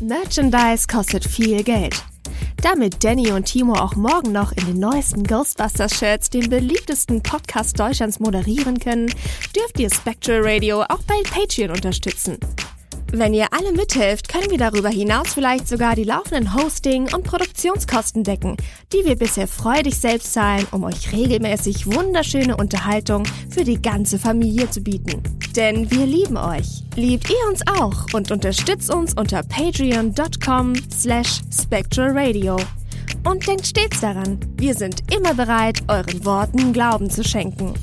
Merchandise kostet viel Geld. Damit Danny und Timo auch morgen noch in den neuesten Ghostbusters-Shirts den beliebtesten Podcast Deutschlands moderieren können, dürft ihr Spectral Radio auch bei Patreon unterstützen. Wenn ihr alle mithelft, können wir darüber hinaus vielleicht sogar die laufenden Hosting- und Produktionskosten decken, die wir bisher freudig selbst zahlen, um euch regelmäßig wunderschöne Unterhaltung für die ganze Familie zu bieten. Denn wir lieben euch. Liebt ihr uns auch und unterstützt uns unter patreon.com slash spectralradio. Und denkt stets daran, wir sind immer bereit, euren Worten Glauben zu schenken.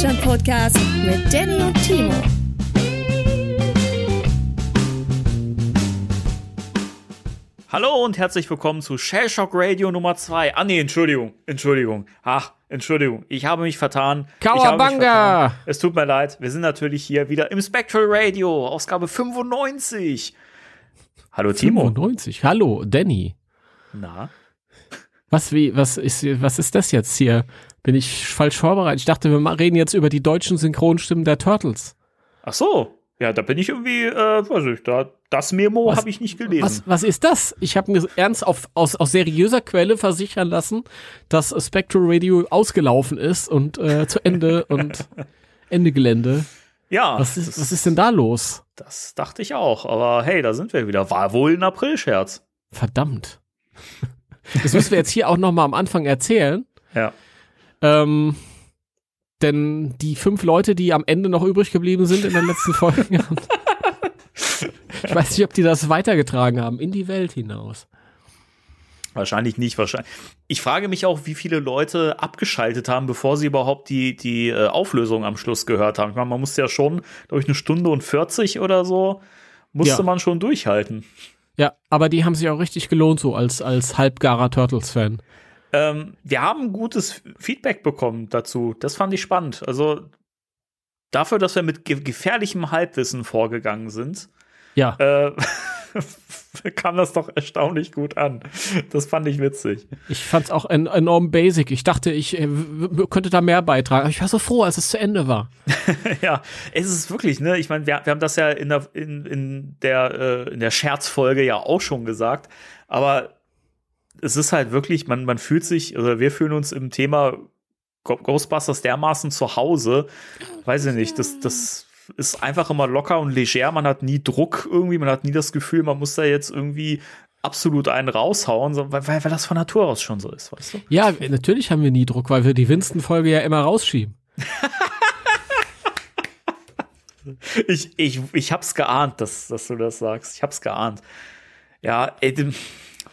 Deutschland Podcast mit Danny und Timo. Hallo und herzlich willkommen zu Shellshock Radio Nummer 2. Ah nee, Entschuldigung, Entschuldigung. Ach, Entschuldigung, ich habe mich vertan. Kawabanga! vertan. Es tut mir leid, wir sind natürlich hier wieder im Spectral Radio, Ausgabe 95. Hallo Timo. 95. Hallo, Danny. Na? Was, wie, was ist, was ist das jetzt hier? Bin ich falsch vorbereitet? Ich dachte, wir reden jetzt über die deutschen Synchronstimmen der Turtles. Ach so. Ja, da bin ich irgendwie, äh, weiß ich, da, das Memo habe ich nicht gelesen. Was, was ist das? Ich habe mir ernst auf, aus, aus seriöser Quelle versichern lassen, dass Spectral Radio ausgelaufen ist und äh, zu Ende und Ende Gelände. Ja, Was ist, das, was ist denn da los? das dachte ich auch. Aber hey, da sind wir wieder. War wohl ein April-Scherz. Verdammt. Das müssen wir jetzt hier auch noch mal am Anfang erzählen. Ja. Ähm, denn die fünf Leute, die am Ende noch übrig geblieben sind in der letzten Folge, ich weiß nicht, ob die das weitergetragen haben in die Welt hinaus. Wahrscheinlich nicht, wahrscheinlich. Ich frage mich auch, wie viele Leute abgeschaltet haben, bevor sie überhaupt die, die äh, Auflösung am Schluss gehört haben. Ich meine, man musste ja schon durch eine Stunde und 40 oder so, musste Ja. man schon durchhalten. Ja, aber die haben sich auch richtig gelohnt, so als, als halbgarer Turtles-Fan. Ähm, wir haben gutes Feedback bekommen dazu. Das fand ich spannend. Also dafür, dass wir mit ge gefährlichem Halbwissen vorgegangen sind, Ja, äh, kam das doch erstaunlich gut an. Das fand ich witzig. ich fand's auch en enorm basic. Ich dachte, ich äh, könnte da mehr beitragen. Aber ich war so froh, als es zu Ende war. Ja, es ist wirklich, ne? Ich meine, wir, wir haben das ja in der, in, in der, äh, in der Scherzfolge ja auch schon gesagt, aber es ist halt wirklich, man, man fühlt sich, also wir fühlen uns im Thema Ghostbusters dermaßen zu Hause, weiß ich nicht, das, das ist einfach immer locker und leger, man hat nie Druck irgendwie, man hat nie das Gefühl, man muss da jetzt irgendwie absolut einen raushauen, weil, weil weil das von Natur aus schon so ist, weißt du? Ja, natürlich haben wir nie Druck, weil wir die Winston-Folge ja immer rausschieben. Ich, ich, ich hab's geahnt, dass, dass du das sagst. Ich hab's geahnt. Ja, ey, den,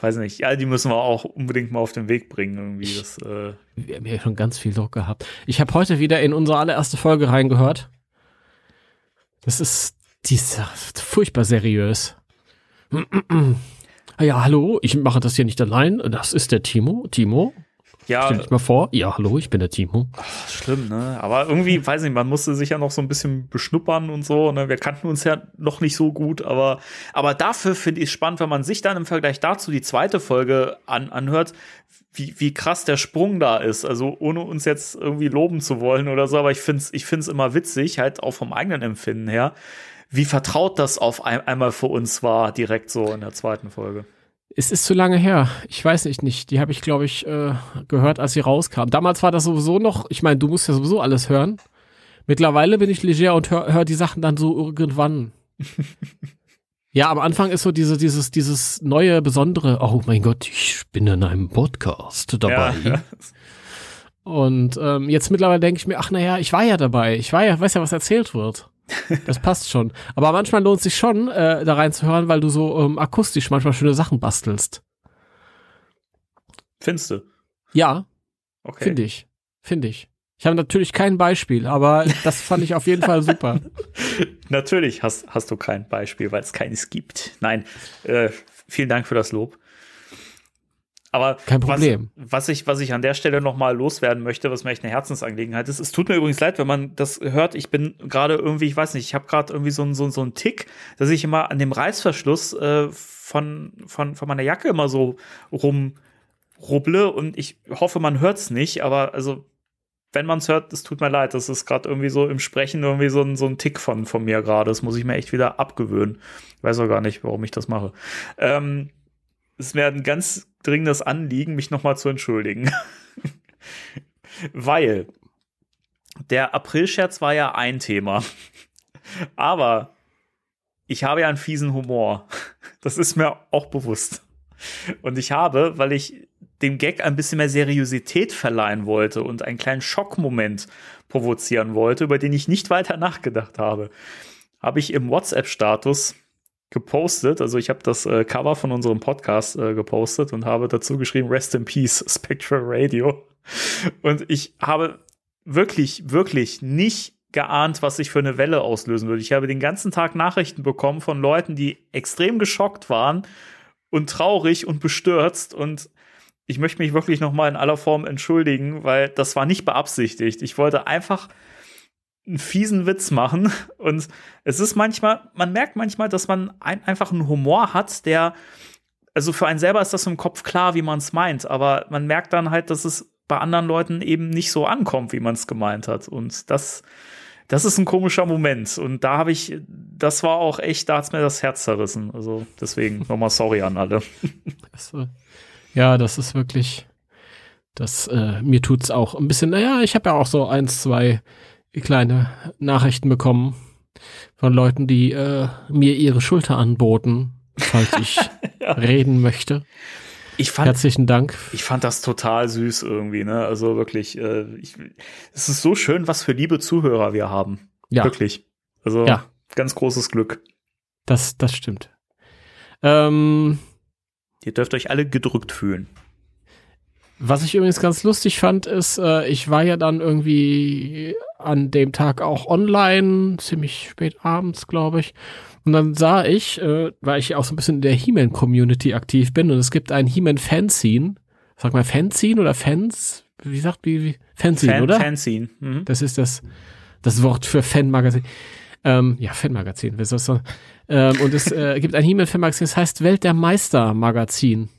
weiß nicht. Ja, die müssen wir auch unbedingt mal auf den Weg bringen, irgendwie. Das, äh, Wir haben ja schon ganz viel Druck gehabt. Ich habe heute wieder in unsere allererste Folge reingehört. Das ist dieser furchtbar seriös. Ja, hallo, ich mache das hier nicht allein. Das ist der Timo. Timo, ja, stell dich mal vor. Ja, hallo, ich bin der Timo. schlimm, ne? Aber irgendwie, weiß nicht, man musste sich ja noch so ein bisschen beschnuppern und so. Ne? Wir kannten uns ja noch nicht so gut, aber, aber dafür finde ich es spannend, wenn man sich dann im Vergleich dazu die zweite Folge an, anhört, wie, wie krass der Sprung da ist. Also ohne uns jetzt irgendwie loben zu wollen oder so, aber ich finde es ich find's immer witzig, halt auch vom eigenen Empfinden her, wie vertraut das auf ein, einmal für uns war, direkt so in der zweiten Folge. Es ist zu lange her. Ich weiß nicht, nicht. Die habe ich, glaube ich, äh, gehört, als sie rauskam. Damals war das sowieso noch, ich meine, du musst ja sowieso alles hören. Mittlerweile bin ich leger und höre hör die Sachen dann so irgendwann. ja, am Anfang ist so diese, dieses, dieses neue, besondere, oh mein Gott, ich bin in einem Podcast dabei. Ja. Und ähm, jetzt mittlerweile denke ich mir, ach naja, ich war ja dabei. Ich war ja, weiß ja, was erzählt wird. Das passt schon. Aber manchmal lohnt es sich schon, äh, da reinzuhören, weil du so ähm, akustisch manchmal schöne Sachen bastelst. Findest du? Ja, Okay. finde ich. Finde ich. Ich habe natürlich kein Beispiel, aber das fand ich auf jeden Fall super. Natürlich hast, hast du kein Beispiel, weil es keines gibt. Nein, äh, vielen Dank für das Lob. Aber Kein Problem. Was, was, ich, was ich an der Stelle nochmal loswerden möchte, was mir echt eine Herzensangelegenheit ist, es tut mir übrigens leid, wenn man das hört. Ich bin gerade irgendwie, ich weiß nicht, ich habe gerade irgendwie so einen so, so einen Tick, dass ich immer an dem Reißverschluss äh, von, von, von meiner Jacke immer so rumrubble und ich hoffe, man hört es nicht, aber also wenn man es hört, es tut mir leid, das ist gerade irgendwie so im Sprechen irgendwie so ein, so ein Tick von, von mir gerade. Das muss ich mir echt wieder abgewöhnen. Ich weiß auch gar nicht, warum ich das mache. Ähm, es wäre ein ganz dringendes Anliegen, mich nochmal zu entschuldigen. Weil der Aprilscherz war ja ein Thema. Aber ich habe ja einen fiesen Humor. Das ist mir auch bewusst. Und ich habe, weil ich dem Gag ein bisschen mehr Seriosität verleihen wollte und einen kleinen Schockmoment provozieren wollte, über den ich nicht weiter nachgedacht habe, habe ich im WhatsApp-Status gepostet. Also ich habe das äh, Cover von unserem Podcast äh, gepostet und habe dazu geschrieben, Rest in Peace, Spectral Radio. Und ich habe wirklich, wirklich nicht geahnt, was ich für eine Welle auslösen würde. Ich habe den ganzen Tag Nachrichten bekommen von Leuten, die extrem geschockt waren und traurig und bestürzt und ich möchte mich wirklich noch mal in aller Form entschuldigen, weil das war nicht beabsichtigt. Ich wollte einfach einen fiesen Witz machen. Und es ist manchmal, man merkt manchmal, dass man ein, einfach einen Humor hat, der, also für einen selber ist das im Kopf klar, wie man es meint, aber man merkt dann halt, dass es bei anderen Leuten eben nicht so ankommt, wie man es gemeint hat. Und das, das ist ein komischer Moment. Und da habe ich, das war auch echt, da hat es mir das Herz zerrissen. Also deswegen nochmal sorry an alle. Ja, das ist wirklich, das, äh, mir tut's auch ein bisschen, naja, ich habe ja auch so eins, zwei kleine Nachrichten bekommen von Leuten, die äh, mir ihre Schulter anboten, falls ich ja. reden möchte. Ich fand, Herzlichen Dank. Ich fand das total süß irgendwie, ne? Also wirklich, äh, ich, es ist so schön, was für liebe Zuhörer wir haben. Ja. Wirklich. Also ja. ganz großes Glück. Das, das stimmt. Ähm, Ihr dürft euch alle gedrückt fühlen. Was ich übrigens ganz lustig fand, ist, äh, ich war ja dann irgendwie an dem Tag auch online, ziemlich spät abends, glaube ich. Und dann sah ich, äh, weil ich auch so ein bisschen in der He-Man-Community aktiv bin und es gibt ein He-Man-Fanzine. Sag mal Fanzine oder Fans? Wie sagt wie, wie? Fanzine, Fan, oder? Fanzine. Mhm. Das ist das, das Wort für Fanmagazin. Ähm, ja, Fanmagazin, wer soll ähm, Und es äh, gibt ein He-Man-Fanmagazin, das heißt Welt der Meister-Magazin.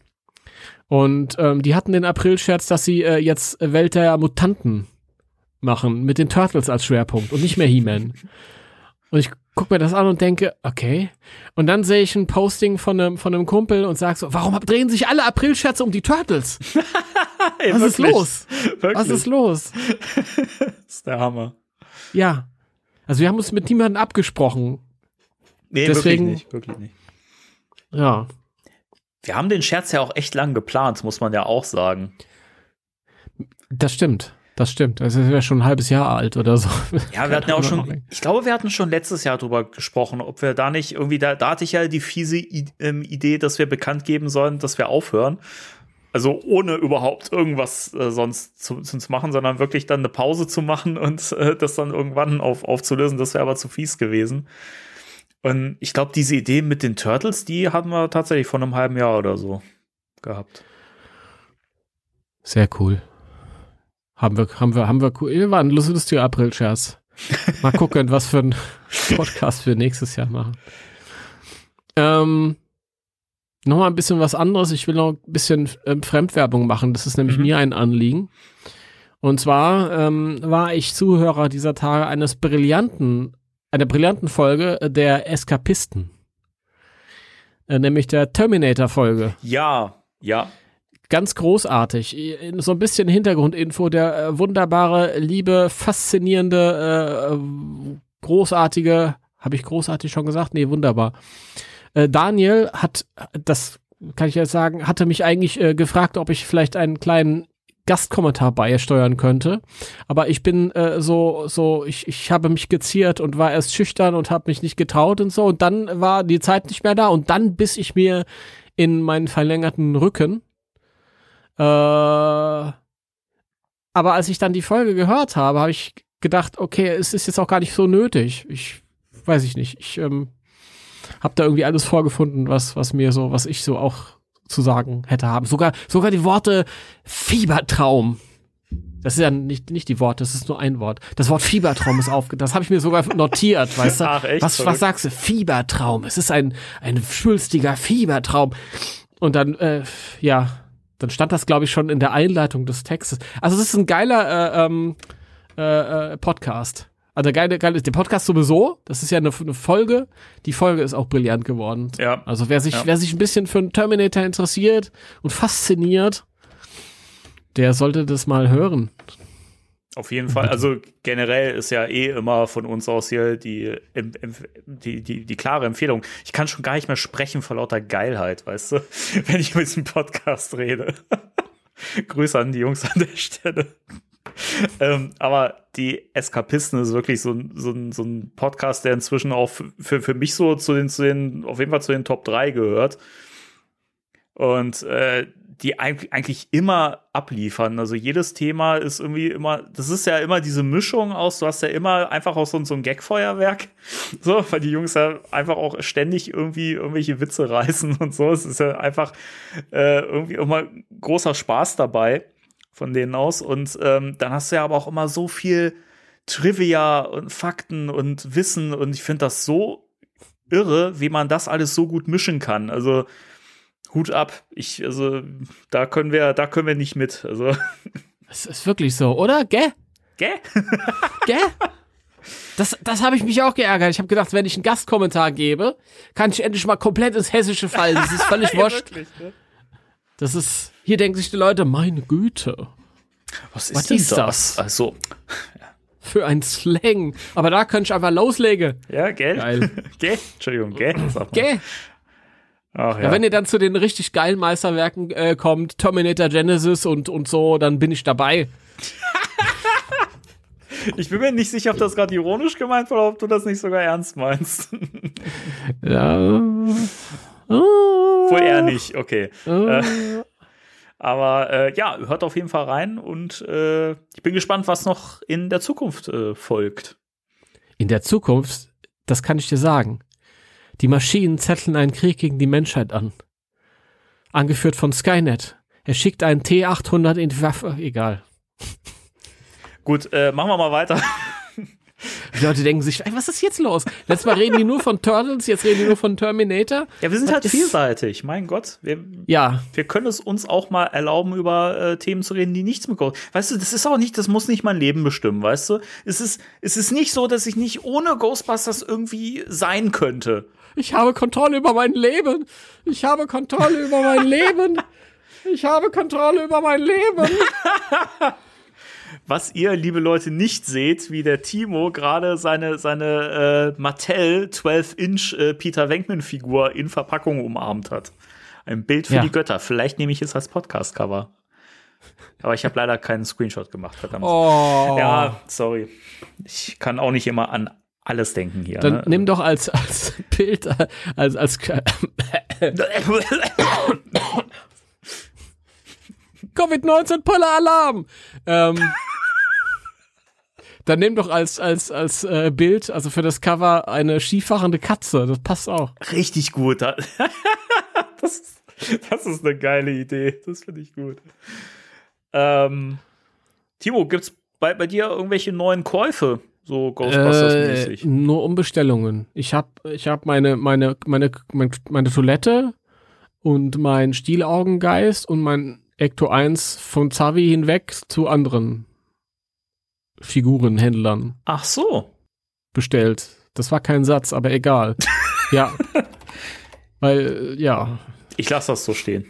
Und ähm, die hatten den April-Scherz, dass sie äh, jetzt Welt der Mutanten machen, mit den Turtles als Schwerpunkt und nicht mehr He-Man. Und ich gucke mir das an und denke, okay. Und dann sehe ich ein Posting von einem, von einem Kumpel und sage so, warum drehen sich alle April-Scherze um die Turtles? Ey, Was ist los? Was ist los? das ist der Hammer. Ja. Also wir haben uns mit niemandem abgesprochen. Nee, Deswegen, wirklich nicht, wirklich nicht. Ja. Wir haben den Scherz ja auch echt lang geplant, muss man ja auch sagen. Das stimmt. Das stimmt. Das ist ja schon ein halbes Jahr alt oder so. Ja, wir hatten ja auch schon, ich glaube, wir hatten schon letztes Jahr drüber gesprochen, ob wir da nicht irgendwie, da, da hatte ich ja die fiese ähm, Idee, dass wir bekannt geben sollen, dass wir aufhören. Also ohne überhaupt irgendwas äh, sonst zu, zu, machen, sondern wirklich dann eine Pause zu machen und äh, das dann irgendwann auf, aufzulösen. Das wäre aber zu fies gewesen. Und ich glaube, diese Idee mit den Turtles, die hatten wir tatsächlich vor einem halben Jahr oder so gehabt. Sehr cool. Haben wir, haben wir, haben wir, cool. war ein lustiger April-Scherz. Mal gucken, was für ein Podcast wir nächstes Jahr machen. Ähm, Nochmal ein bisschen was anderes. Ich will noch ein bisschen ähm, Fremdwerbung machen. Das ist nämlich mhm. mir ein Anliegen. Und zwar ähm, war ich Zuhörer dieser Tage eines brillanten, einer brillanten Folge der Eskapisten. Äh, nämlich der Terminator-Folge. Ja, ja. Ganz großartig. So ein bisschen Hintergrundinfo. Der äh, wunderbare, liebe, faszinierende, äh, großartige, habe ich großartig schon gesagt? Nee, wunderbar. Äh, Daniel hat, das kann ich jetzt sagen, hatte mich eigentlich äh, gefragt, ob ich vielleicht einen kleinen Gastkommentar beisteuern könnte. Aber ich bin äh, so, so, ich, ich habe mich geziert und war erst schüchtern und habe mich nicht getraut und so. Und dann war die Zeit nicht mehr da und dann biss ich mir in meinen verlängerten Rücken äh, aber als ich dann die Folge gehört habe, habe ich gedacht, okay, es ist jetzt auch gar nicht so nötig. Ich weiß ich nicht. Ich ähm, habe da irgendwie alles vorgefunden, was, was mir so, was ich so auch zu sagen hätte haben. Sogar, sogar die Worte Fiebertraum. Das ist ja nicht, nicht die Worte, das ist nur ein Wort. Das Wort Fiebertraum ist aufge, das habe ich mir sogar notiert, weißt du? Ach, echt? Was, was sagst du? Fiebertraum. Es ist ein, ein schwülstiger Fiebertraum. Und dann, äh, ja, dann stand das, glaube ich, schon in der Einleitung des Textes. Also es ist ein geiler äh, ähm, äh, äh, Podcast. Also geil, geil ist der Podcast sowieso. Das ist ja eine, eine, Folge. Die Folge ist auch brillant geworden. Ja. Also wer sich, Ja. wer sich ein bisschen für einen Terminator interessiert und fasziniert, der sollte das mal hören. Auf jeden Fall. Also generell ist ja eh immer von uns aus hier die, die, die, die klare Empfehlung. Ich kann schon gar nicht mehr sprechen vor lauter Geilheit, weißt du, wenn ich mit diesem Podcast rede. Grüße an die Jungs an der Stelle. ähm, aber die Eskapisten ist wirklich so, ein- so, so ein Podcast, der inzwischen auch für, für mich so zu den, zu den, auf jeden Fall zu den Top 3 gehört. Und äh, die eig- eigentlich immer abliefern. Also jedes Thema ist irgendwie immer, das ist ja immer diese Mischung aus, du hast ja immer einfach auch so, so ein Gagfeuerwerk, so, weil die Jungs ja einfach auch ständig irgendwie irgendwelche Witze reißen und so. Es ist ja einfach äh, irgendwie immer großer Spaß dabei von denen aus. Und ähm, dann hast du ja aber auch immer so viel Trivia und Fakten und Wissen und ich finde das so irre, wie man das alles so gut mischen kann. Also Hut ab. Ich, also, da können wir, da können wir nicht mit. Also, Es ist wirklich so, oder? Gell? gell? Gell? Das, das habe ich mich auch geärgert. Ich habe gedacht, wenn ich einen Gastkommentar gebe, kann ich endlich mal komplett ins Hessische fallen. Das ist völlig wurscht. wirklich, ne? Das ist, hier denken sich die Leute, meine Güte, Was Was ist denn ist das? das? Also, für ein Slang. Aber da könnte ich einfach loslegen. ja, gell? Geil. gell? Entschuldigung, gell? Gell? Ach Ja. ja. wenn ihr dann zu den richtig geilen Meisterwerken äh, kommt, Terminator Genesis und, und so, dann bin ich dabei. ich bin mir nicht sicher, ob das gerade ironisch gemeint war oder ob du das nicht sogar ernst meinst. Ja. Wohl eher nicht, okay. Äh, Aber äh, ja, hört auf jeden Fall rein und äh, ich bin gespannt, was noch in der Zukunft äh, folgt. In der Zukunft, das kann ich dir sagen, die Maschinen zetteln einen Krieg gegen die Menschheit an. Angeführt von Skynet. Er schickt einen T-800 in die Waffe. Egal. Gut, äh, machen wir mal weiter. Die Leute denken sich, ey, was ist jetzt los? Letztes Mal reden die nur von Turtles, jetzt reden die nur von Terminator. Ja, wir sind Was halt vielseitig. Mein Gott, wir, Ja, wir können es uns auch mal erlauben, über äh, Themen zu reden, die nichts mit Ghost. Weißt du, das ist auch nicht, das muss nicht mein Leben bestimmen, weißt du? Es ist, es ist nicht so, dass ich nicht ohne Ghostbusters irgendwie sein könnte. ich habe Kontrolle über mein Leben. Ich habe Kontrolle über mein Leben. Ich habe Kontrolle über mein Leben. Was ihr, liebe Leute, nicht seht, wie der Timo gerade seine, seine äh, Mattel 12-Inch äh, Peter Venkman-Figur in Verpackung umarmt hat. Ein Bild für Ja. die Götter. Vielleicht nehme ich es als Podcast-Cover. Aber ich habe leider keinen Screenshot gemacht, verdammt. Oh. Ja, sorry. Ich kann auch nicht immer an alles denken hier. Dann ne? nimm doch als, als Bild, als, als Covid-19 Pulle Alarm. Ähm, dann nimm doch als, als, als äh, Bild, also für das Cover, eine skifahrende Katze. Das passt auch. Richtig gut. Das ist, das ist eine geile Idee. Das finde ich gut. Ähm, Timo, gibt's bei, bei dir irgendwelche neuen Käufe? So Äh, Ghostbusters-mäßig? nur Umbestellungen. Ich habe ich hab meine, meine, meine, meine, meine Toilette und mein Stielaugengeist und mein Ecto 1 von Zavi hinweg zu anderen Figurenhändlern Ach so. bestellt. Das war kein Satz, aber egal. ja. Weil, äh, ja. Ich lasse das so stehen.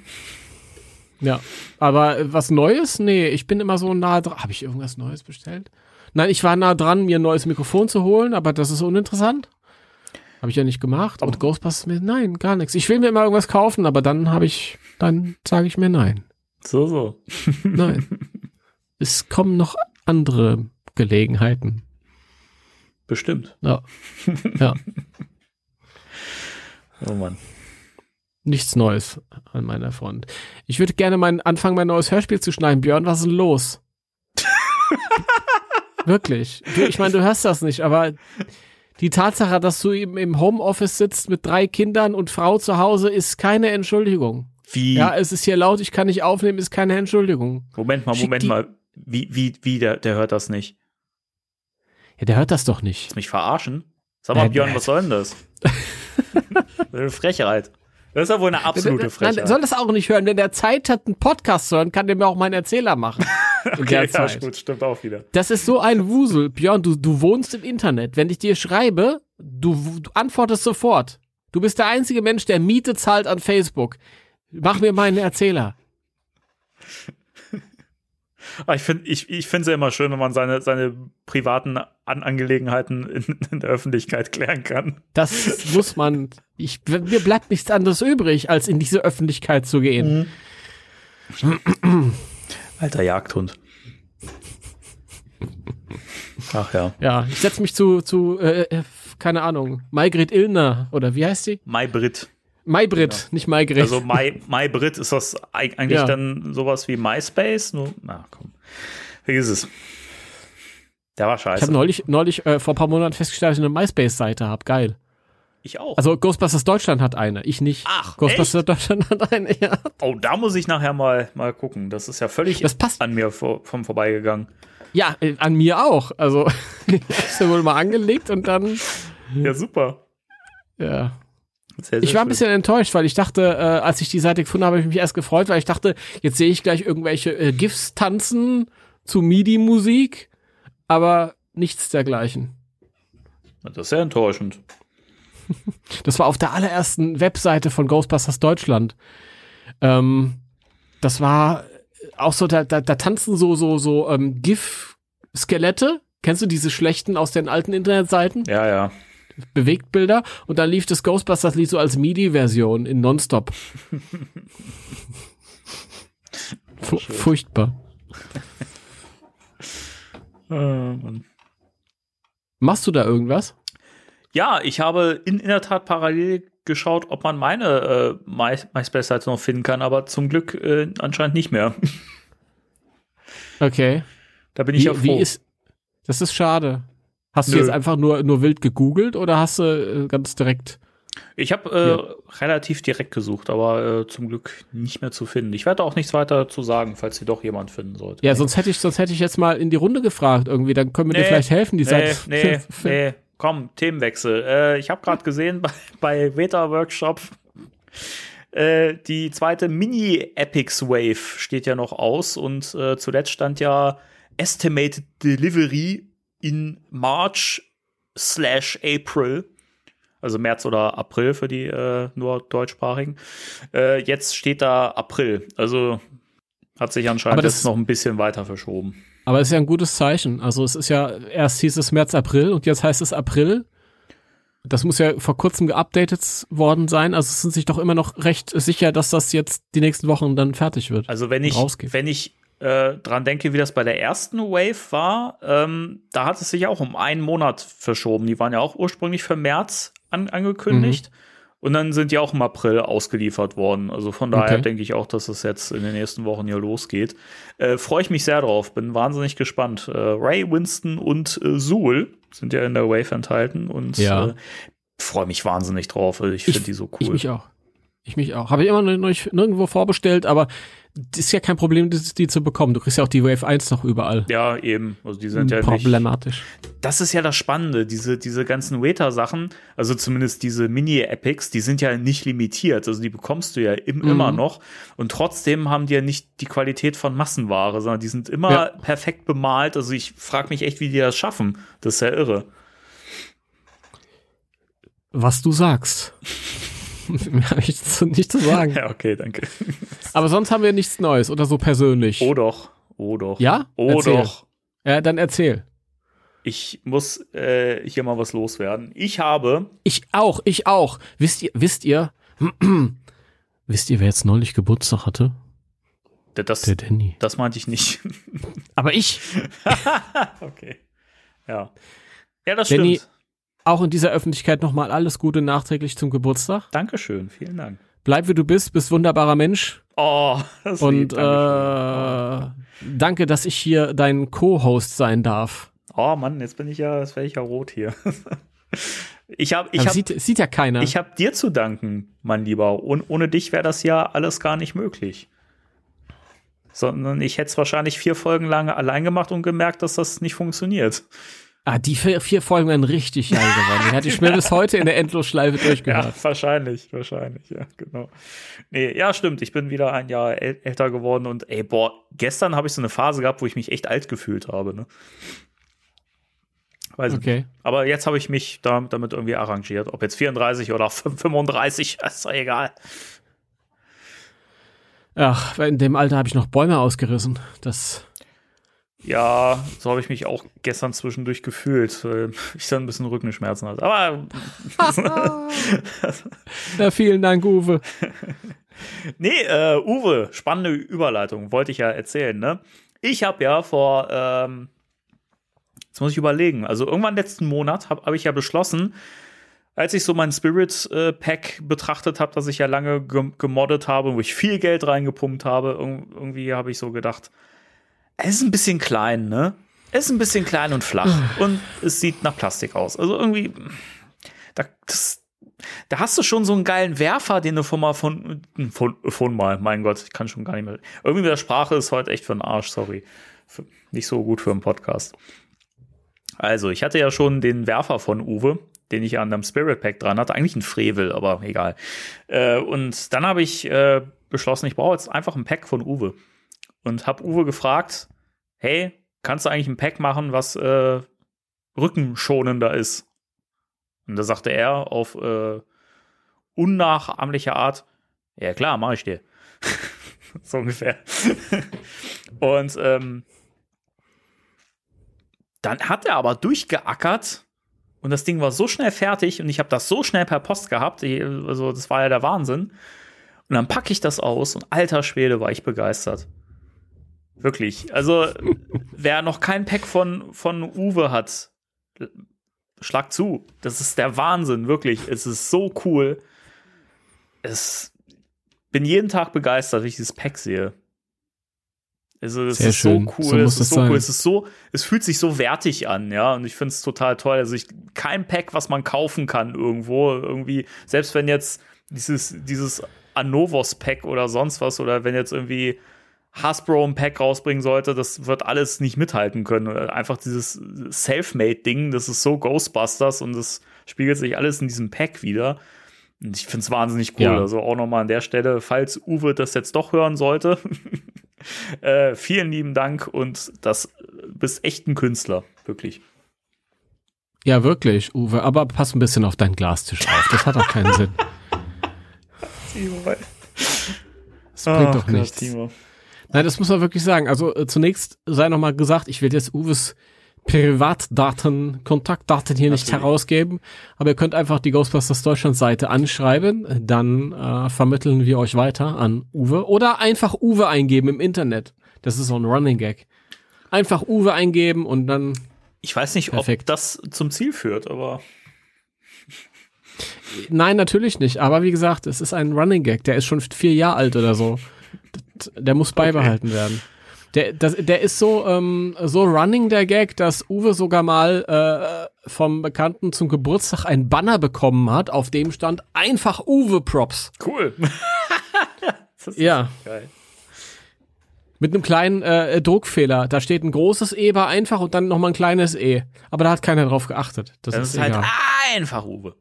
Ja. Aber äh, was Neues? Nee, ich bin immer so nah dran. Habe ich irgendwas Neues bestellt? Nein, ich war nah dran, mir ein neues Mikrofon zu holen, aber das ist uninteressant. Habe ich ja nicht gemacht. Und Ghostbusters mir, nein, gar nichts. Ich will mir immer irgendwas kaufen, aber dann habe ich, dann sage ich mir nein. So, so. Nein. es kommen noch andere Gelegenheiten. Bestimmt. Ja. Ja. Oh Mann. Nichts Neues an meiner Front. Ich würde gerne mein, anfangen, mein neues Hörspiel zu schneiden. Björn, was ist denn los? Wirklich. Du, ich meine, du hörst das nicht, aber die Tatsache, dass du eben im Homeoffice sitzt mit drei Kindern und Frau zu Hause, ist keine Entschuldigung. Wie? Ja, es ist hier laut, ich kann nicht aufnehmen, ist keine Entschuldigung. Moment mal, Moment mal. Wie, wie, wie, der, der hört das nicht? Ja, der hört das doch nicht. Willst du mich verarschen? Sag mal, Nein, Björn, nein. was soll denn das? eine Frechheit. Das ist ja wohl eine absolute Nein, Frechheit. der soll das auch nicht hören. Wenn der Zeit hat, einen Podcast zu hören, kann der mir auch meinen Erzähler machen. Okay, ja, gut, stimmt auch wieder. Das ist so ein Wusel. Björn, du, du wohnst im Internet. Wenn ich dir schreibe, du, du antwortest sofort. Du bist der einzige Mensch, der Miete zahlt an Facebook. Mach mir meinen Erzähler. Aber ich finde ich, ich finde es ja immer schön, wenn man seine, seine privaten An Angelegenheiten in, in der Öffentlichkeit klären kann. Das muss man. Ich, mir bleibt nichts anderes übrig, als in diese Öffentlichkeit zu gehen. Alter Jagdhund. Ach ja. Ja, ich setze mich zu, zu äh, äh, keine Ahnung, Maigret Illner oder wie heißt sie? Maybrit. Maybrit, nicht Maigret. Also My, Maybrit ist das eig- eigentlich Ja. dann sowas wie MySpace? Nur, na komm. Vergiss es. Der war ich habe scheiße. neulich, neulich äh, vor ein paar Monaten festgestellt, dass ich eine MySpace-Seite habe. Geil. Ich auch. Also Ghostbusters Deutschland hat eine, ich nicht. Ach, Ghostbusters Deutschland hat eine, ja. oh, da muss ich nachher mal, mal gucken. Das ist ja völlig Das passt. an mir vor, vom vorbeigegangen. Ja, äh, an mir auch. Also ich hab's ja wohl mal angelegt und dann, Ja, super. ja. Sehr, sehr Ich war ein schön. bisschen enttäuscht, weil ich dachte, äh, als ich die Seite gefunden habe, habe ich mich erst gefreut, weil ich dachte, jetzt sehe ich gleich irgendwelche äh, GIFs tanzen zu MIDI-Musik, aber nichts dergleichen. Das ist sehr enttäuschend. Das war auf der allerersten Webseite von Ghostbusters Deutschland. Ähm, das war auch so, da, da, da tanzen so, so, so ähm, GIF-Skelette. Kennst du diese schlechten aus den alten Internetseiten? Ja, ja. Bewegtbilder. Und dann lief das Ghostbusters-Lied so als MIDI-Version in Nonstop. Fu furchtbar. Äh, Mann. Machst du da irgendwas? Ja, ich habe in, in der Tat parallel geschaut, ob man meine äh, My, MySpace-Seite noch finden kann, aber zum Glück äh, anscheinend nicht mehr. Okay. Da bin ich Wie, ja froh. wie ist. Das ist schade. Hast du Nö. jetzt einfach nur, nur wild gegoogelt oder hast du äh, ganz direkt. ich habe äh, relativ direkt gesucht, aber äh, zum Glück nicht mehr zu finden. Ich werde auch nichts weiter zu sagen, falls sie doch jemand finden sollte. Ja, sonst hätte ich, sonst hätte ich jetzt mal in die Runde gefragt irgendwie, dann können wir dir Nee, vielleicht helfen, die nee, Seite. nee, nee. Komm, Themenwechsel. Äh, ich habe gerade gesehen bei, bei Veta Workshop äh, die zweite Mini Epics Wave steht ja noch aus und äh, zuletzt stand ja Estimated Delivery in March slash April. Also März oder April für die äh, nur deutschsprachigen. Äh, jetzt steht da April. Also hat sich anscheinend das- jetzt noch ein bisschen weiter verschoben. Aber es ist ja ein gutes Zeichen. Also es ist ja, erst hieß es März, April und jetzt heißt es April. Das muss ja vor kurzem geupdatet worden sein. Also es sind sich doch immer noch recht sicher, dass das jetzt die nächsten Wochen dann fertig wird. Also wenn ich, wenn ich äh, dran denke, wie das bei der ersten Wave war, ähm, da hat es sich auch um einen Monat verschoben. Die waren ja auch ursprünglich für März an, angekündigt. Mhm. Und dann sind die auch im April ausgeliefert worden. Also von daher Okay. denke ich auch, dass es jetzt in den nächsten Wochen hier losgeht. Äh, Freue ich mich sehr drauf, bin wahnsinnig gespannt. Äh, Ray, Winston und äh, Zool sind ja in der Wave enthalten und Ja. äh, freue mich wahnsinnig drauf. Also ich finde die so cool. Ich mich auch. Ich mich auch. Habe ich immer noch nicht nirgendwo vorbestellt, aber ist ja kein Problem, die, zu bekommen. Du kriegst ja auch die Wave 1 noch überall. ja, eben. Also die sind ja nicht, Problematisch. das ist ja das Spannende, diese, diese ganzen Weta-Sachen, also zumindest diese Mini-Epics, die sind ja nicht limitiert, also die bekommst du ja im, Mhm. immer noch und trotzdem haben die ja nicht die Qualität von Massenware, sondern die sind immer Ja. perfekt bemalt, also ich frage mich echt, wie die das schaffen, das ist ja irre. Was du sagst. Mehr habe ich zu, nicht zu sagen. Ja, okay, danke. Aber sonst haben wir nichts Neues oder so persönlich. Oh doch, oh doch. Ja? Oh Erzähl. doch. Ja, dann erzähl. Ich muss äh, hier mal was loswerden. Ich habe, Ich auch, ich auch. Wisst ihr, wisst ihr, wisst ihr, wer jetzt neulich Geburtstag hatte? das, Der Danny. das meinte ich nicht. Aber ich, okay. Ja. Ja, das Danny- stimmt. Auch in dieser Öffentlichkeit nochmal alles Gute nachträglich zum Geburtstag. Dankeschön, vielen Dank. Bleib wie du bist, bist wunderbarer Mensch. Oh, das Und lieb, äh, danke, dass ich hier dein Co-Host sein darf. Oh Mann, jetzt bin ich ja, jetzt werde ich ja rot hier. Ich habe, ich hab, sieht, sieht ja keiner. Ich habe dir zu danken, mein Lieber. Und ohne dich wäre das ja alles gar nicht möglich. Sondern ich hätte es wahrscheinlich vier Folgen lang allein gemacht und gemerkt, dass das nicht funktioniert. Ah, die vier, vier Folgen wären richtig geil geworden. Die hatte ich mir bis heute in der Endlosschleife durchgehört. Ja, wahrscheinlich, wahrscheinlich, ja, genau. Nee, ja, stimmt. Ich bin wieder ein Jahr äl älter geworden und ey, boah, gestern habe ich so eine Phase gehabt, wo ich mich echt alt gefühlt habe, ne? Weiß okay. Nicht. Aber jetzt habe ich mich da, damit irgendwie arrangiert. Ob jetzt 34 oder 35, ist doch egal. Ach, in dem Alter habe ich noch Bäume ausgerissen. Das ja, so habe ich mich auch gestern zwischendurch gefühlt, weil ich dann ein bisschen Rückenschmerzen hatte. Aber. ja, vielen Dank, Uwe. nee, äh, Uwe, spannende Überleitung, wollte ich ja erzählen, ne? Ich habe ja vor, ähm, jetzt muss ich überlegen, also irgendwann letzten Monat habe hab ich ja beschlossen, als ich so mein Spirit äh, Pack betrachtet habe, das ich ja lange gemoddet habe, wo ich viel Geld reingepumpt habe, irgendwie habe ich so gedacht, es ist ein bisschen klein, ne? Es ist ein bisschen klein und flach und es sieht nach Plastik aus. Also irgendwie, da, das, da hast du schon so einen geilen Werfer, den du von mal von, von, von mal, mein Gott, ich kann schon gar nicht mehr. Irgendwie mit der Sprache ist heute echt für den Arsch, sorry. Für, nicht so gut für einen Podcast. Also, ich hatte ja schon den Werfer von Uwe, den ich an einem Spirit Pack dran hatte. Eigentlich ein Frevel, aber egal. Äh, und dann habe ich äh, beschlossen, ich brauche jetzt einfach ein Pack von Uwe und habe Uwe gefragt, hey, kannst du eigentlich ein Pack machen, was äh, rückenschonender ist? Und da sagte er auf äh, unnachahmliche Art, ja klar, mache ich dir. so ungefähr. und ähm, dann hat er aber durchgeackert und das Ding war so schnell fertig und ich habe das so schnell per Post gehabt, also das war ja der Wahnsinn. Und dann packe ich das aus und alter Schwede war ich begeistert. Wirklich. Also, wer noch kein Pack von, von Uwe hat, schlag zu. Das ist der Wahnsinn, wirklich. Es ist so cool. Es bin jeden Tag begeistert, wenn ich dieses Pack sehe. Also, es ist schön. so cool. So es ist so sein. cool. Es ist so, es fühlt sich so wertig an, ja. Und ich finde es total toll. Also, ich, kein Pack, was man kaufen kann irgendwo. Irgendwie, selbst wenn jetzt dieses, dieses Anovos Pack oder sonst was, oder wenn jetzt irgendwie Hasbro ein Pack rausbringen sollte, das wird alles nicht mithalten können. Einfach dieses Selfmade-Ding, das ist so Ghostbusters und das spiegelt sich alles in diesem Pack wieder. Und ich finde es wahnsinnig cool. Ja. Also auch nochmal an der Stelle, falls Uwe das jetzt doch hören sollte, äh, vielen lieben Dank und das bist echt ein Künstler, wirklich. Ja, wirklich, Uwe, aber pass ein bisschen auf deinen Glastisch auf. Das hat auch keinen Sinn. Das bringt oh, doch nichts. Timo. Nein, das muss man wirklich sagen. Also äh, zunächst sei noch mal gesagt, ich will jetzt Uwes Privatdaten, Kontaktdaten hier Natürlich. nicht herausgeben, aber ihr könnt einfach die Ghostbusters Deutschland Seite anschreiben, dann äh, vermitteln wir euch weiter an Uwe oder einfach Uwe eingeben im Internet. Das ist so ein Running Gag. Einfach Uwe eingeben und dann Ich weiß nicht, perfekt. ob das zum Ziel führt, aber Nein, natürlich nicht, aber wie gesagt, es ist ein Running Gag, der ist schon vier Jahre alt oder so. Der muss beibehalten okay. werden. Der, das, der ist so, ähm, so running, der Gag, dass Uwe sogar mal äh, vom Bekannten zum Geburtstag ein Banner bekommen hat, auf dem stand einfach Uwe-Props. Cool. ja. Geil. Mit einem kleinen äh, Druckfehler. Da steht ein großes E bei einfach und dann nochmal ein kleines E. Aber da hat keiner drauf geachtet. Das, das ist, ist halt einfach Uwe.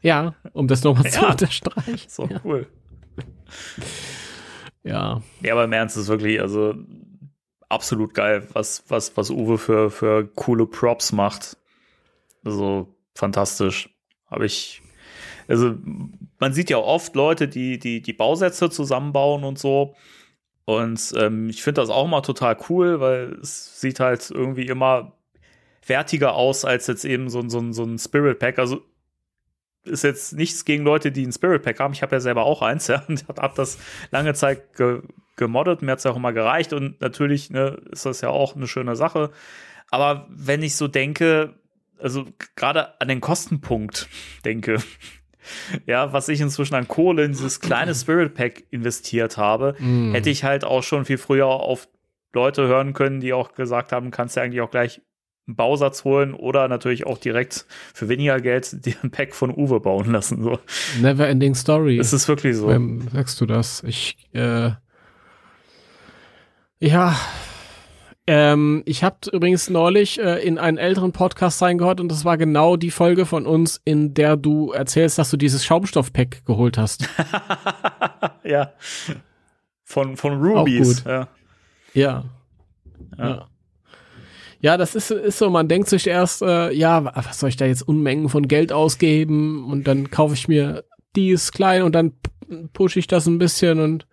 Ja, um das nochmal ja. zu unterstreichen. So ja. cool. Ja. Ja, aber im Ernst ist wirklich, also absolut geil, was, was, was Uwe für, für coole Props macht. Also fantastisch. Habe ich, also man sieht ja oft Leute, die, die, die Bausätze zusammenbauen und so. Und ähm, ich finde das auch immer total cool, weil es sieht halt irgendwie immer wertiger aus als jetzt eben so, so, so ein Spirit Pack. Also ist jetzt nichts gegen Leute, die ein Spirit Pack haben. Ich habe ja selber auch eins, ja, und habe das lange Zeit ge gemoddet. Mir hat es ja auch immer gereicht und natürlich ne, ist das ja auch eine schöne Sache. Aber wenn ich so denke, also gerade an den Kostenpunkt denke, ja, was ich inzwischen an Kohle in dieses kleine Spirit Pack investiert habe, mm. hätte ich halt auch schon viel früher auf Leute hören können, die auch gesagt haben, kannst du eigentlich auch gleich einen Bausatz holen oder natürlich auch direkt für weniger Geld dir ein Pack von Uwe bauen lassen. So. Never ending story. Es ist wirklich so. Wem sagst du das? Ich, äh, ja, ähm, ich habe übrigens neulich äh, in einen älteren Podcast reingehört und das war genau die Folge von uns, in der du erzählst, dass du dieses Schaumstoffpack geholt hast. ja. Von, von Rubies. Ja. ja. ja. Ja, das ist, ist so, man denkt sich erst, äh, ja, was soll ich da jetzt Unmengen von Geld ausgeben und dann kaufe ich mir dies klein und dann pushe ich das ein bisschen und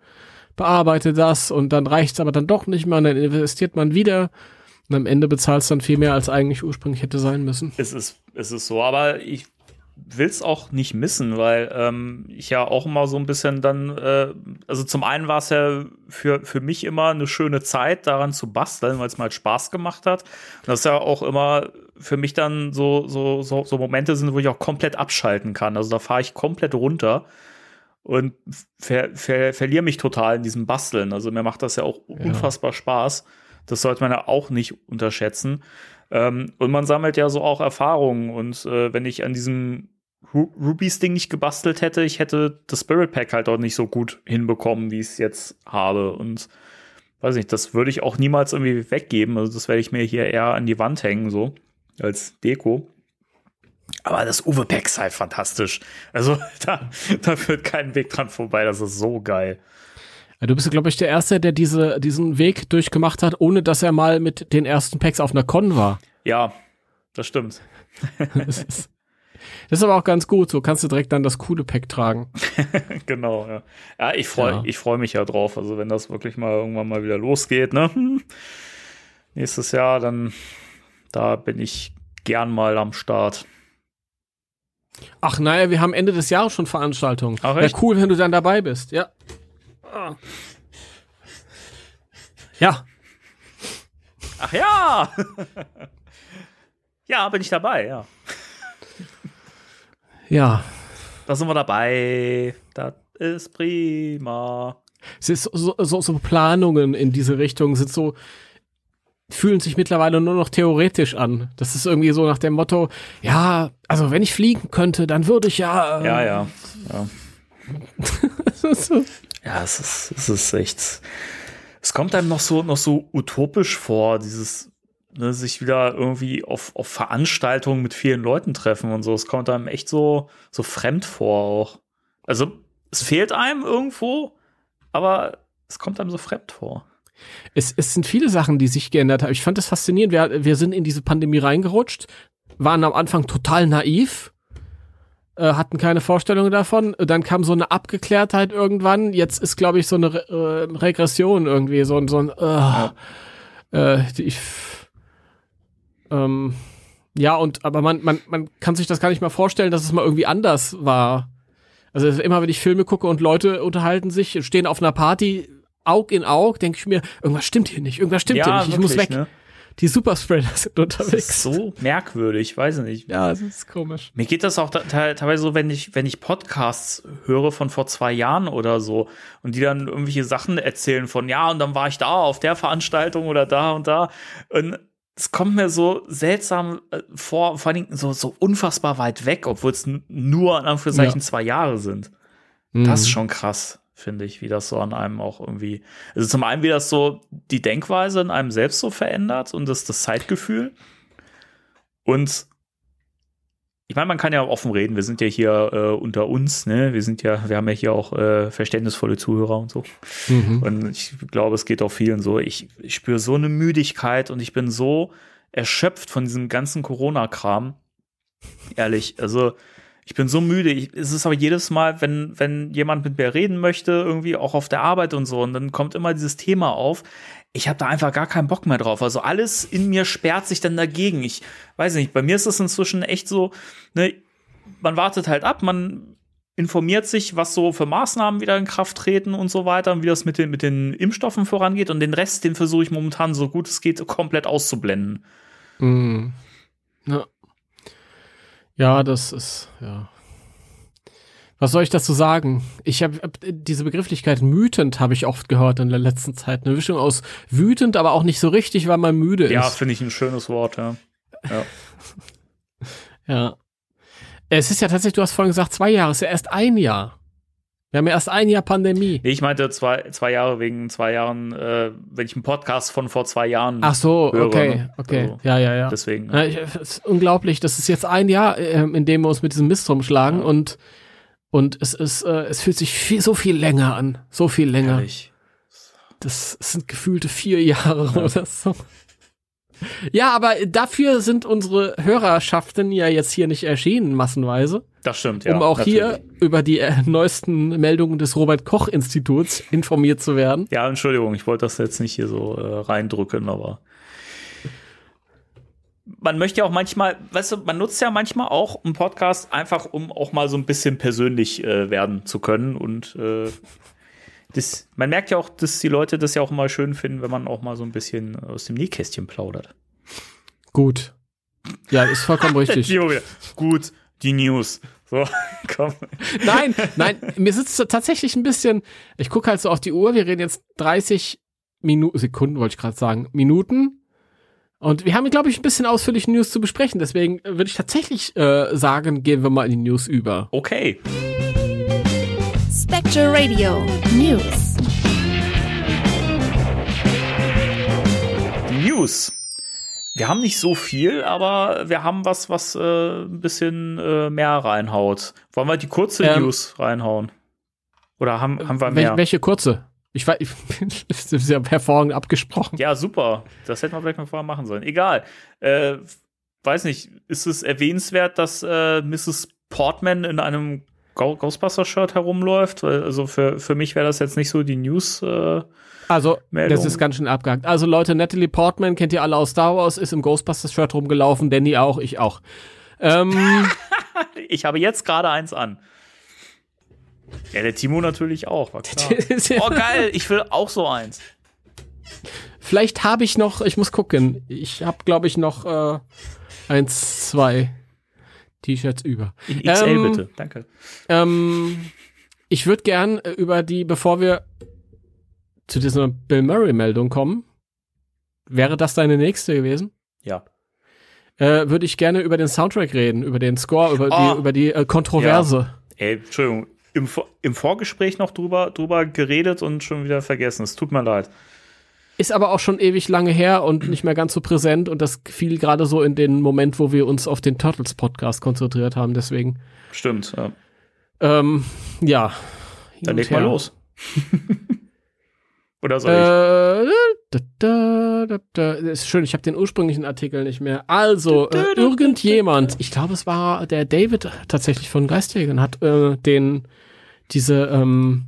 bearbeite das und dann reicht's aber dann doch nicht mehr und dann investiert man wieder und am Ende bezahlst dann viel mehr, als eigentlich ursprünglich hätte sein müssen. Es ist, es ist so, aber ich will es auch nicht missen, weil ähm, ich ja auch immer so ein bisschen dann, äh, also zum einen war es ja für, für mich immer eine schöne Zeit, daran zu basteln, weil es mal halt Spaß gemacht hat. Und das ist ja auch immer für mich dann so, so, so, so Momente sind, wo ich auch komplett abschalten kann. Also da fahre ich komplett runter und ver, ver, verliere mich total in diesem Basteln. Also mir macht das ja auch ja. unfassbar Spaß. Das sollte man ja auch nicht unterschätzen. Ähm, und man sammelt ja so auch Erfahrungen. Und äh, wenn ich an diesem Ru Rubies-Ding nicht gebastelt hätte, ich hätte das Spirit Pack halt auch nicht so gut hinbekommen, wie ich es jetzt habe. Und weiß nicht, das würde ich auch niemals irgendwie weggeben. Also das werde ich mir hier eher an die Wand hängen, so als Deko. Aber das Uwe Pack ist halt fantastisch. Also da, da führt kein Weg dran vorbei. Das ist so geil. Du bist, glaube ich, der Erste, der diese, diesen Weg durchgemacht hat, ohne dass er mal mit den ersten Packs auf einer Con war. Ja, das stimmt. das, ist, das ist aber auch ganz gut. So kannst du direkt dann das coole Pack tragen. genau, ja. Ja, ich freue ja. ich freu mich ja drauf. Also, wenn das wirklich mal irgendwann mal wieder losgeht, ne? Nächstes Jahr, dann da bin ich gern mal am Start. Ach naja, wir haben Ende des Jahres schon Veranstaltungen. Wäre cool, wenn du dann dabei bist, ja. Ja. Ach ja. ja, bin ich dabei, ja. Ja. Da sind wir dabei. Das ist prima. Es ist so, so, so Planungen in diese Richtung sind so, fühlen sich mittlerweile nur noch theoretisch an. Das ist irgendwie so nach dem Motto, ja, also wenn ich fliegen könnte, dann würde ich ja. Äh, ja, ja. Ja. ja, es ist, es ist echt. Es kommt einem noch so, noch so utopisch vor, dieses, ne, sich wieder irgendwie auf, auf Veranstaltungen mit vielen Leuten treffen und so. Es kommt einem echt so, so fremd vor auch. Also, es fehlt einem irgendwo, aber es kommt einem so fremd vor. Es, es sind viele Sachen, die sich geändert haben. Ich fand das faszinierend. Wir, wir sind in diese Pandemie reingerutscht, waren am Anfang total naiv, hatten keine Vorstellung davon. Dann kam so eine Abgeklärtheit irgendwann. Jetzt ist, glaube ich, so eine Re äh, Regression irgendwie, so, so ein, äh, ja. äh, die, ähm, ja, und aber man, man, man kann sich das gar nicht mal vorstellen, dass es mal irgendwie anders war. Also immer wenn ich Filme gucke und Leute unterhalten sich, stehen auf einer Party, Aug in Aug, denke ich mir, irgendwas stimmt hier nicht, irgendwas stimmt ja, hier nicht, ich wirklich, muss weg. Ne? Die Superspreader sind unterwegs. Das ist so merkwürdig, weiß ich nicht. Ja, das ist komisch. Mir geht das auch teilweise so, wenn ich, wenn ich Podcasts höre von vor zwei Jahren oder so und die dann irgendwelche Sachen erzählen von, ja, und dann war ich da auf der Veranstaltung oder da und da. Und es kommt mir so seltsam äh, vor, vor allen Dingen so, so unfassbar weit weg, obwohl es nur in Anführungszeichen ja. zwei Jahre sind. Mhm. Das ist schon krass finde ich, wie das so an einem auch irgendwie. Also zum einen, wie das so die Denkweise in einem selbst so verändert und das, das Zeitgefühl. Und ich meine, man kann ja offen reden. Wir sind ja hier äh, unter uns, ne? Wir sind ja, wir haben ja hier auch äh, verständnisvolle Zuhörer und so. Mhm. Und ich glaube, es geht auch vielen so. Ich, ich spüre so eine Müdigkeit und ich bin so erschöpft von diesem ganzen Corona-Kram. Ehrlich, also ich bin so müde. Ich, es ist aber jedes Mal, wenn, wenn jemand mit mir reden möchte, irgendwie auch auf der Arbeit und so, und dann kommt immer dieses Thema auf. Ich habe da einfach gar keinen Bock mehr drauf. Also alles in mir sperrt sich dann dagegen. Ich weiß nicht, bei mir ist es inzwischen echt so, ne, man wartet halt ab, man informiert sich, was so für Maßnahmen wieder in Kraft treten und so weiter und wie das mit den, mit den Impfstoffen vorangeht. Und den Rest, den versuche ich momentan so gut es geht, komplett auszublenden. Mm. Ja. Ja, das ist, ja. Was soll ich dazu sagen? Ich habe hab, diese Begrifflichkeit mütend habe ich oft gehört in der letzten Zeit. Eine Mischung aus wütend, aber auch nicht so richtig, weil man müde ja, ist. Ja, finde ich ein schönes Wort, ja. Ja. Ja. Es ist ja tatsächlich, du hast vorhin gesagt, zwei Jahre, es ist ja erst ein Jahr. Wir haben ja erst ein Jahr Pandemie. Nee, ich meinte zwei, zwei Jahre wegen zwei Jahren, äh, wenn ich einen Podcast von vor zwei Jahren. Ach so, höre, okay, ne? okay. Also, ja, ja, ja. Deswegen. Ja, ich, es ist unglaublich. Das ist jetzt ein Jahr, ähm, in dem wir uns mit diesem Mist rumschlagen Ja. und, und es ist, äh, es fühlt sich viel, so viel länger an. So viel länger. Herrlich. Das sind gefühlte vier Jahre oder so. Ja, aber dafür sind unsere Hörerschaften ja jetzt hier nicht erschienen, massenweise, Das stimmt, ja. um auch hier natürlich. über die äh, neuesten Meldungen des Robert-Koch-Instituts informiert zu werden. Ja, Entschuldigung, ich wollte das jetzt nicht hier so äh, reindrücken, aber. Man möchte ja auch manchmal, weißt du, man nutzt ja manchmal auch einen Podcast einfach, um auch mal so ein bisschen persönlich äh, werden zu können. Und äh, das, man merkt ja auch, dass die Leute das ja auch immer schön finden, wenn man auch mal so ein bisschen aus dem Nähkästchen plaudert. Gut. Ja, ist vollkommen richtig. Gut, die News. So, komm. Nein, nein, mir sitzt tatsächlich ein bisschen, ich gucke halt so auf die Uhr, wir reden jetzt 30 Minuten, Sekunden wollte ich gerade sagen, Minuten. Und wir haben, glaube ich, ein bisschen ausführlich News zu besprechen. Deswegen würde ich tatsächlich äh, sagen, gehen wir mal in die News über. Okay. Spectre Radio News. Die News. Wir haben nicht so viel, aber wir haben was, was äh, ein bisschen äh, mehr reinhaut. Wollen wir die kurze Ähm, News reinhauen? Oder haben, haben wir mehr? welche kurze? Ich weiß, das ist ja hervorragend abgesprochen. Ja, super. Das hätten wir vielleicht mal vorher machen sollen. Egal. Äh, weiß nicht, ist es erwähnenswert, dass äh, Mrs. Portman in einem Ghostbuster-Shirt herumläuft? Weil, Also für, für mich wäre das jetzt nicht so die News. Äh, Also, Meldung. das ist ganz schön abgehakt. Also, Leute, Natalie Portman kennt ihr alle aus Star Wars, ist im Ghostbusters-Shirt rumgelaufen, Danny auch, ich auch. Ähm, ich habe jetzt gerade eins an. Ja, der Timo natürlich auch, war klar. Oh, geil, ich will auch so eins. Vielleicht habe ich noch, ich muss gucken. Ich habe, glaube ich, noch äh, eins, zwei T-Shirts über. In XL Ähm, bitte, danke. Ähm, ich würde gern äh, über die, bevor wir zu dieser Bill Murray-Meldung kommen, wäre das deine nächste gewesen? Ja. Äh, würde ich gerne über den Soundtrack reden, über den Score, über Oh. die, über die äh, Kontroverse. Ey, Entschuldigung, im, im Vorgespräch noch drüber, drüber geredet und schon wieder vergessen. Es tut mir leid. Ist aber auch schon ewig lange her und nicht mehr ganz so präsent und das fiel gerade so in den Moment, wo wir uns auf den Turtles Podcast konzentriert haben. Deswegen, Stimmt. Ja. ähm, ja. Dann leg mal los. Oder soll ich? Äh, da, da, da, da. Ist schön, ich habe den ursprünglichen Artikel nicht mehr. Also, äh, irgendjemand, ich glaube, es war der David tatsächlich von Geistjägern, hat äh, den, diese, ähm,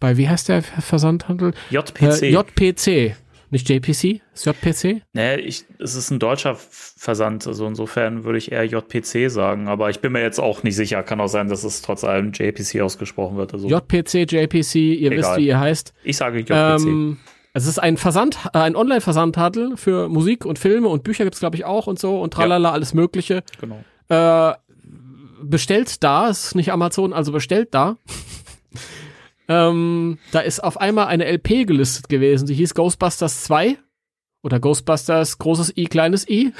bei, wie heißt der Versandhandel? JPC. Äh, JPC. Nicht JPC? Ist JPC? nee, ich, es ist ein deutscher Versand, also insofern würde ich eher JPC sagen, aber ich bin mir jetzt auch nicht sicher. Kann auch sein, dass es trotz allem JPC ausgesprochen wird. Also JPC, JPC, ihr Egal. wisst, wie ihr heißt. ich sage JPC. Ähm, es ist ein Versand, äh, ein Online-Versandhandel für Musik und Filme und Bücher gibt's glaube ich auch und so und tralala, alles Mögliche. genau. Äh, bestellt da, ist nicht Amazon, also bestellt da. Ähm, da ist auf einmal eine LP gelistet gewesen, die hieß Ghostbusters 2 oder Ghostbusters großes I, kleines I.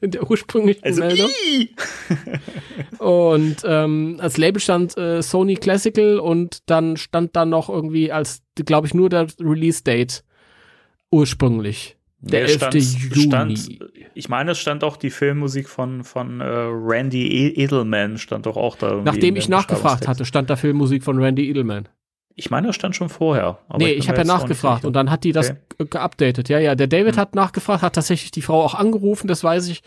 In der ursprünglichen Also, Meldung. Und ähm, als Label stand äh, Sony Classical und dann stand da noch irgendwie als, glaube ich, nur der Release-Date ursprünglich. Der Nee, 11. stand, Juni. Stand, ich meine, es stand auch die Filmmusik von, von äh, Randy E- Edelman, stand doch auch da. Nachdem dem ich nachgefragt hatte, stand da Filmmusik von Randy Edelman. Ich meine, es stand schon vorher. aber nee, ich mir habe ja nachgefragt und dann hat die das Okay. ge- geupdatet. Ja, ja, der David hat nachgefragt, hat tatsächlich die Frau auch angerufen, das weiß ich.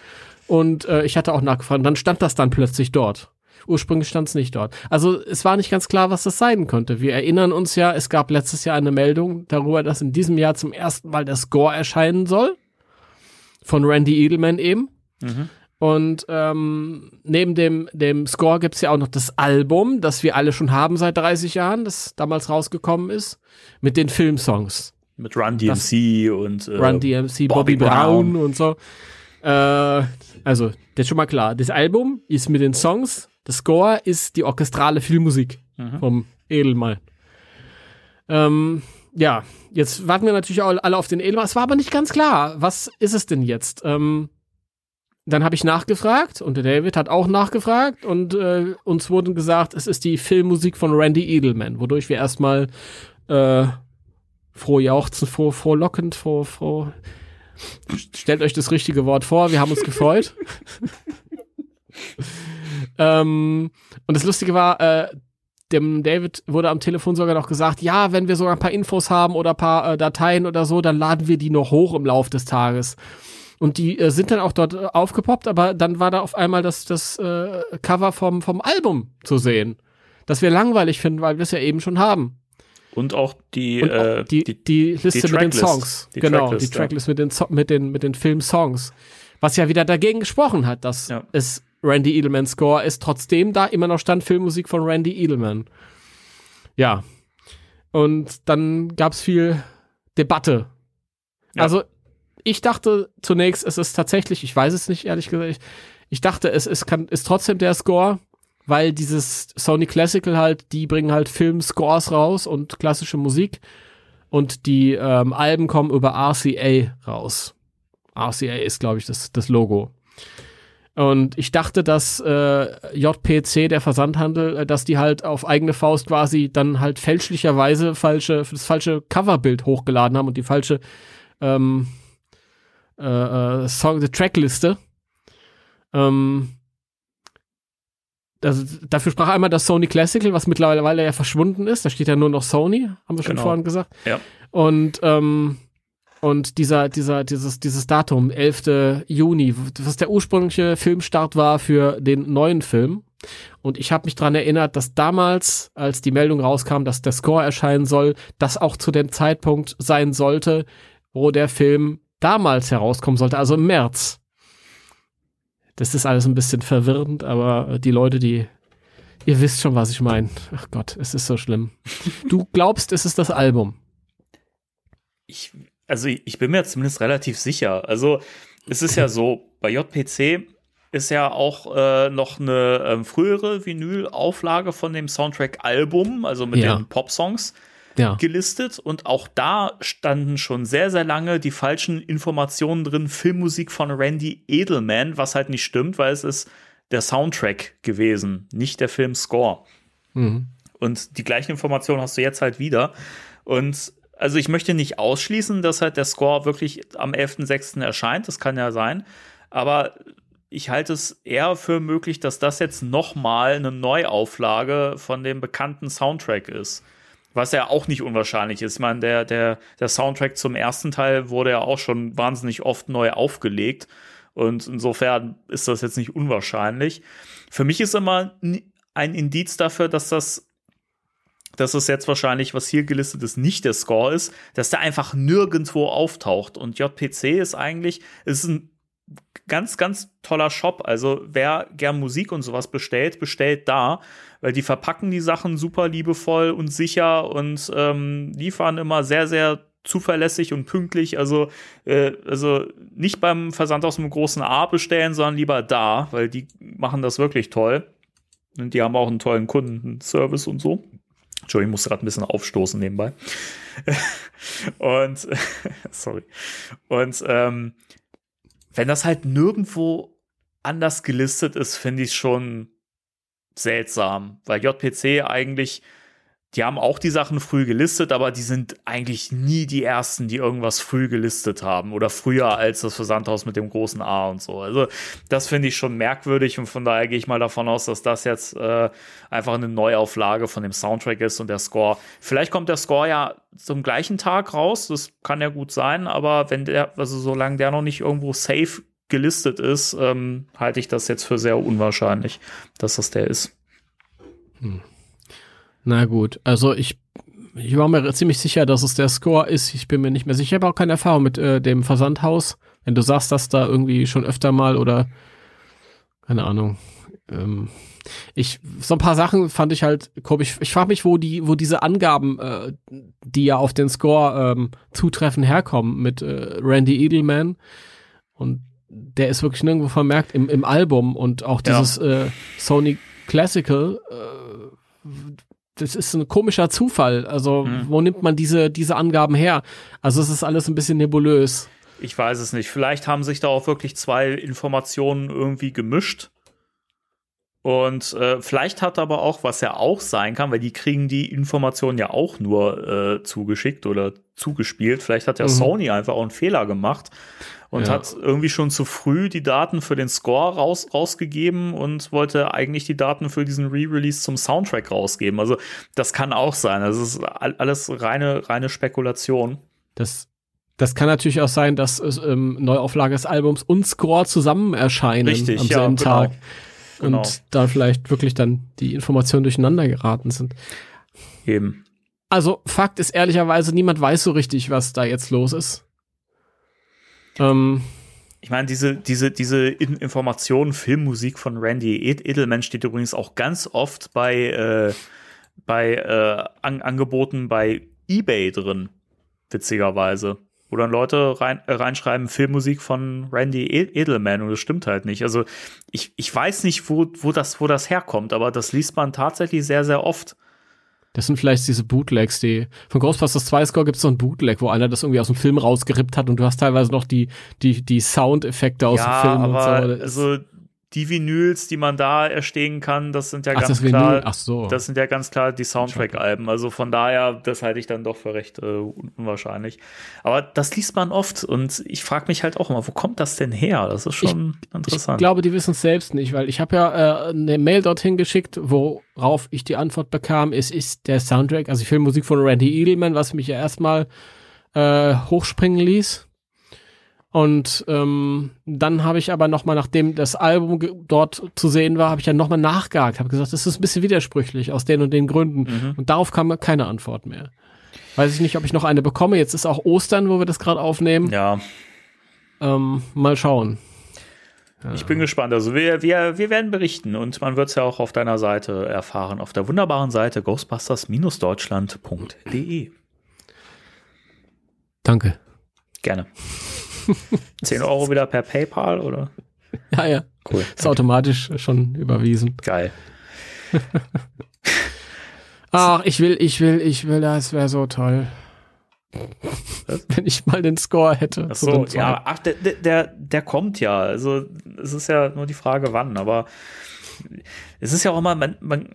Und äh, ich hatte auch nachgefragt. Und dann stand das dann plötzlich dort. Ursprünglich stand es nicht dort. Also es war nicht ganz klar, was das sein könnte. Wir erinnern uns ja, es gab letztes Jahr eine Meldung darüber, dass in diesem Jahr zum ersten Mal der Score erscheinen soll. Von Randy Edelman eben. Mhm. Und ähm, neben dem, dem Score gibt's ja auch noch das Album, das wir alle schon haben seit 30 Jahren, das damals rausgekommen ist, mit den Filmsongs. Mit Run DMC und äh, Run DMC, Bobby, Bobby Brown. Brown. und so. Äh, also, das ist schon mal klar. Das Album ist mit den Songs, das Score ist die orchestrale Filmmusik Mhm. vom Edelmann. Ähm, ja, jetzt warten wir natürlich alle auf den Edelmann. Es war aber nicht ganz klar, was ist es denn jetzt? Ähm, dann habe ich nachgefragt und der David hat auch nachgefragt und äh, uns wurde gesagt, es ist die Filmmusik von Randy Edelman, wodurch wir erstmal äh, froh jauchzen, froh, frohlockend, froh, froh. Stellt euch das richtige Wort vor, wir haben uns gefreut. ähm, und das Lustige war, äh, dem David wurde am Telefon sogar noch gesagt, ja, wenn wir sogar ein paar Infos haben oder ein paar äh, Dateien oder so, dann laden wir die noch hoch im Laufe des Tages. Und die äh, sind dann auch dort äh, aufgepoppt, aber dann war da auf einmal das, das äh, Cover vom, vom Album zu sehen. Das wir langweilig finden, weil wir es ja eben schon haben. Und auch die, Und auch äh, die, die, Liste die mit den. Songs. Die genau, Tracklist, die Tracklist mit den, so mit den, mit den Film-Songs. Was ja wieder dagegen gesprochen hat, dass Ja. es Randy Edelman Score ist, trotzdem da immer noch stand Filmmusik von Randy Edelman. Ja. Und dann gab's viel Debatte. Ja. Also, ich dachte zunächst, es ist tatsächlich, ich weiß es nicht, ehrlich gesagt, ich, ich dachte, es ist, kann, ist trotzdem der Score, weil dieses Sony Classical halt, die bringen halt Film-Scores raus und klassische Musik und die ähm, Alben kommen über RCA raus. RCA ist, glaube ich, das, das Logo. Und ich dachte, dass äh, JPC, der Versandhandel, äh, dass die halt auf eigene Faust quasi dann halt fälschlicherweise falsche, das falsche Coverbild hochgeladen haben und die falsche ähm, äh, äh, Song, die Trackliste. Ähm, also dafür sprach einmal das Sony Classical, was mittlerweile ja verschwunden ist. Da steht ja nur noch Sony, haben wir schon Genau. vorhin gesagt. Ja. Und ähm, und dieser, dieser, dieses, dieses Datum, 11. Juni, was der ursprüngliche Filmstart war für den neuen Film. Und ich habe mich dran erinnert, dass damals, als die Meldung rauskam, dass der Score erscheinen soll, das auch zu dem Zeitpunkt sein sollte, wo der Film damals herauskommen sollte, also im März. Das ist alles ein bisschen verwirrend, aber die Leute, die, ihr wisst schon, was ich meine. Ach Gott, es ist so schlimm. Du glaubst, es ist das Album. ich, also ich bin mir zumindest relativ sicher. Also es ist ja so, bei JPC ist ja auch äh, noch eine ähm, frühere Vinyl-Auflage von dem Soundtrack-Album, also mit Ja. den Pop-Songs, Ja. gelistet. Und auch da standen schon sehr, sehr lange die falschen Informationen drin, Filmmusik von Randy Edelman, was halt nicht stimmt, weil es ist der Soundtrack gewesen, nicht der Filmscore. Mhm. Und die gleichen Informationen hast du jetzt halt wieder. Und also ich möchte nicht ausschließen, dass halt der Score wirklich am 11.06. erscheint. Das kann ja sein. Aber ich halte es eher für möglich, dass das jetzt noch mal eine Neuauflage von dem bekannten Soundtrack ist. Was ja auch nicht unwahrscheinlich ist. Ich meine, der, der, der Soundtrack zum ersten Teil wurde ja auch schon wahnsinnig oft neu aufgelegt. Und insofern ist das jetzt nicht unwahrscheinlich. Für mich ist immer ein Indiz dafür, dass das dass es jetzt wahrscheinlich, was hier gelistet ist, nicht der Score ist, dass der einfach nirgendwo auftaucht. Und JPC ist eigentlich, ist ein ganz, ganz toller Shop. Also wer gern Musik und sowas bestellt, bestellt da, weil die verpacken die Sachen super liebevoll und sicher und ähm, liefern immer sehr, sehr zuverlässig und pünktlich. Also, äh, also nicht beim Versand aus einem großen A bestellen, sondern lieber da, weil die machen das wirklich toll. Und die haben auch einen tollen Kundenservice und so. Entschuldigung, ich musste gerade ein bisschen aufstoßen nebenbei. und sorry. Und ähm, wenn das halt nirgendwo anders gelistet ist, finde ich schon seltsam, weil JPC eigentlich, die haben auch die Sachen früh gelistet, aber die sind eigentlich nie die ersten, die irgendwas früh gelistet haben oder früher als das Versandhaus mit dem großen A und so. Also das finde ich schon merkwürdig und von daher gehe ich mal davon aus, dass das jetzt äh, einfach eine Neuauflage von dem Soundtrack ist und der Score. Vielleicht kommt der Score ja zum gleichen Tag raus, das kann ja gut sein, aber wenn der, also solange der noch nicht irgendwo safe gelistet ist, ähm, halte ich das jetzt für sehr unwahrscheinlich, dass das der ist. Na gut, also ich, ich war mir ziemlich sicher, dass es der Score ist. Ich bin mir nicht mehr sicher. Ich habe auch keine Erfahrung mit äh, dem Versandhaus. Wenn du sagst, dass da irgendwie schon öfter mal oder keine Ahnung. Ähm, ich so ein paar Sachen fand ich halt komisch. Ich frage mich, wo die, wo diese Angaben, äh, die ja auf den Score ähm, zutreffen, herkommen mit äh, Randy Edelman und der ist wirklich nirgendwo vermerkt im, im Album und auch Ja. dieses äh, Sony Classical äh, das ist ein komischer Zufall. Also, hm. wo nimmt man diese, diese Angaben her? Also, es ist alles ein bisschen nebulös. Ich weiß es nicht. Vielleicht haben sich da auch wirklich zwei Informationen irgendwie gemischt. Und äh, vielleicht hat aber auch, was ja auch sein kann, weil die kriegen die Informationen ja auch nur äh, zugeschickt oder zugespielt. Vielleicht hat ja mhm. Sony einfach auch einen Fehler gemacht und ja. hat irgendwie schon zu früh die Daten für den Score raus, rausgegeben und wollte eigentlich die Daten für diesen Re-Release zum Soundtrack rausgeben. Also das kann auch sein. Das ist alles reine, reine Spekulation. Das das kann natürlich auch sein, dass ähm, Neuauflage des Albums und Score zusammen erscheinen Richtig, am selben ja, genau. Tag genau. und da vielleicht wirklich dann die Informationen durcheinander geraten sind. Eben. Also Fakt ist ehrlicherweise, niemand weiß so richtig, was da jetzt los ist. Ähm, ich meine, diese, diese, diese Informationen, Filmmusik von Randy Edelman steht übrigens auch ganz oft bei, äh, bei äh, An Angeboten bei eBay drin, witzigerweise wo dann Leute rein, äh, reinschreiben, Filmmusik von Randy Edelman und das stimmt halt nicht. Also ich, ich weiß nicht, wo, wo, das, wo das herkommt, aber das liest man tatsächlich sehr, sehr oft. Das sind vielleicht diese Bootlegs, die von Ghostbusters 2 Score gibt es so ein Bootleg, wo einer das irgendwie aus dem Film rausgerippt hat und du hast teilweise noch die, die, die Soundeffekte aus ja, dem Film aber und so. Also die Vinyls, die man da erstehen kann, das sind ja Ach, ganz klar, Ach so. das sind ja ganz klar die Soundtrack-Alben. Also von daher, das halte ich dann doch für recht äh, unwahrscheinlich. Aber das liest man oft und ich frage mich halt auch immer, wo kommt das denn her? Das ist schon ich, interessant. Ich glaube, die wissen es selbst nicht, weil ich habe ja äh, eine Mail dorthin geschickt, worauf ich die Antwort bekam, es ist der Soundtrack, also die Filmmusik von Randy Edelman, was mich ja erstmal äh, hochspringen ließ. Und ähm, dann habe ich aber noch mal, nachdem das Album dort zu sehen war, habe ich ja noch mal nachgehakt, habe gesagt, das ist ein bisschen widersprüchlich aus den und den Gründen. Mhm. Und darauf kam keine Antwort mehr. Weiß ich nicht, ob ich noch eine bekomme. Jetzt ist auch Ostern, wo wir das gerade aufnehmen. Ja. Ähm, mal schauen. Ich bin gespannt. Also wir, wir, wir werden berichten und man wird es ja auch auf deiner Seite erfahren, auf der wunderbaren Seite ghostbusters-deutschland.de. Danke. Gerne. 10 Euro wieder per PayPal oder? Ja, ja. Cool. Ist automatisch schon überwiesen. Geil. Ach, ich will, ich will, ich will, das wäre so toll. Was? Wenn ich mal den Score hätte. Ach so, ja, ach, der, der, der kommt ja. Also, es ist ja nur die Frage, wann. Aber es ist ja auch immer, man, man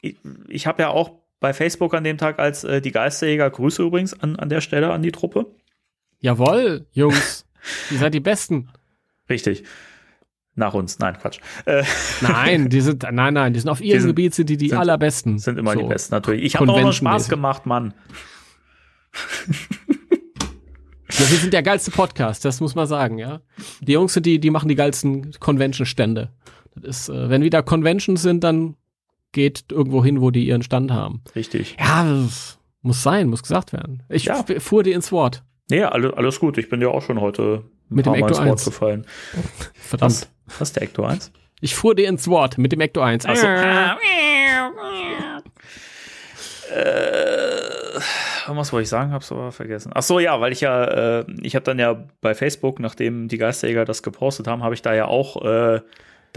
ich, ich habe ja auch bei Facebook an dem Tag als äh, die Geisterjäger, Grüße übrigens an, an der Stelle an die Truppe. Jawoll, Jungs. Ihr seid die Besten. Richtig. Nach uns. Nein, Quatsch. Äh. Nein, die sind, nein, nein, die sind auf ihrem sind, Gebiet sind die die sind, allerbesten. Sind immer so. die Besten, natürlich. Ich habe auch noch Spaß gemacht, Mann. Ja, wir sind der geilste Podcast, das muss man sagen, ja. Die Jungs sind die, die machen die geilsten Convention-Stände. Das ist, äh, wenn wieder Conventions sind, dann geht irgendwo hin, wo die ihren Stand haben. Richtig. Ja, muss sein, muss gesagt werden. Ich ja. fuhr dir ins Wort. Nee, alles, alles gut. Ich bin ja auch schon heute ein mit paar dem Mal ins Wort gefallen. Verdammt. Was, was ist der Ecto 1? Ich fuhr dir ins Wort mit dem Ecto 1. Achso. äh, was wollte ich sagen? Hab's aber vergessen. Ach so, ja, weil ich ja, äh, ich habe dann ja bei Facebook, nachdem die Geisterjäger das gepostet haben, habe ich da ja auch äh,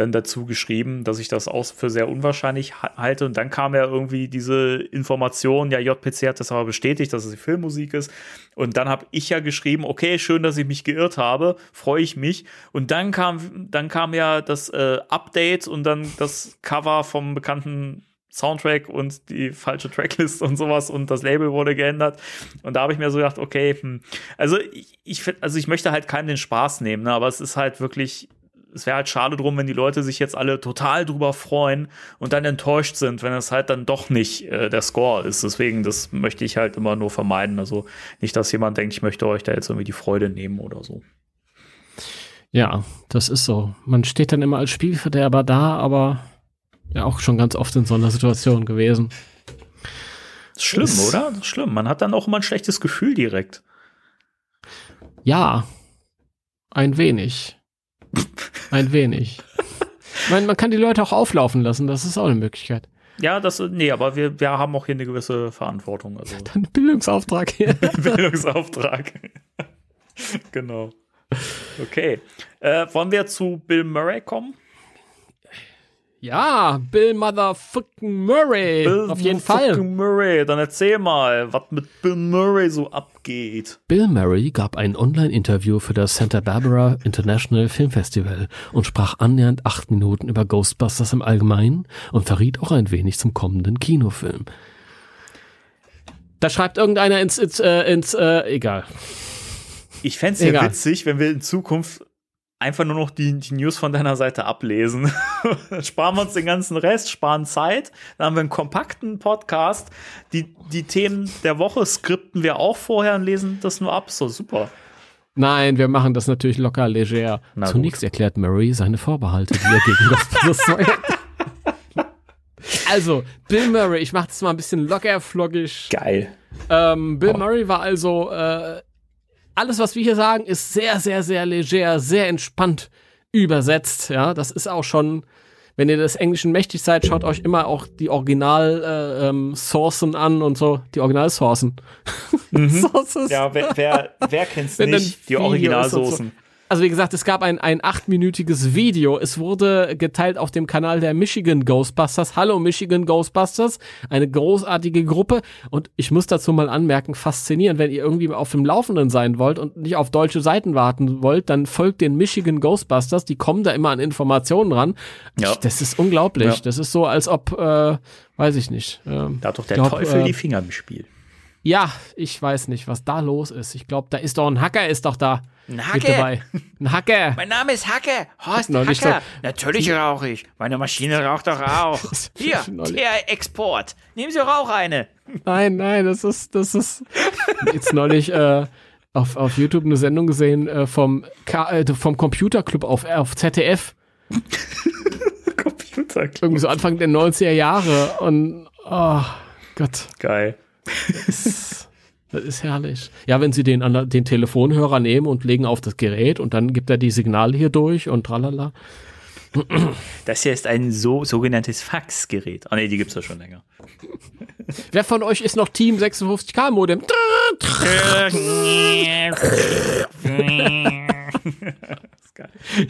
dann dazu geschrieben, dass ich das auch für sehr unwahrscheinlich halte. Und dann kam ja irgendwie diese Information, ja, JPC hat das aber bestätigt, dass es die Filmmusik ist. Und dann habe ich ja geschrieben, okay, schön, dass ich mich geirrt habe, freue ich mich. Und dann kam, dann kam ja das äh, Update und dann das Cover vom bekannten Soundtrack und die falsche Tracklist und sowas und das Label wurde geändert. Und da habe ich mir so gedacht, okay, hm, also ich, ich also ich möchte halt keinen den Spaß nehmen, ne, aber es ist halt wirklich es wäre halt schade drum, wenn die Leute sich jetzt alle total drüber freuen und dann enttäuscht sind, wenn es halt dann doch nicht äh, der Score ist. Deswegen, das möchte ich halt immer nur vermeiden. Also nicht, dass jemand denkt, ich möchte euch da jetzt irgendwie die Freude nehmen oder so. Ja, das ist so. Man steht dann immer als Spielverderber da, aber ja auch schon ganz oft in so einer Situation gewesen. Das ist schlimm, das oder? Das ist schlimm. Man hat dann auch immer ein schlechtes Gefühl direkt. Ja, ein wenig. Ein wenig. Ich meine, man kann die Leute auch auflaufen lassen, das ist auch eine Möglichkeit. Ja, das, nee, aber wir, wir haben auch hier eine gewisse Verantwortung. Also. Dann Bildungsauftrag hier. Bildungsauftrag. genau. Okay. Äh, wollen wir zu Bill Murray kommen? Ja, Bill Motherfucking Murray. Bill Auf jeden Fall. Murray, dann erzähl mal, was mit Bill Murray so abgeht. Bill Murray gab ein Online-Interview für das Santa Barbara International Film Festival und sprach annähernd acht Minuten über Ghostbusters im Allgemeinen und verriet auch ein wenig zum kommenden Kinofilm. Da schreibt irgendeiner ins, ins, äh, ins äh, egal. Ich fände es ja witzig, wenn wir in Zukunft einfach nur noch die, die News von deiner Seite ablesen. sparen wir uns den ganzen Rest, sparen Zeit. Dann haben wir einen kompakten Podcast. Die, die Themen der Woche skripten wir auch vorher und lesen das nur ab. So super. Nein, wir machen das natürlich locker leger. Na Zunächst gut. erklärt Murray seine Vorbehalte, die er gegen das Also, Bill Murray, ich mache das mal ein bisschen locker flockig. Geil. Ähm, Bill oh. Murray war also äh, alles, was wir hier sagen, ist sehr, sehr, sehr leger, sehr entspannt übersetzt. Ja, das ist auch schon, wenn ihr des Englischen mächtig seid, schaut euch immer auch die Original-Sourcen äh, ähm, an und so, die Original-Sourcen. Mhm. ja, wer, wer, wer kennt's nicht, die Originalsoßen. So also wie gesagt, es gab ein, ein achtminütiges Video. Es wurde geteilt auf dem Kanal der Michigan Ghostbusters. Hallo Michigan Ghostbusters, eine großartige Gruppe. Und ich muss dazu mal anmerken, faszinierend, wenn ihr irgendwie auf dem Laufenden sein wollt und nicht auf deutsche Seiten warten wollt, dann folgt den Michigan Ghostbusters. Die kommen da immer an Informationen ran. Ja. Das ist unglaublich. Ja. Das ist so, als ob, äh, weiß ich nicht. Ähm, da hat doch der glaub, Teufel äh, die Finger im Spiel. Ja, ich weiß nicht, was da los ist. Ich glaube, da ist doch ein Hacker, ist doch da. Ein Hacke. Ein Hacke. Mein Name ist Hacke. Horst no, Hacker. So. Natürlich rauche ich. Meine Maschine raucht doch auch. Hier, der Export. Nehmen Sie doch auch eine. Nein, nein, das ist, das ist jetzt neulich äh, auf, auf YouTube eine Sendung gesehen äh, vom, äh, vom Computerclub auf, auf ZDF. Computerclub. Irgendwie so Anfang der 90er Jahre und oh Gott. Geil. Das, das ist herrlich. Ja, wenn Sie den, den Telefonhörer nehmen und legen auf das Gerät und dann gibt er die Signale hier durch und tralala. Das hier ist ein so, sogenanntes Faxgerät. Ah, ne, die gibt es ja schon länger. Wer von euch ist noch Team 56K Modem?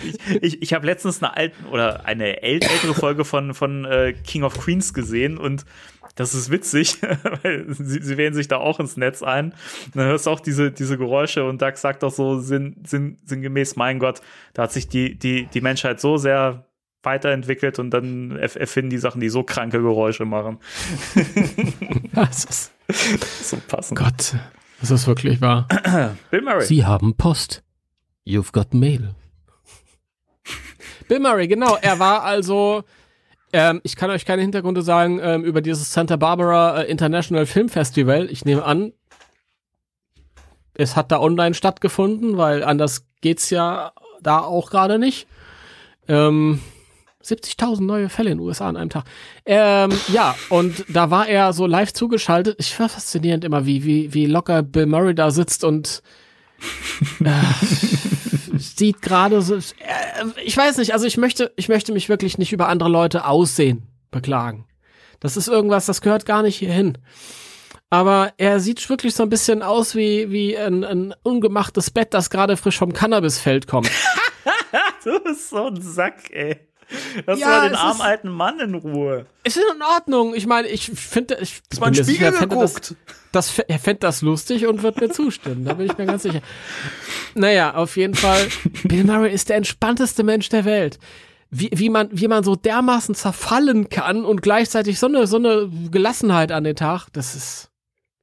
ich ich, ich habe letztens eine alten oder eine ältere Folge von, von äh, King of Queens gesehen und das ist witzig, weil sie, sie wählen sich da auch ins Netz ein. Und dann hörst du auch diese, diese Geräusche und Doug sagt auch so sinn, sinn, sinngemäß, mein Gott, da hat sich die, die, die Menschheit so sehr weiterentwickelt und dann erfinden die Sachen, die so kranke Geräusche machen. das ist so passend. Gott, das ist wirklich wahr. Bill Murray. Sie haben Post. You've got mail. Bill Murray, genau. Er war also ähm, ich kann euch keine Hintergründe sagen ähm, über dieses Santa Barbara äh, International Film Festival. Ich nehme an, es hat da online stattgefunden, weil anders geht's ja da auch gerade nicht. Ähm, 70.000 neue Fälle in den USA an einem Tag. Ähm, ja, und da war er so live zugeschaltet. Ich war faszinierend immer, wie, wie, wie locker Bill Murray da sitzt und äh, sieht gerade so. Äh, ich weiß nicht, also ich möchte, ich möchte mich wirklich nicht über andere Leute aussehen beklagen. Das ist irgendwas, das gehört gar nicht hierhin. Aber er sieht wirklich so ein bisschen aus wie, wie ein, ein ungemachtes Bett, das gerade frisch vom Cannabisfeld kommt. du bist so ein Sack, ey. Lass ja, mal den armen alten Mann in Ruhe. Ist in Ordnung. Ich meine, ich finde, ich bin mir sicher, geguckt. Das, das, er fände das lustig und wird mir zustimmen. Da bin ich mir ganz sicher. Naja, auf jeden Fall. Bill Murray ist der entspannteste Mensch der Welt. Wie, wie, man, wie man so dermaßen zerfallen kann und gleichzeitig so eine, so eine Gelassenheit an den Tag, das ist.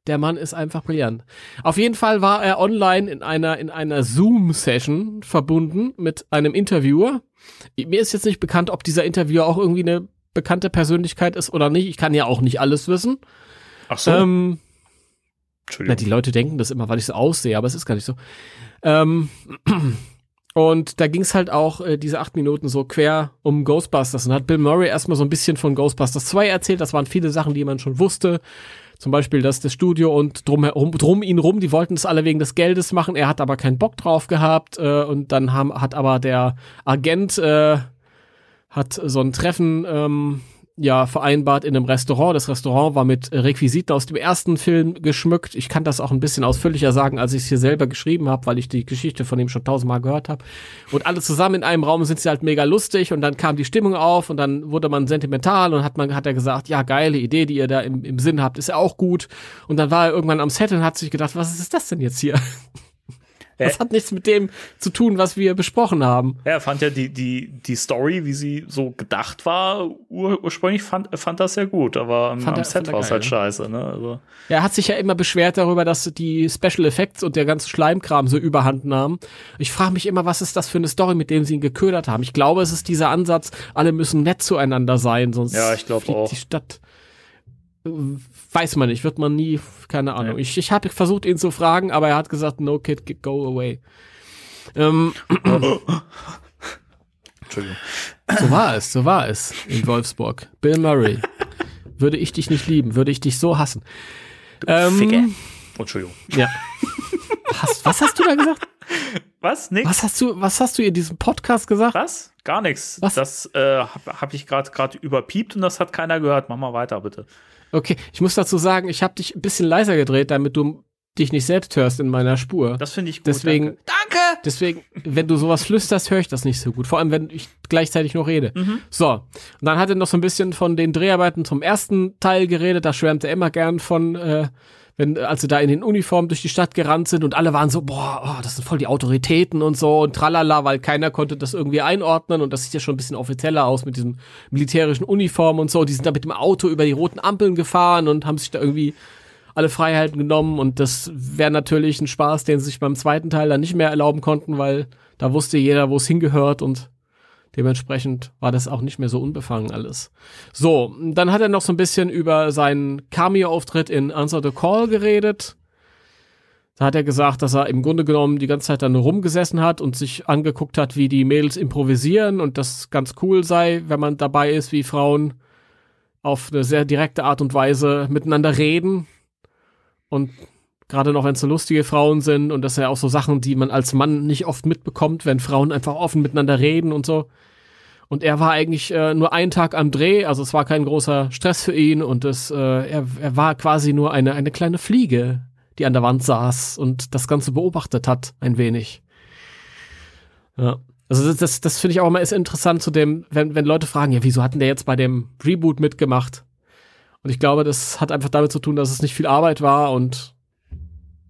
Der Mann ist einfach brillant. Auf jeden Fall war er online in einer, in einer Zoom-Session verbunden mit einem Interviewer. Mir ist jetzt nicht bekannt, ob dieser Interviewer auch irgendwie eine bekannte Persönlichkeit ist oder nicht. Ich kann ja auch nicht alles wissen. Ach so. Ähm, Entschuldigung. Na, die Leute denken das immer, weil ich so aussehe, aber es ist gar nicht so. Ähm, und da ging es halt auch äh, diese acht Minuten so quer um Ghostbusters. Und hat Bill Murray erstmal so ein bisschen von Ghostbusters 2 erzählt. Das waren viele Sachen, die man schon wusste. Zum Beispiel, dass das Studio und drum, drum ihn rum, die wollten es alle wegen des Geldes machen. Er hat aber keinen Bock drauf gehabt. Äh, und dann haben, hat aber der Agent äh, hat so ein Treffen ähm, ja vereinbart in einem Restaurant. Das Restaurant war mit Requisiten aus dem ersten Film geschmückt. Ich kann das auch ein bisschen ausführlicher sagen, als ich es hier selber geschrieben habe, weil ich die Geschichte von ihm schon tausendmal gehört habe. Und alle zusammen in einem Raum sind sie halt mega lustig und dann kam die Stimmung auf und dann wurde man sentimental und hat man hat er gesagt, ja geile Idee, die ihr da im, im Sinn habt, ist ja auch gut. Und dann war er irgendwann am Set und hat sich gedacht, was ist das denn jetzt hier? Das hat nichts mit dem zu tun, was wir besprochen haben. Ja, er fand ja die, die, die Story, wie sie so gedacht war, ur ursprünglich fand, fand das sehr gut, aber am, am Set war es halt scheiße. Ne? Also. Ja, er hat sich ja immer beschwert darüber, dass die Special Effects und der ganze Schleimkram so überhand nahmen. Ich frage mich immer, was ist das für eine Story, mit dem sie ihn geködert haben? Ich glaube, es ist dieser Ansatz, alle müssen nett zueinander sein, sonst ja, ich glaube auch. die Stadt weiß man nicht, wird man nie, keine Ahnung. Ja. Ich, ich habe versucht, ihn zu fragen, aber er hat gesagt, no kid, go away. Ähm, Entschuldigung. So war es, so war es in Wolfsburg. Bill Murray. Würde ich dich nicht lieben, würde ich dich so hassen. Du ähm, Entschuldigung. Ja. Was, was hast du da gesagt? Was? Nix? Was hast du, was hast du in diesem Podcast gesagt? Was? Gar nichts. Das äh, habe hab ich gerade gerade überpiept und das hat keiner gehört. Mach mal weiter, bitte. Okay, ich muss dazu sagen, ich habe dich ein bisschen leiser gedreht, damit du dich nicht selbst hörst in meiner Spur. Das finde ich gut. Deswegen, danke. danke. Deswegen, wenn du sowas flüsterst, höre ich das nicht so gut. Vor allem, wenn ich gleichzeitig noch rede. Mhm. So. Und dann hat er noch so ein bisschen von den Dreharbeiten zum ersten Teil geredet. Da schwärmt er immer gern von, äh, wenn, als sie da in den Uniformen durch die Stadt gerannt sind und alle waren so, boah, oh, das sind voll die Autoritäten und so und tralala, weil keiner konnte das irgendwie einordnen und das sieht ja schon ein bisschen offizieller aus mit diesen militärischen Uniformen und so. Die sind da mit dem Auto über die roten Ampeln gefahren und haben sich da irgendwie alle Freiheiten genommen und das wäre natürlich ein Spaß, den sie sich beim zweiten Teil dann nicht mehr erlauben konnten, weil da wusste jeder, wo es hingehört und Dementsprechend war das auch nicht mehr so unbefangen alles. So, dann hat er noch so ein bisschen über seinen Cameo-Auftritt in Answer the Call geredet. Da hat er gesagt, dass er im Grunde genommen die ganze Zeit dann rumgesessen hat und sich angeguckt hat, wie die Mädels improvisieren und das ganz cool sei, wenn man dabei ist, wie Frauen auf eine sehr direkte Art und Weise miteinander reden. Und gerade noch wenn es so lustige Frauen sind und das sind ja auch so Sachen, die man als Mann nicht oft mitbekommt, wenn Frauen einfach offen miteinander reden und so. Und er war eigentlich äh, nur einen Tag am Dreh, also es war kein großer Stress für ihn und es, äh, er, er war quasi nur eine, eine kleine Fliege, die an der Wand saß und das Ganze beobachtet hat, ein wenig. Ja. Also das, das, das finde ich auch immer ist interessant zu dem, wenn, wenn Leute fragen, ja, wieso hatten der jetzt bei dem Reboot mitgemacht? Und ich glaube, das hat einfach damit zu tun, dass es nicht viel Arbeit war und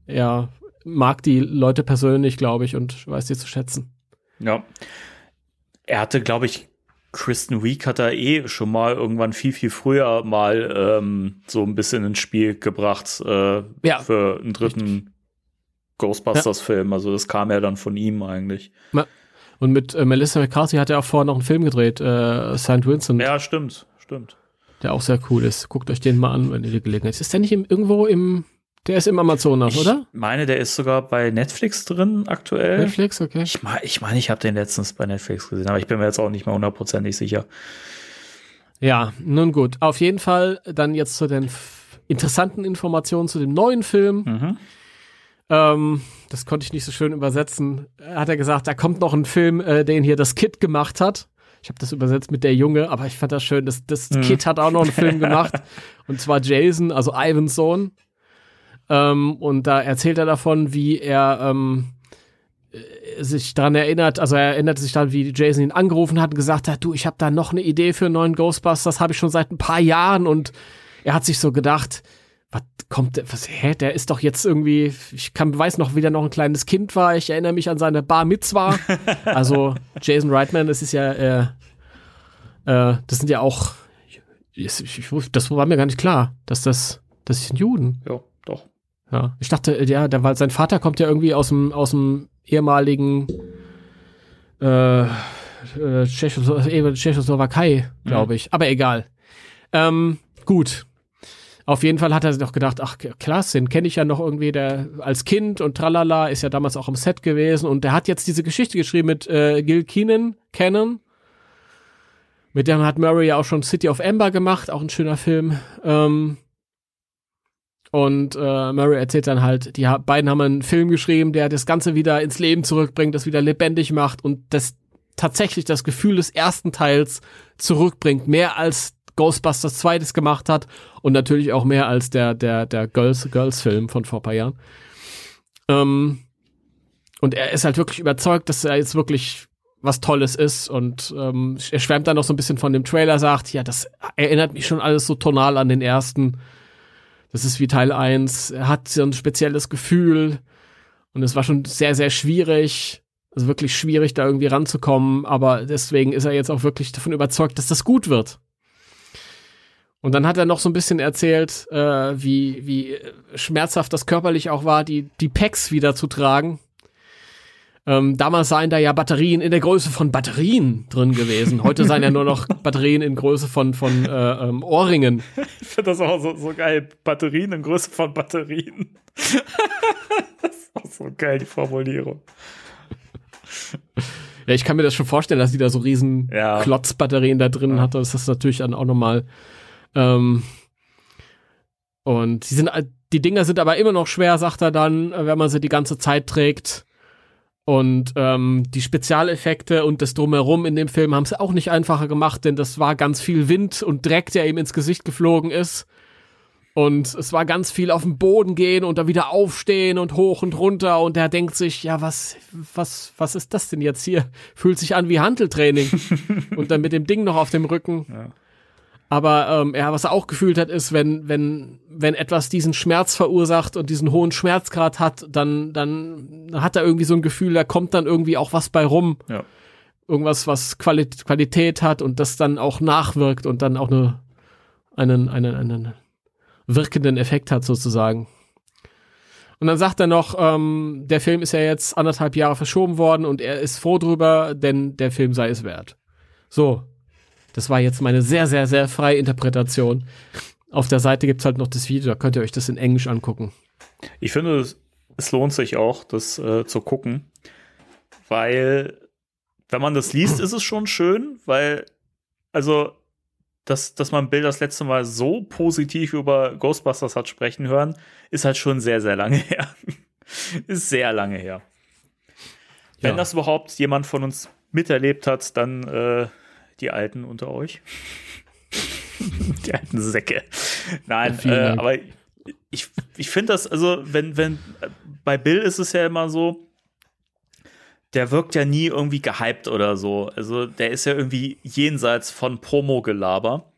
er mag die Leute persönlich, glaube ich, und weiß sie zu schätzen. Ja. Er hatte, glaube ich, Kristen Week hat er eh schon mal irgendwann viel, viel früher mal ähm, so ein bisschen ins Spiel gebracht äh, ja. für einen dritten Ghostbusters-Film. Also das kam ja dann von ihm eigentlich. Ja. Und mit äh, Melissa McCarthy hat er auch vorher noch einen Film gedreht, äh, St. Vincent. Ja, stimmt, stimmt. Der auch sehr cool ist. Guckt euch den mal an, wenn ihr die Gelegenheit habt. Ist der nicht im, irgendwo im der ist im Amazonas, ich oder? Ich meine, der ist sogar bei Netflix drin aktuell. Netflix, okay. Ich meine, ich, mein, ich habe den letztens bei Netflix gesehen, aber ich bin mir jetzt auch nicht mehr hundertprozentig sicher. Ja, nun gut. Auf jeden Fall dann jetzt zu den interessanten Informationen zu dem neuen Film. Mhm. Ähm, das konnte ich nicht so schön übersetzen. Hat er gesagt, da kommt noch ein Film, äh, den hier das Kid gemacht hat. Ich habe das übersetzt mit der Junge, aber ich fand das schön. Das, das mhm. Kid hat auch noch einen Film gemacht. und zwar Jason, also Ivans Sohn. Ähm, und da erzählt er davon, wie er ähm, äh, sich daran erinnert, also er erinnert sich dann, wie Jason ihn angerufen hat und gesagt hat, du, ich habe da noch eine Idee für einen neuen Ghostbusters, habe ich schon seit ein paar Jahren und er hat sich so gedacht, was kommt, was, hä, der ist doch jetzt irgendwie, ich kann, weiß noch, wie der noch ein kleines Kind war, ich erinnere mich an seine Bar Mitzwa. also Jason Reitman, das ist ja, äh, äh, das sind ja auch, ich, ich, das war mir gar nicht klar, dass das, das sind Juden. Ja, doch. Ja, ich dachte, ja, der, weil sein Vater kommt ja irgendwie aus dem, aus dem ehemaligen äh, äh, Tschechoslowakei, glaube mhm. ich. Mhm. Aber egal. Ähm, gut. Auf jeden Fall hat er sich doch gedacht, ach klasse, den kenne ich ja noch irgendwie, der als Kind und tralala, ist ja damals auch im Set gewesen und der hat jetzt diese Geschichte geschrieben mit äh, Gil Keenan, Cannon. Mit dem hat Murray ja auch schon City of Amber gemacht, auch ein schöner Film. Ähm, und äh, Murray erzählt dann halt, die beiden haben einen Film geschrieben, der das Ganze wieder ins Leben zurückbringt, das wieder lebendig macht und das tatsächlich das Gefühl des ersten Teils zurückbringt, mehr als Ghostbusters zweites gemacht hat und natürlich auch mehr als der, der, der Girls, Girls Film von vor paar Jahren. Ähm, und er ist halt wirklich überzeugt, dass er jetzt wirklich was Tolles ist und ähm, er schwärmt dann noch so ein bisschen von dem Trailer, sagt, ja, das erinnert mich schon alles so tonal an den ersten. Das ist wie Teil 1. Er hat so ein spezielles Gefühl und es war schon sehr, sehr schwierig. Also wirklich schwierig, da irgendwie ranzukommen, aber deswegen ist er jetzt auch wirklich davon überzeugt, dass das gut wird. Und dann hat er noch so ein bisschen erzählt, äh, wie, wie schmerzhaft das körperlich auch war, die, die Packs wieder zu tragen. Ähm, damals seien da ja Batterien in der Größe von Batterien drin gewesen. Heute seien ja nur noch Batterien in Größe von, von äh, ähm, Ohrringen. Ich finde das auch so, so geil. Batterien in Größe von Batterien. das ist auch so geil, die Formulierung. Ja, ich kann mir das schon vorstellen, dass die da so riesen Ja. Klotzbatterien da drin Ja. hatte. Das ist natürlich dann auch nochmal. Ähm, und die sind, die Dinger sind aber immer noch schwer, sagt er dann, wenn man sie die ganze Zeit trägt. Und ähm, die Spezialeffekte und das Drumherum in dem Film haben es auch nicht einfacher gemacht, denn das war ganz viel Wind und Dreck, der ihm ins Gesicht geflogen ist. Und es war ganz viel auf den Boden gehen und dann wieder aufstehen und hoch und runter. Und er denkt sich, ja, was, was, was ist das denn jetzt hier? Fühlt sich an wie Handeltraining. und dann mit dem Ding noch auf dem Rücken. Ja. Aber ähm, ja, was er auch gefühlt hat, ist, wenn, wenn, wenn etwas diesen Schmerz verursacht und diesen hohen Schmerzgrad hat, dann, dann hat er irgendwie so ein Gefühl, da kommt dann irgendwie auch was bei rum. Ja. Irgendwas, was Quali Qualität hat und das dann auch nachwirkt und dann auch eine, einen, einen, einen wirkenden Effekt hat sozusagen. Und dann sagt er noch, ähm, der Film ist ja jetzt anderthalb Jahre verschoben worden und er ist froh drüber, denn der Film sei es wert. So, das war jetzt meine sehr, sehr, sehr freie Interpretation. Auf der Seite gibt's halt noch das Video, da könnt ihr euch das in Englisch angucken. Ich finde, es, es lohnt sich auch, das äh, zu gucken, weil wenn man das liest, ist es schon schön, weil also dass, dass man Bill das letzte Mal so positiv über Ghostbusters hat sprechen hören, ist halt schon sehr, sehr lange her. ist sehr lange her. Wenn Ja. das überhaupt jemand von uns miterlebt hat, dann äh, die Alten unter euch. die alten Säcke. Nein, äh, aber ich, ich finde das, also, wenn, wenn, bei Bill ist es ja immer so, der wirkt ja nie irgendwie gehypt oder so. Also, der ist ja irgendwie jenseits von Promo-Gelaber.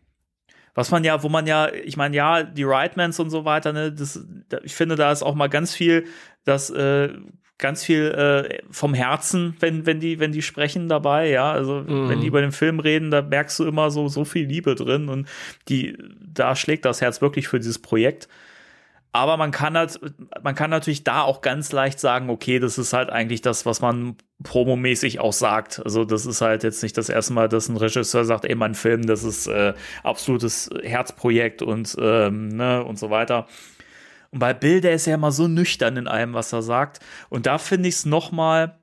Was man ja, wo man ja, ich meine, ja, die Rightmans und so weiter, ne, das, da, ich finde, da ist auch mal ganz viel, das, äh, ganz viel äh, vom Herzen, wenn, wenn die, wenn die sprechen dabei, ja. Also Mhm. wenn die über den Film reden, da merkst du immer so, so viel Liebe drin und die, da schlägt das Herz wirklich für dieses Projekt. Aber man kann halt, man kann natürlich da auch ganz leicht sagen, okay, das ist halt eigentlich das, was man promomäßig auch sagt. Also das ist halt jetzt nicht das erste Mal, dass ein Regisseur sagt, ey, mein Film, das ist äh, absolutes Herzprojekt und ähm, ne und so weiter. Und bei Bill, der ist ja immer so nüchtern in allem, was er sagt. Und da finde ich es noch mal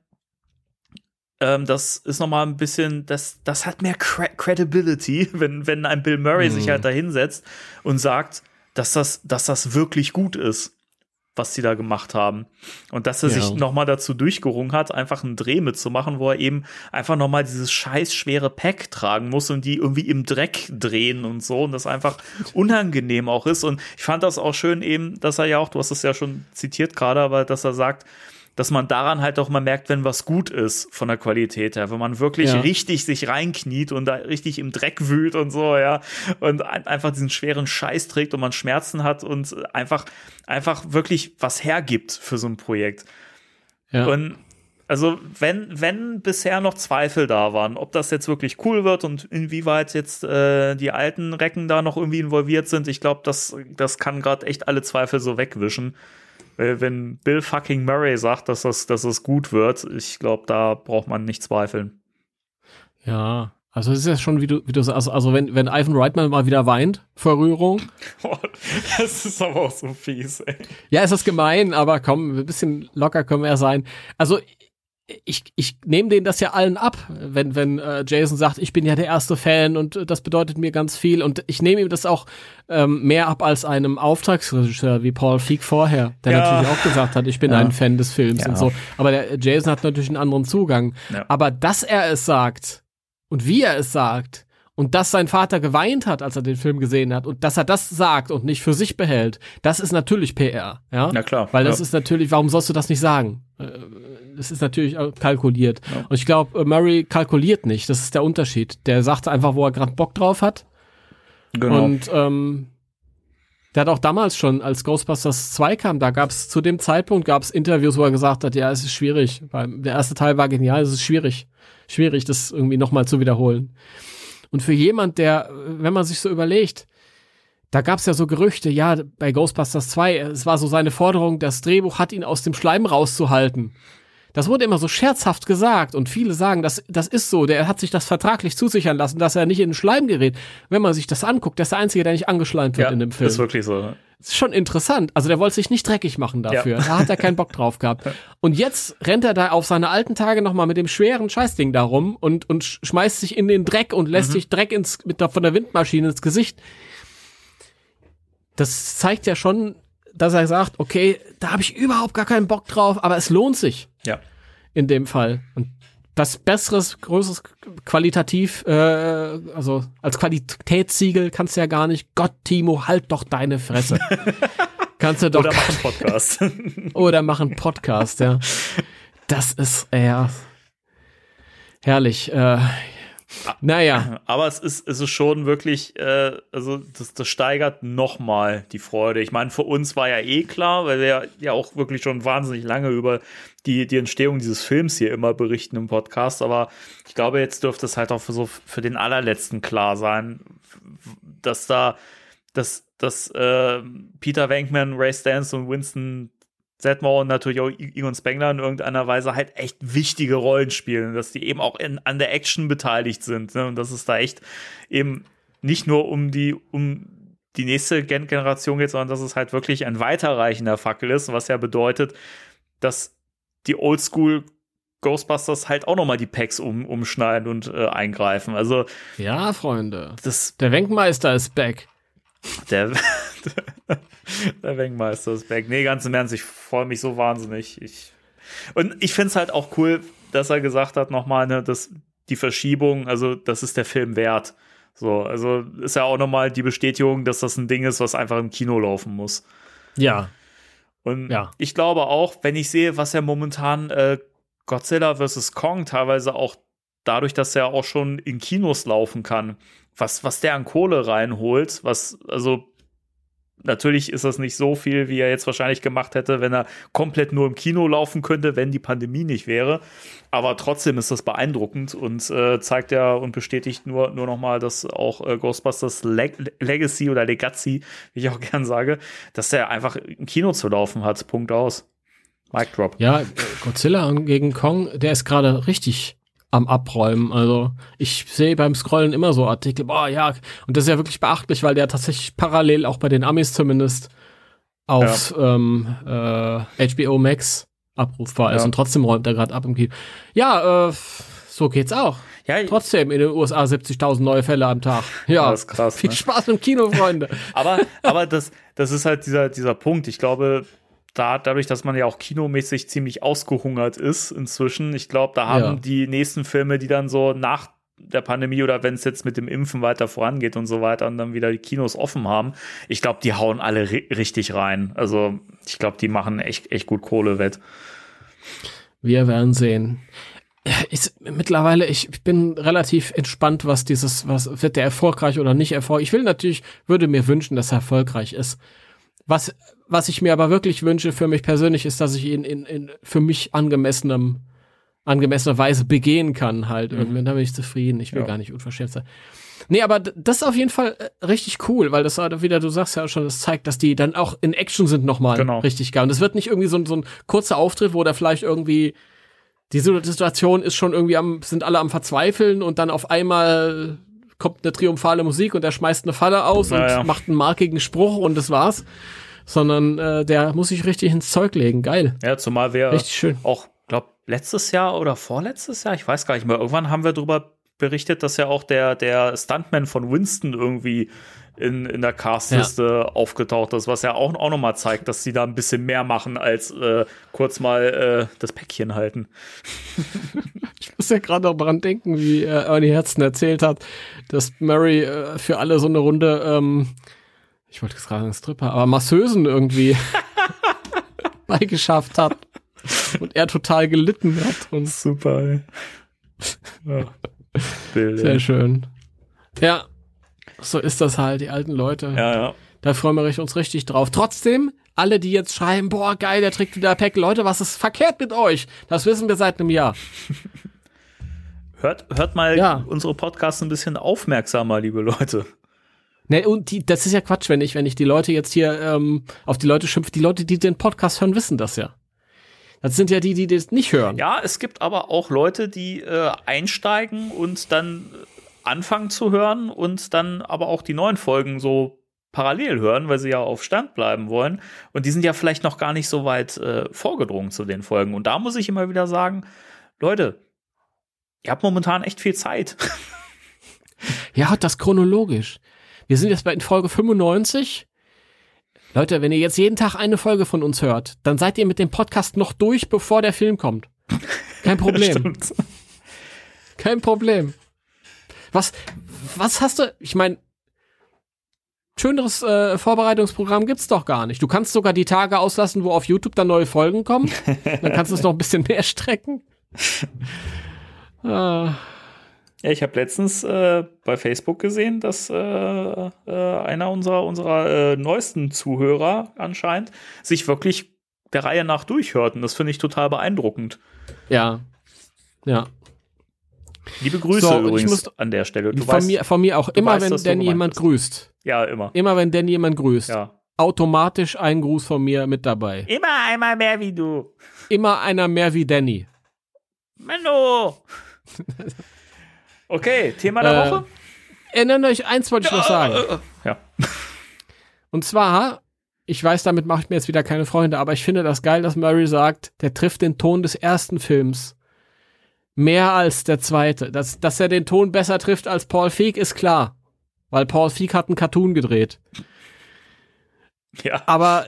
ähm, das ist noch mal ein bisschen, das, das hat mehr Cre Credibility, wenn, wenn ein Bill Murray sich Mhm. halt da hinsetzt und sagt, dass das, dass das wirklich gut ist, was sie da gemacht haben. Und dass er Ja. sich noch mal dazu durchgerungen hat, einfach einen Dreh mitzumachen, wo er eben einfach noch mal dieses scheiß schwere Pack tragen muss und die irgendwie im Dreck drehen und so und das einfach unangenehm auch ist. Und ich fand das auch schön eben, dass er ja auch, du hast es ja schon zitiert gerade, aber dass er sagt, dass man daran halt auch mal merkt, wenn was gut ist von der Qualität her, wenn man wirklich Ja. richtig sich reinkniet und da richtig im Dreck wühlt und so, ja, und ein, einfach diesen schweren Scheiß trägt und man Schmerzen hat und einfach, einfach wirklich was hergibt für so ein Projekt. Ja. Und also, wenn, wenn bisher noch Zweifel da waren, ob das jetzt wirklich cool wird und inwieweit jetzt äh, die alten Recken da noch irgendwie involviert sind, ich glaube, das, das kann gerade echt alle Zweifel so wegwischen. Weil wenn Bill fucking Murray sagt, dass das, dass es gut wird, ich glaube, da braucht man nicht zweifeln. Ja, also es ist ja schon, wie du, wie du sagst, also, also wenn, wenn Ivan Reitman mal wieder weint vor Rührung, das ist aber auch so fies, ey. ja, ist das gemein, aber komm, ein bisschen locker können wir ja sein. Also ich, ich nehme denen das ja allen ab, wenn, wenn äh, Jason sagt, ich bin ja der erste Fan und äh, das bedeutet mir ganz viel. Und ich nehme ihm das auch ähm, mehr ab als einem Auftragsregisseur wie Paul Feig vorher, der Ja. natürlich auch gesagt hat, ich bin Ja. ein Fan des Films Ja. und so. Aber der Jason hat natürlich einen anderen Zugang. Aber dass er es sagt und wie er es sagt Und dass sein Vater geweint hat, als er den Film gesehen hat und dass er das sagt und nicht für sich behält, das ist natürlich PR, ja? Na klar. Weil das ja. ist natürlich, warum sollst du das nicht sagen? Äh, Das ist natürlich auch kalkuliert. Und ich glaube, Murray kalkuliert nicht. Das ist der Unterschied. Der sagt einfach, wo er gerade Bock drauf hat. genau. Und ähm, der hat auch damals schon, als Ghostbusters 2 kam, da gab es zu dem Zeitpunkt gab's Interviews, wo er gesagt hat, ja, es ist schwierig. Weil Der erste Teil war genial, es ist schwierig. Schwierig, das irgendwie nochmal zu wiederholen. Und für jemand, der, wenn man sich so überlegt, da gab's ja so Gerüchte, ja, bei Ghostbusters 2, es war so seine Forderung, das Drehbuch hat ihn aus dem Schleim rauszuhalten. Das wurde immer so scherzhaft gesagt und viele sagen, das, das ist so, der hat sich das vertraglich zusichern lassen, dass er nicht in den Schleim gerät. Wenn man sich das anguckt, der ist der Einzige, der nicht angeschleimt wird ja, in dem Film. ist wirklich so. Das ist schon interessant. Also der wollte sich nicht dreckig machen dafür. Ja. Da hat er keinen Bock drauf gehabt. Und jetzt rennt er da auf seine alten Tage nochmal mit dem schweren Scheißding da rum und, und sch- schmeißt sich in den Dreck und Mhm. lässt sich Dreck ins, mit der, von der Windmaschine ins Gesicht. Das zeigt ja schon, dass er sagt, okay, da habe ich überhaupt gar keinen Bock drauf, aber es lohnt sich Ja. in dem Fall. Und das besseres, größeres qualitativ, äh, also als Qualitätssiegel kannst du ja gar nicht. Gott, Timo, halt doch deine Fresse. kannst du doch Oder machen Podcast. oder mach einen Podcast, ja. Das ist ja herrlich. Äh, naja, Aber es ist, es ist schon wirklich, äh, also das, das steigert nochmal die Freude. Ich meine, für uns war ja eh klar, weil wir ja, auch wirklich schon wahnsinnig lange über die, die Entstehung dieses Films hier immer berichten im Podcast. Aber ich glaube, jetzt dürfte es halt auch für so für den allerletzten klar sein, dass da, dass, dass äh, Peter Venkman, Ray Stans und Winston Sedmore und natürlich auch Egon Spengler in irgendeiner Weise halt echt wichtige Rollen spielen, dass die eben auch in, an der Action beteiligt sind ne? und dass es da echt eben nicht nur um die um die nächste Gen Generation geht, sondern dass es halt wirklich ein weiterreichender Fackel ist, was ja bedeutet, dass die Oldschool Ghostbusters halt auch noch mal die Packs um, umschneiden und äh, eingreifen. Also ja, Freunde. das Der Wenkmeister ist back. der, der Wenkmeister ist back. Nee, ganz im Ernst, ich freue mich so wahnsinnig. Ich, und ich finde es halt auch cool, dass er gesagt hat, nochmal, ne, dass die Verschiebung, also das ist der Film wert. So, also ist ja auch nochmal die Bestätigung, dass das ein Ding ist, was einfach im Kino laufen muss. Ja. Und Ja. ich glaube auch, wenn ich sehe, was ja momentan äh, Godzilla vs. Kong teilweise auch dadurch, dass er auch schon in Kinos laufen kann, was, was der an Kohle reinholt, was, also natürlich ist das nicht so viel, wie er jetzt wahrscheinlich gemacht hätte, wenn er komplett nur im Kino laufen könnte, wenn die Pandemie nicht wäre. Aber trotzdem ist das beeindruckend und äh, zeigt ja und bestätigt nur, nur nochmal, dass auch äh, Ghostbusters Leg Legacy oder Legacy, wie ich auch gern sage, dass der einfach im Kino zu laufen hat. Punkt aus. Mic drop. Ja, Godzilla gegen Kong, der ist gerade richtig am Abräumen. Also ich sehe beim Scrollen immer so Artikel, boah, ja, und das ist ja wirklich beachtlich, weil der tatsächlich parallel auch bei den Amis zumindest auf ähm, äh, HBO Max abrufbar ist Ja. und trotzdem räumt er gerade ab im Kino. Ja, äh, so geht's auch. Ja, Trotzdem in den USA 70.000 neue Fälle am Tag. Ja, Das ist krass, viel ne? Spaß im Kino, Freunde. aber, aber das, das ist halt dieser, dieser Punkt. Ich glaube, da, dadurch, dass man ja auch kinomäßig ziemlich ausgehungert ist inzwischen, ich glaube, da haben Ja. die nächsten Filme, die dann so nach der Pandemie oder wenn es jetzt mit dem Impfen weiter vorangeht und so weiter und dann wieder die Kinos offen haben, ich glaube, die hauen alle ri richtig rein. Also ich glaube, die machen echt, echt gut Kohle wett. Wir werden sehen. Ist, mittlerweile, ich, ich bin relativ entspannt, was dieses, was wird der erfolgreich oder nicht erfolgreich. Ich will natürlich, würde mir wünschen, dass er erfolgreich ist. Was, was ich mir aber wirklich wünsche für mich persönlich ist, dass ich ihn in, in für mich angemessenem, angemessener Weise begehen kann halt. Irgendwann da bin ich zufrieden. Ich will Ja. gar nicht unverschämt sein. Nee, aber das ist auf jeden Fall äh, richtig cool, weil das halt wieder, du sagst ja schon, das zeigt, dass die dann auch in Action sind nochmal Genau. richtig geil. Und es wird nicht irgendwie so, ein- so ein kurzer Auftritt, wo der vielleicht irgendwie die Situation ist schon irgendwie am, sind alle am Verzweifeln und dann auf einmal kommt eine triumphale Musik und er schmeißt eine Falle aus und Naja. macht einen markigen Spruch und das war's. Sondern äh, der muss sich richtig ins Zeug legen. Geil. Ja, zumal wir Richtig schön. auch, glaube letztes Jahr oder vorletztes Jahr, ich weiß gar nicht mehr, irgendwann haben wir darüber berichtet, dass ja auch der, der Stuntman von Winston irgendwie in, in der Castliste aufgetaucht ist, was ja auch, auch nochmal zeigt, dass sie da ein bisschen mehr machen, als äh, kurz mal äh, das Päckchen halten. Ich muss ja gerade auch dran denken, wie äh, Ernie Herzen erzählt hat, dass Murray äh, für alle so eine Runde, ähm, ich wollte gerade sagen Stripper, aber Masseusen irgendwie beigeschafft hat. Und er total gelitten hat. Und Super, ey. Ja. Sehr schön. Ja, so ist das halt, die alten Leute. Ja, ja. Da freuen wir uns richtig drauf. Trotzdem, alle, die jetzt schreiben, boah, geil, der trägt wieder Pack. Leute, was ist verkehrt mit euch? Das wissen wir seit einem Jahr. Hört, hört mal Ja. unsere Podcasts ein bisschen aufmerksamer, liebe Leute. Ne, und die, das ist ja Quatsch, wenn ich, wenn ich die Leute jetzt hier ähm, auf die Leute schimpfe. Die Leute, die den Podcast hören, wissen das ja. Das sind ja die, die das nicht hören. Ja, es gibt aber auch Leute, die äh, einsteigen und dann anfangen zu hören und dann aber auch die neuen Folgen so parallel hören, weil sie ja auf Stand bleiben wollen. Und die sind ja vielleicht noch gar nicht so weit äh, vorgedrungen zu den Folgen. Und da muss ich immer wieder sagen, Leute, ihr habt momentan echt viel Zeit. Ja, das chronologisch. Wir sind jetzt bei in Folge 95. Leute, wenn ihr jetzt jeden Tag eine Folge von uns hört, dann seid ihr mit dem Podcast noch durch, bevor der Film kommt. Kein Problem. Kein Problem. Was, was hast du? Ich meine, schöneres äh, Vorbereitungsprogramm gibt's doch gar nicht. Du kannst sogar die Tage auslassen, wo auf YouTube dann neue Folgen kommen. Dann kannst du es noch ein bisschen mehr strecken. Ah, Ja, ich habe letztens äh, bei Facebook gesehen, dass äh, äh, einer unserer, unserer äh, neuesten Zuhörer anscheinend sich wirklich der Reihe nach durchhört. Und das finde ich total beeindruckend. ja. Ja. Liebe Grüße So, übrigens muss- an der Stelle. Du von, weißt, mir, von mir auch. Immer weißt, wenn Danny jemand bist. grüßt. ja, immer. Immer wenn Danny jemand grüßt. Ja. Automatisch ein Gruß von mir mit dabei. Immer einmal mehr wie du. Immer einer mehr wie Danny. Menno. Okay, Thema der Äh, Woche. Erinnert euch, eins wollte ich noch sagen. Ja. Und zwar, ich weiß, damit mache ich mir jetzt wieder keine Freunde, aber ich finde das geil, dass Murray sagt, der trifft den Ton des ersten Films mehr als der zweite. Dass, dass er den Ton besser trifft als Paul Feig, ist klar. Weil Paul Feig hat einen Cartoon gedreht. ja. Aber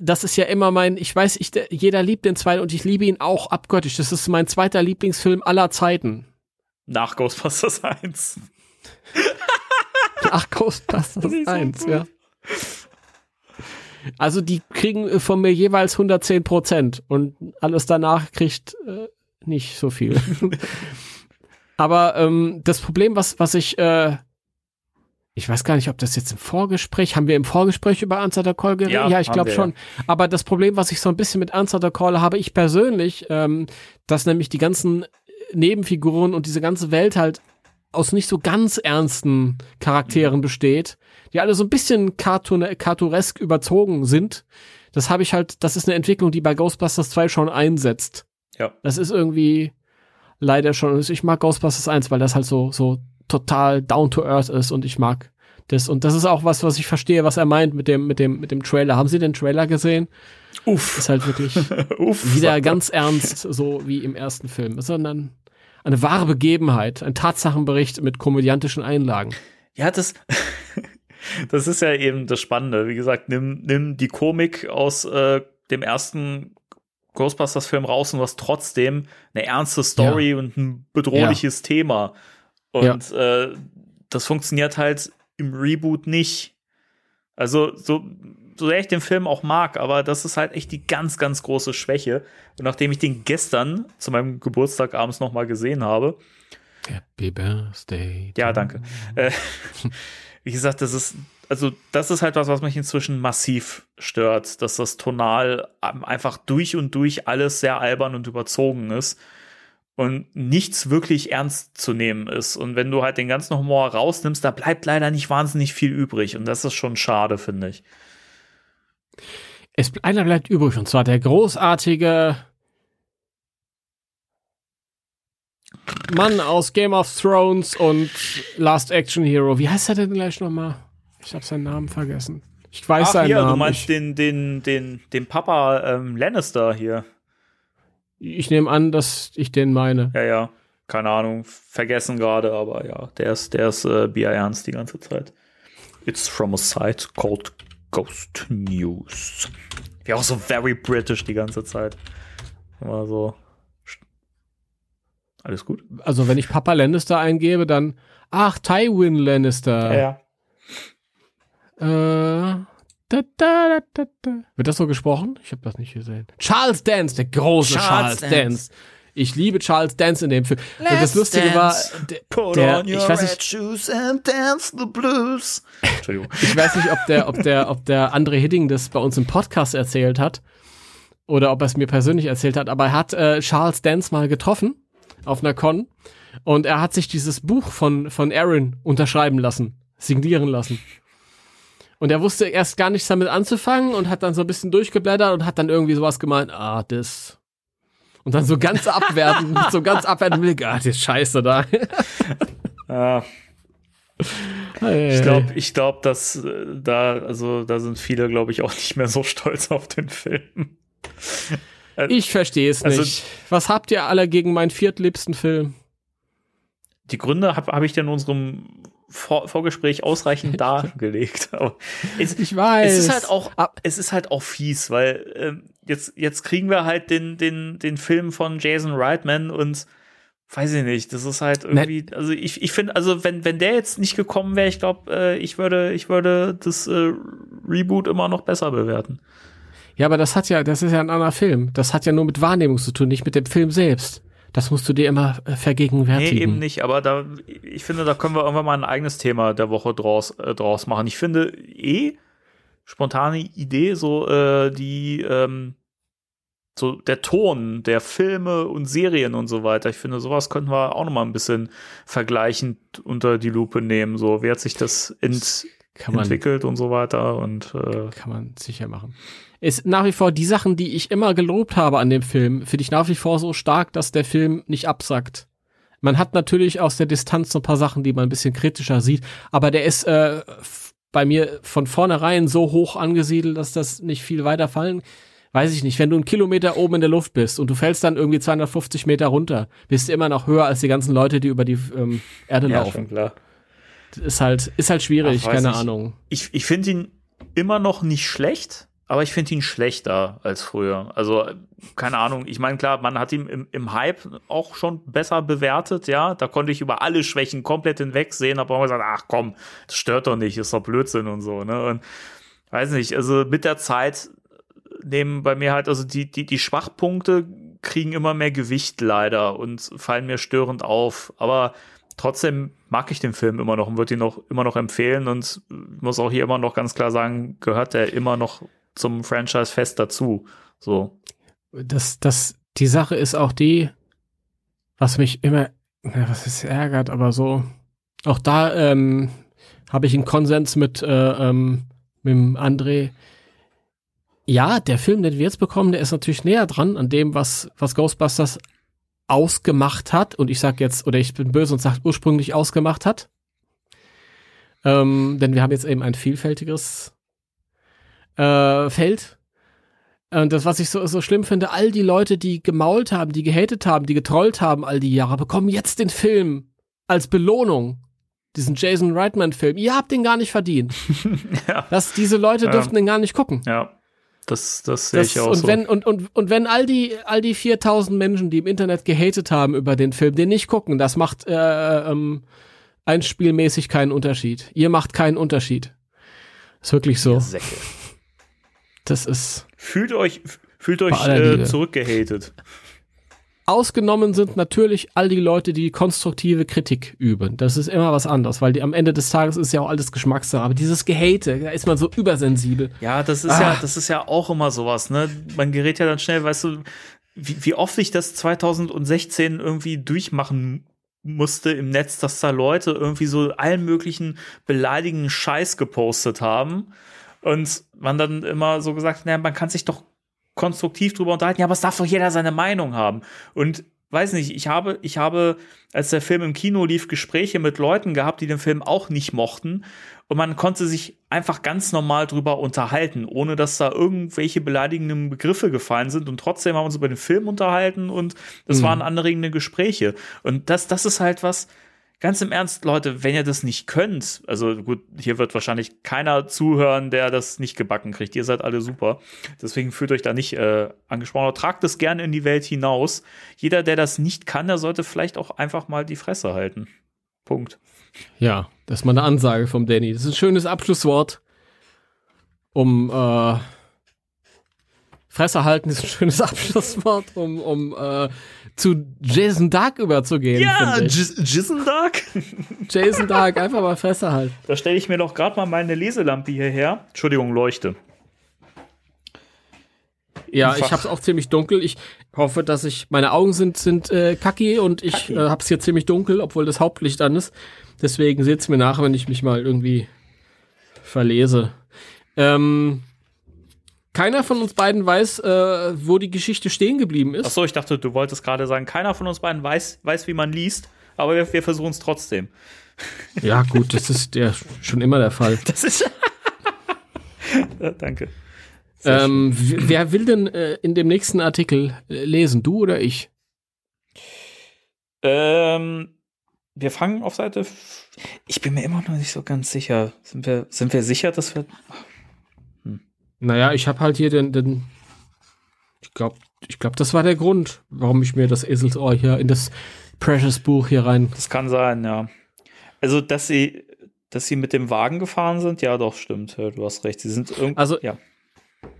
das ist ja immer mein, ich weiß, ich, jeder liebt den zweiten und ich liebe ihn auch abgöttisch. Das ist mein zweiter Lieblingsfilm aller Zeiten. Nach Ghostbusters 1. Ach, Ghostbusters Das ist so 1, gut. ja. Also die kriegen von mir jeweils 110 Prozent und alles danach kriegt äh, nicht so viel. Aber ähm, das Problem, was, was ich, äh, ich weiß gar nicht, ob das jetzt im Vorgespräch, haben wir im Vorgespräch über Answer the Call geredet? Ja, Ja, ich glaube schon. Aber das Problem, was ich so ein bisschen mit Answer the Call habe, ich persönlich, ähm, dass nämlich die ganzen Nebenfiguren und diese ganze Welt halt aus nicht so ganz ernsten Charakteren besteht, die alle so ein bisschen cartoon cartoonesk überzogen sind. Das habe ich halt, das ist eine Entwicklung, die bei Ghostbusters 2 schon einsetzt. Ja. Das ist irgendwie leider schon, ich mag Ghostbusters 1, weil das halt so, so total down to earth ist und ich mag das. Und das ist auch was, was ich verstehe, was er meint mit dem, mit dem, mit dem Trailer. Haben Sie den Trailer gesehen? Uff. Ist halt wirklich Uff. wieder er. ganz ernst, so wie im ersten Film, sondern eine wahre Begebenheit, ein Tatsachenbericht mit komödiantischen Einlagen. Ja, das, das ist ja eben das Spannende. Wie gesagt, nimm, nimm die Komik aus äh, dem ersten Ghostbusters-Film raus und du hast trotzdem eine ernste Story und ein bedrohliches Thema. Und äh, das funktioniert halt im Reboot nicht. Also, so, so sehr ich den Film auch mag, aber das ist halt echt die ganz, ganz große Schwäche. Und nachdem ich den gestern zu meinem Geburtstag abends noch mal gesehen habe, Happy Birthday. ja, danke. Äh, wie gesagt, das ist, also, das ist halt was, was mich inzwischen massiv stört, dass das tonal einfach durch und durch alles sehr albern und überzogen ist und nichts wirklich ernst zu nehmen ist. Und wenn du halt den ganzen Humor rausnimmst, da bleibt leider nicht wahnsinnig viel übrig. Und das ist schon schade, finde ich. Es, einer bleibt übrig, und zwar der großartige Mann aus Game of Thrones und Last Action Hero. Wie heißt er denn gleich nochmal? Ich habe seinen Namen vergessen. Ich weiß Ach, seinen hier, Namen. du meinst ich, den, den, den, den Papa ähm, Lannister hier. ich nehme an, dass ich den meine. Ja, ja. Keine Ahnung, vergessen gerade, aber ja, der ist, der ist äh, Bier ernst die ganze Zeit. It's from a site called Ghost News. Ja, auch so very British die ganze Zeit. Immer so. Alles gut. Also wenn ich Papa Lannister eingebe, dann, ach, Tywin Lannister. Ja. Äh, da, da, da, da. Wird das so gesprochen? Ich habe das nicht gesehen. Charles Dance, der große Charles, Charles Dance. Dance. Ich liebe Charles Dance in dem Film. Und das Lustige war, der, Put der, on your ich weiß red nicht, shoes and dance the blues. Entschuldigung. ich weiß nicht, ob der, ob der, ob der André Hidding das bei uns im Podcast erzählt hat oder ob er es mir persönlich erzählt hat, aber er hat äh, Charles Dance mal getroffen auf einer Con und er hat sich dieses Buch von, von Aaron unterschreiben lassen, signieren lassen. Und er wusste erst gar nichts damit anzufangen und hat dann so ein bisschen durchgeblättert und hat dann irgendwie sowas gemeint, ah, das. Und dann so ganz abwertend, so ganz abwertend Blick, ah, das Scheiße da. Ja, ich glaube, ich glaube, dass äh, da, also da sind viele, glaube ich, auch nicht mehr so stolz auf den Film. Ich verstehe es Also- nicht. Was habt ihr alle gegen meinen viertliebsten Film? Die Gründe habe hab ich dann in unserem Vor Vorgespräch ausreichend dargelegt. Aber es, Ich weiß. es ist halt auch, es ist halt auch fies, weil ähm, jetzt, jetzt kriegen wir halt den, den, den Film von Jason Reitman und weiß ich nicht, das ist halt irgendwie, also ich, ich finde, also wenn, wenn der jetzt nicht gekommen wäre, ich glaube, äh, ich würde, ich würde das äh, Reboot immer noch besser bewerten. Ja, aber das hat ja, das ist ja ein anderer Film. Das hat ja nur mit Wahrnehmung zu tun, nicht mit dem Film selbst. Das musst du dir immer äh, Nee, vergegenwärtigen. eben nicht, aber da, ich finde, da können wir irgendwann mal ein eigenes Thema der Woche draus, äh, draus machen. Ich finde eh, spontane Idee, so äh, die, ähm, so der Ton der Filme und Serien und so weiter. Ich finde, sowas könnten wir auch noch mal ein bisschen vergleichend unter die Lupe nehmen. So, wie hat sich das ent Kann man, entwickelt und so weiter und äh, kann man sicher machen. Ist nach wie vor die Sachen, die ich immer gelobt habe an dem Film, finde ich nach wie vor so stark, dass der Film nicht absackt. Man hat natürlich aus der Distanz so ein paar Sachen, die man ein bisschen kritischer sieht, aber der ist äh, bei mir von vornherein so hoch angesiedelt, dass das nicht viel weiter fallen. Weiß ich nicht, wenn du einen Kilometer oben in der Luft bist und du fällst dann irgendwie 250 Meter runter, bist du immer noch höher als die ganzen Leute, die über die ähm, Erde ja, laufen. schon klar. Ist halt, ist halt schwierig, Ach, keine nicht. Ahnung. ich, ich finde ihn immer noch nicht schlecht, aber ich finde ihn schlechter als früher. Also, keine Ahnung. Ich meine, klar, man hat ihn im, im Hype auch schon besser bewertet, ja. Da konnte ich über alle Schwächen komplett hinwegsehen, aber man gesagt, ach komm, das stört doch nicht, ist doch Blödsinn und so, ne? Und weiß nicht, also mit der Zeit nehmen bei mir halt, also die, die, die Schwachpunkte kriegen immer mehr Gewicht leider und fallen mir störend auf. Aber trotzdem mag ich den Film immer noch und würde ihn noch immer noch empfehlen und muss auch hier immer noch ganz klar sagen, gehört er immer noch zum Franchise fest dazu. So. das, das, die Sache ist auch die, was mich immer, ja, was ist ärgert, aber so, auch da ähm, habe ich einen Konsens mit, äh, ähm, mit dem André. Ja, der Film, den wir jetzt bekommen, der ist natürlich näher dran an dem, was, was Ghostbusters ausgemacht hat. Und ich sag jetzt, oder ich bin böse und sage ursprünglich ausgemacht hat. Ähm, denn wir haben jetzt eben ein vielfältigeres äh, Feld. Und das, was ich so, so schlimm finde, all die Leute, die gemault haben, die gehatet haben, die getrollt haben all die Jahre, bekommen jetzt den Film als Belohnung. Diesen Jason Reitman-Film. Ihr habt den gar nicht verdient. Ja. Das, diese Leute Ja. dürften den gar nicht gucken. Ja. Das, das sehe Das, ich auch und so. wenn, und, und, und wenn all die, all die 4000 Menschen, die im Internet gehatet haben über den Film, den nicht gucken, das macht äh, ähm, einspielmäßig keinen Unterschied. Ihr macht keinen Unterschied. Ist wirklich so. Das ist. Fühlt euch, fühlt euch äh, zurückgehatet. Ausgenommen sind natürlich all die Leute, die konstruktive Kritik üben. Das ist immer was anderes, weil die, am Ende des Tages ist ja auch alles Geschmackssache. Aber dieses Gehate, da ist man so übersensibel. Ja, das ist Ah. ja, das ist ja auch immer sowas, ne? Man gerät ja dann schnell, weißt du, wie, wie oft ich das 2016 irgendwie durchmachen musste im Netz, dass da Leute irgendwie so allen möglichen beleidigenden Scheiß gepostet haben und man dann immer so gesagt, naja, man kann sich doch konstruktiv drüber unterhalten, ja, aber es darf doch jeder seine Meinung haben. Und weiß nicht, ich habe, ich habe, als der Film im Kino lief, Gespräche mit Leuten gehabt, die den Film auch nicht mochten. Und man konnte sich einfach ganz normal drüber unterhalten, ohne dass da irgendwelche beleidigenden Begriffe gefallen sind. Und trotzdem haben wir uns über den Film unterhalten und es Mhm. waren anregende Gespräche. Und das, das ist halt was, ganz im Ernst, Leute, wenn ihr das nicht könnt, also gut, hier wird wahrscheinlich keiner zuhören, der das nicht gebacken kriegt. Ihr seid alle super. Deswegen fühlt euch da nicht äh, angesprochen. Aber tragt es gerne in die Welt hinaus. Jeder, der das nicht kann, der sollte vielleicht auch einfach mal die Fresse halten. Punkt. Ja, das ist mal eine Ansage vom Danny. Das ist ein schönes Abschlusswort, um äh, Fresse halten ist ein schönes Abschlusswort, um, um äh, zu Jason Dark überzugehen. Ja, Jason Dark. Jason Dark, einfach mal Fresse halten. Da stelle ich mir doch gerade mal meine Leselampe hierher. Entschuldigung, Leuchte. Ja, Einfach. ich hab's auch ziemlich dunkel. Ich hoffe, dass ich, meine Augen sind, sind äh, kacki und ich Kacki. äh, hab's hier ziemlich dunkel, obwohl das Hauptlicht an ist. Deswegen seht's mir nach, wenn ich mich mal irgendwie verlese. Ähm, keiner von uns beiden weiß, äh, wo die Geschichte stehen geblieben ist. Achso, ich dachte, du wolltest gerade sagen, keiner von uns beiden weiß, weiß wie man liest, aber wir, wir versuchen es trotzdem. Ja, gut, das ist ja schon immer der Fall. Das ist. ja, danke. Ähm, wer will denn äh, in dem nächsten Artikel äh, lesen, du oder ich? Ähm, wir fangen auf Seite. Ich bin mir immer noch nicht so ganz sicher. Sind wir, sind wir sicher, dass wir. Naja, ich habe halt hier den, den ich glaube, ich glaub, das war der Grund, warum ich mir das Eselsohr hier in das Precious Buch hier rein. Das kann sein, ja. Also, dass sie, dass sie mit dem Wagen gefahren sind, ja, doch, stimmt. Du hast recht. Sie sind irgendwie. Also- ja.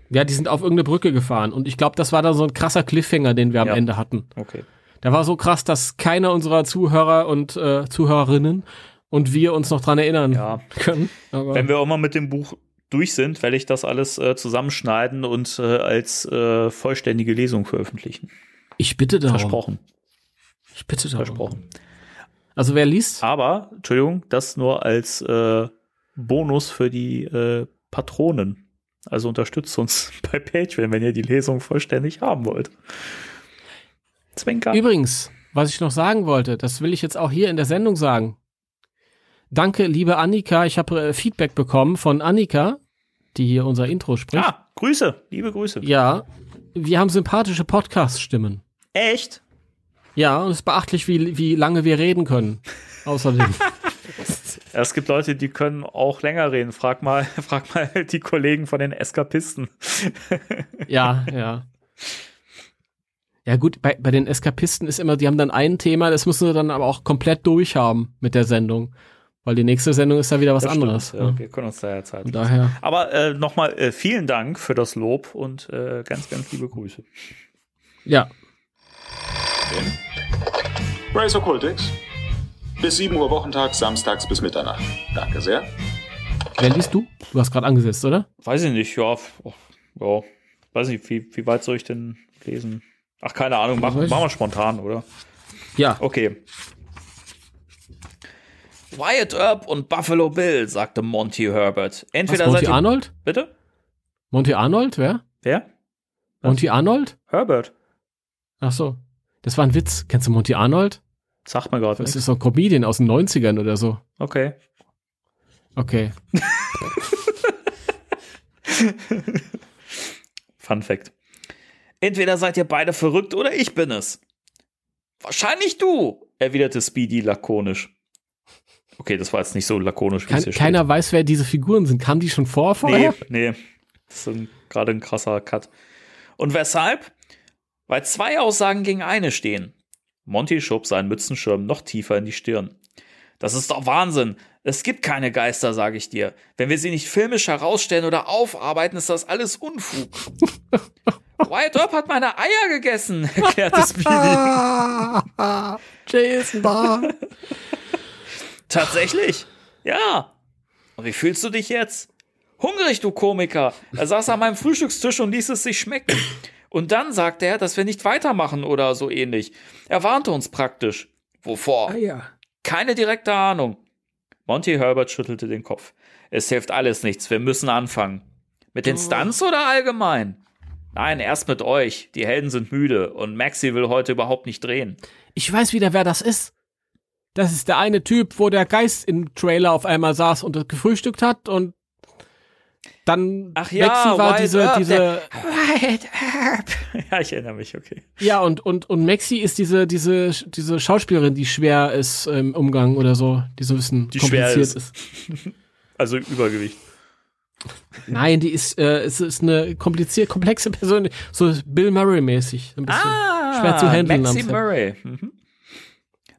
Ja, die sind auf irgendeine Brücke gefahren und ich glaube, das war dann so ein krasser Cliffhanger, den wir am Ja. Ende hatten. Okay. Der war so krass, dass keiner unserer Zuhörer und äh, Zuhörerinnen und wir uns noch dran erinnern Ja. können. Aber Wenn wir auch mal mit dem Buch durch sind, werde ich das alles äh, zusammenschneiden und äh, als äh, vollständige Lesung veröffentlichen. ich bitte darum. Versprochen. Ich bitte darum. Versprochen. Also wer liest? Aber, Entschuldigung, das nur als äh, Bonus für die äh, Patronen. Also unterstützt uns bei Patreon, wenn ihr die Lesung vollständig haben wollt. Zwinker. Übrigens, was ich noch sagen wollte, das will ich jetzt auch hier in der Sendung sagen. Danke, liebe Annika. Ich habe äh, Feedback bekommen von Annika, die hier unser Intro spricht. Ah, Grüße, liebe Grüße. Ja, wir haben sympathische Podcast-Stimmen. Echt? Ja, und es ist beachtlich, wie, wie lange wir reden können. Außerdem. Es gibt Leute, die können auch länger reden. Frag mal, frag mal die Kollegen von den Eskapisten. ja, ja. Ja gut, bei, bei den Eskapisten ist immer, die haben dann ein Thema, das müssen sie dann aber auch komplett durchhaben mit der Sendung. Weil die nächste Sendung ist ja wieder was Das anderes. stimmt, Ja, ne? wir können uns da ja Zeit daher. Aber äh, nochmal äh, vielen Dank für das Lob und äh, ganz, ganz liebe Grüße. Ja. Race Occultix. Bis 7 Uhr Wochentag, samstags bis Mitternacht. Danke sehr. Wer liest du? Du hast gerade angesetzt, oder? Weiß ich nicht, ja. f- ja. Weiß nicht, wie, wie weit soll ich denn lesen? Ach, keine Ahnung, mach, machen wir spontan, oder? Ja. Okay. Wyatt Earp und Buffalo Bill, sagte Monty Herbert. Was, Entweder Monty seid ihr. Arnold? Bitte? Monty Arnold, wer? Wer? Was? Monty Arnold? Herbert. Ach so. Das war ein Witz. Kennst du Monty Arnold? Sagt mir gerade Das nichts. ist so ein Comedian aus den 90ern oder so. Okay. Okay. Fun Fact. Entweder seid ihr beide verrückt oder ich bin es. Wahrscheinlich du, erwiderte Speedy lakonisch. Okay, das war jetzt nicht so lakonisch, Kein, keiner weiß, wer diese Figuren sind. Kamen die schon vor steht. vorher? Nee, nee. Das ist gerade ein krasser Cut. Und weshalb? Weil zwei Aussagen gegen eine stehen. Monty schob seinen Mützenschirm noch tiefer in die Stirn. Das ist doch Wahnsinn. Es gibt keine Geister, sage ich dir. Wenn wir sie nicht filmisch herausstellen oder aufarbeiten, ist das alles Unfug. Wyatt Earp hat meine Eier gegessen, erklärte Speedy. Jason Barr. Tatsächlich? Ja. Und wie fühlst du dich jetzt? Hungrig, du Komiker. Er saß an meinem Frühstückstisch und ließ es sich schmecken. Und dann sagte er, dass wir nicht weitermachen oder so ähnlich. Er warnte uns praktisch. Wovor? ja. Keine direkte Ahnung. Monty Herbert schüttelte den Kopf. Es hilft alles nichts. Wir müssen anfangen. Mit den Stunts oder allgemein? Nein, erst mit euch. Die Helden sind müde und Maxi will heute überhaupt nicht drehen. Ich weiß wieder, wer das ist. Das ist der eine Typ, wo der Geist im Trailer auf einmal saß und gefrühstückt hat und Dann Ach ja, Maxi war Wild diese, Herb, diese, Wild Herb. Ja, ich erinnere mich, okay. ja und und und Maxi ist diese diese diese Schauspielerin, die schwer ist im Umgang oder so, die so ein bisschen Die schwer kompliziert ist. ist. Also Übergewicht. Nein, die ist äh, es ist eine kompliziert komplexe Person, so Bill Murray mäßig, ein bisschen schwer zu handeln. Maxi. Murray. Mhm.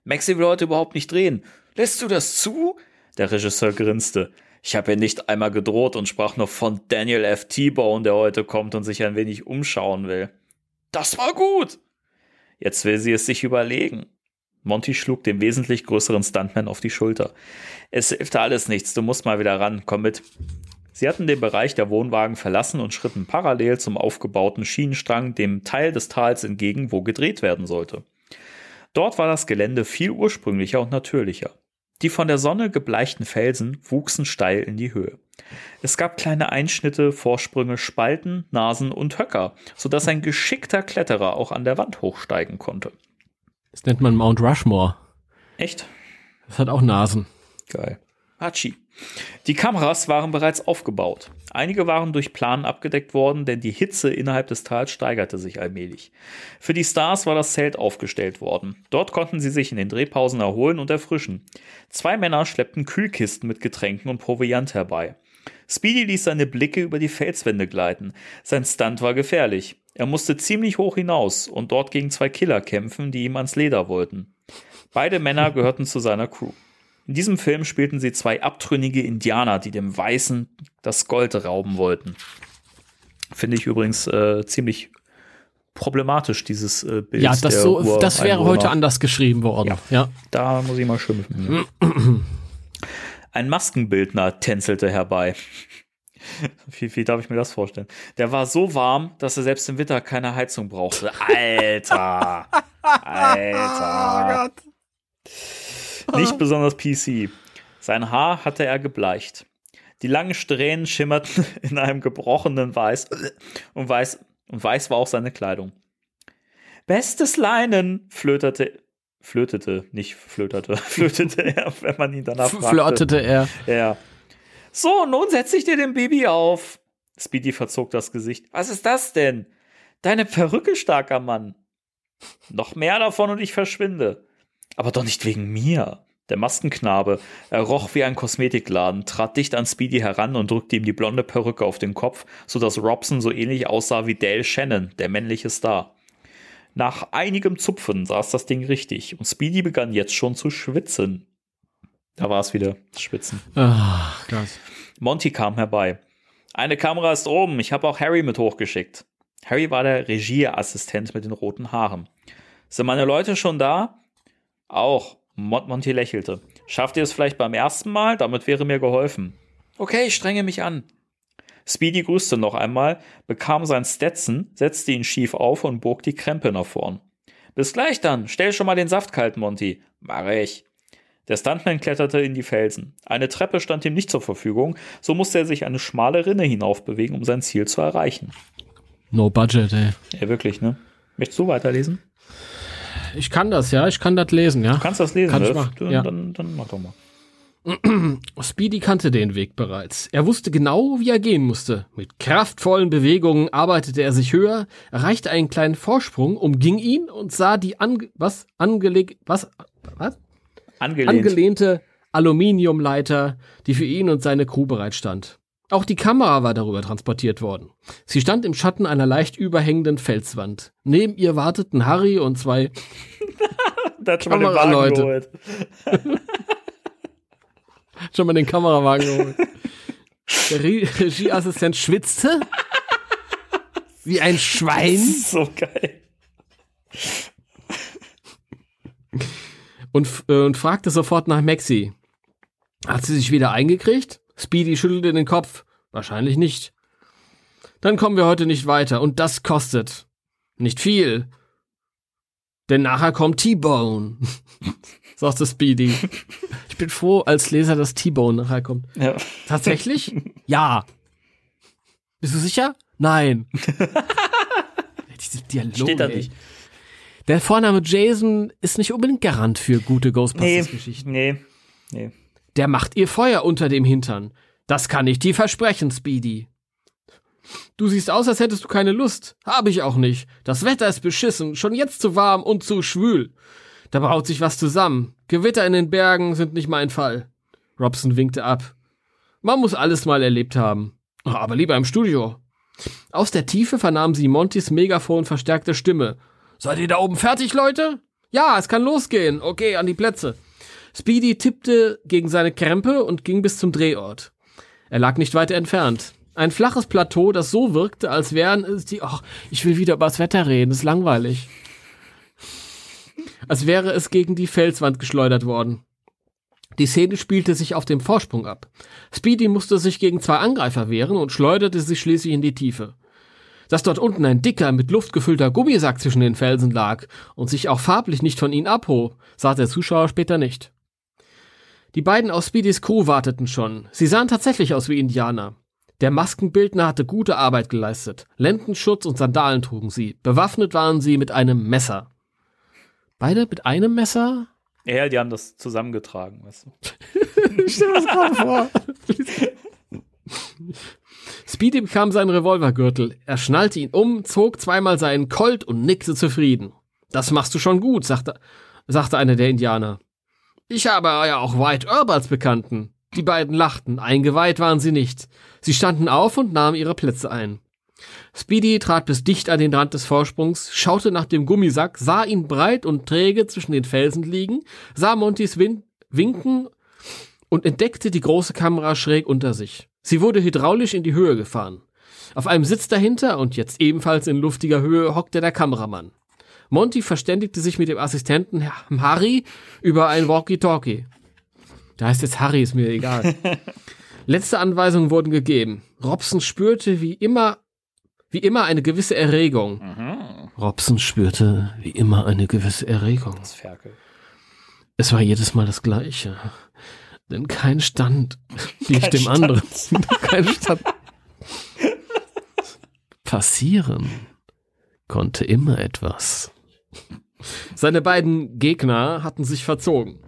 Maxi will heute überhaupt nicht drehen. Lässt du das zu? Der Regisseur grinste. Ich habe ihr nicht einmal gedroht und sprach noch von Daniel F. T-Bone, der heute kommt und sich ein wenig umschauen will. Das war gut. Jetzt will sie es sich überlegen. Monty schlug dem wesentlich größeren Stuntman auf die Schulter. Es hilft alles nichts, du musst mal wieder ran, komm mit. Sie hatten den Bereich der Wohnwagen verlassen und schritten parallel zum aufgebauten Schienenstrang dem Teil des Tals entgegen, wo gedreht werden sollte. Dort war das Gelände viel ursprünglicher und natürlicher. Die von der Sonne gebleichten Felsen wuchsen steil in die Höhe. Es gab kleine Einschnitte, Vorsprünge, Spalten, Nasen und Höcker, sodass ein geschickter Kletterer auch an der Wand hochsteigen konnte. Das nennt man Mount Rushmore. Echt? Das hat auch Nasen. Geil. Hachi. Die Kameras waren bereits aufgebaut. Einige waren durch Plan abgedeckt worden, denn die Hitze innerhalb des Tals steigerte sich allmählich. Für die Stars war das Zelt aufgestellt worden. Dort konnten sie sich in den Drehpausen erholen und erfrischen. Zwei Männer schleppten Kühlkisten mit Getränken und Proviant herbei. Speedy ließ seine Blicke über die Felswände gleiten. Sein Stunt war gefährlich. Er musste ziemlich hoch hinaus und dort gegen zwei Killer kämpfen, die ihm ans Leder wollten. Beide Männer gehörten zu seiner Crew. In diesem Film spielten sie zwei abtrünnige Indianer, die dem Weißen das Gold rauben wollten. Finde ich übrigens äh, ziemlich problematisch, dieses äh, Bild. Ja, das so, das wäre heute anders geschrieben worden. Ja. Ja. Da muss ich mal schimpfen. Ein Maskenbildner tänzelte herbei. Wie, wie darf ich mir das vorstellen? Der war so warm, dass er selbst im Winter keine Heizung brauchte. Alter! Alter! Nicht besonders PC. Sein Haar hatte er gebleicht. Die langen Strähnen schimmerten in einem gebrochenen Weiß und weiß, und weiß war auch seine Kleidung. Bestes Leinen, flötete, flötete, nicht flöterte, flötete er, wenn man ihn danach fragte. Flirtete er. Ja. So, nun setze ich dir den Baby auf. Speedy verzog das Gesicht. Was ist das denn? Deine Perücke, starker Mann. Noch mehr davon und ich verschwinde. Aber doch nicht wegen mir. Der Maskenknabe, er roch wie ein Kosmetikladen, trat dicht an Speedy heran und drückte ihm die blonde Perücke auf den Kopf, sodass Robson so ähnlich aussah wie Dale Shannon, der männliche Star. Nach einigem Zupfen saß das Ding richtig und Speedy begann jetzt schon zu schwitzen. Da war es wieder, Schwitzen. Ach, Gott. Monty kam herbei. Eine Kamera ist oben, ich habe auch Harry mit hochgeschickt. Harry war der Regieassistent mit den roten Haaren. Sind meine Leute schon da? Auch. Mon Monty lächelte. Schafft ihr es vielleicht beim ersten Mal? Damit wäre mir geholfen. Okay, ich strenge mich an. Speedy grüßte noch einmal, bekam sein Stetson, setzte ihn schief auf und bog die Krempe nach vorn. Bis gleich dann. Stell schon mal den Saft kalt, Monty. Mach ich. Der Stuntman kletterte in die Felsen. Eine Treppe stand ihm nicht zur Verfügung, so musste er sich eine schmale Rinne hinaufbewegen, um sein Ziel zu erreichen. No budget, ey. Ja, wirklich, ne? Möchtest du weiterlesen? Ich kann das, ja. Ich kann das lesen, ja. Du kannst das lesen, Kann ich machen, Du, ja. dann, dann mach doch mal. Speedy kannte den Weg bereits. Er wusste genau, wie er gehen musste. Mit kraftvollen Bewegungen arbeitete er sich höher, erreichte einen kleinen Vorsprung, umging ihn und sah die ange was angeleg was was Angelehnt. angelehnte Aluminiumleiter, die für ihn und seine Crew bereitstand. Auch die Kamera war darüber transportiert worden. Sie stand im Schatten einer leicht überhängenden Felswand. Neben ihr warteten Harry und zwei Kameraleute. geholt. schon mal den Kamerawagen geholt. Der Re Regieassistent schwitzte wie ein Schwein So geil. und, äh, und fragte sofort nach Maxi. Hat sie sich wieder eingekriegt? Speedy schüttelte den Kopf. Wahrscheinlich nicht. Dann kommen wir heute nicht weiter und das kostet. Nicht viel. Denn nachher kommt T-Bone, sagte Speedy. Ich bin froh als Leser, dass T-Bone nachher kommt. Ja. Tatsächlich? ja. Bist du sicher? Nein. Diese Dialoge, Steht da ey. nicht. Der Vorname Jason ist nicht unbedingt Garant für gute Nee, Ghostbusters-Geschichten. nee, nee. Der macht ihr Feuer unter dem Hintern. Das kann ich dir versprechen, Speedy. Du siehst aus, als hättest du keine Lust. Hab ich auch nicht. Das Wetter ist beschissen, schon jetzt zu warm und zu schwül. Da braut sich was zusammen. Gewitter in den Bergen sind nicht mein Fall. Robson winkte ab. Man muss alles mal erlebt haben. Aber lieber im Studio. Aus der Tiefe vernahm sie Montys Megafon verstärkte Stimme. Seid ihr da oben fertig, Leute? Ja, es kann losgehen. Okay, an die Plätze. Speedy tippte gegen seine Krempe und ging bis zum Drehort. Er lag nicht weit entfernt. Ein flaches Plateau, das so wirkte, als wären es die. Ach, ich will wieder über das Wetter reden, ist langweilig. Als wäre es gegen die Felswand geschleudert worden. Die Szene spielte sich auf dem Vorsprung ab. Speedy musste sich gegen zwei Angreifer wehren und schleuderte sich schließlich in die Tiefe. Dass dort unten ein dicker, mit Luft gefüllter Gummisack zwischen den Felsen lag und sich auch farblich nicht von ihnen abhob, sah der Zuschauer später nicht. Die beiden aus Speedys Crew warteten schon. Sie sahen tatsächlich aus wie Indianer. Der Maskenbildner hatte gute Arbeit geleistet. Lendenschutz und Sandalen trugen sie. Bewaffnet waren sie mit einem Messer. Beide mit einem Messer? Ja, die haben das zusammengetragen, weißt du. Stell dir das gerade vor. Speedy bekam seinen Revolvergürtel. Er schnallte ihn um, zog zweimal seinen Colt und nickte zufrieden. Das machst du schon gut, sagte, sagte einer der Indianer. Ich habe ja auch White Earp als Bekannten. Die beiden lachten, eingeweiht waren sie nicht. Sie standen auf und nahmen ihre Plätze ein. Speedy trat bis dicht an den Rand des Vorsprungs, schaute nach dem Gummisack, sah ihn breit und träge zwischen den Felsen liegen, sah Montys Win winken und entdeckte die große Kamera schräg unter sich. Sie wurde hydraulisch in die Höhe gefahren. Auf einem Sitz dahinter und jetzt ebenfalls in luftiger Höhe hockte der Kameramann. Monty verständigte sich mit dem Assistenten Harry über ein Walkie-Talkie. Da heißt jetzt Harry, ist mir egal. Letzte Anweisungen wurden gegeben. Robson spürte wie immer, wie immer eine gewisse Erregung. Mhm. Robson spürte wie immer eine gewisse Erregung. Das Ferkel. Es war jedes Mal das Gleiche. Denn kein Stand Kein dem Stand. anderen. kein Stand. Passieren konnte immer etwas. Seine beiden Gegner hatten sich verzogen.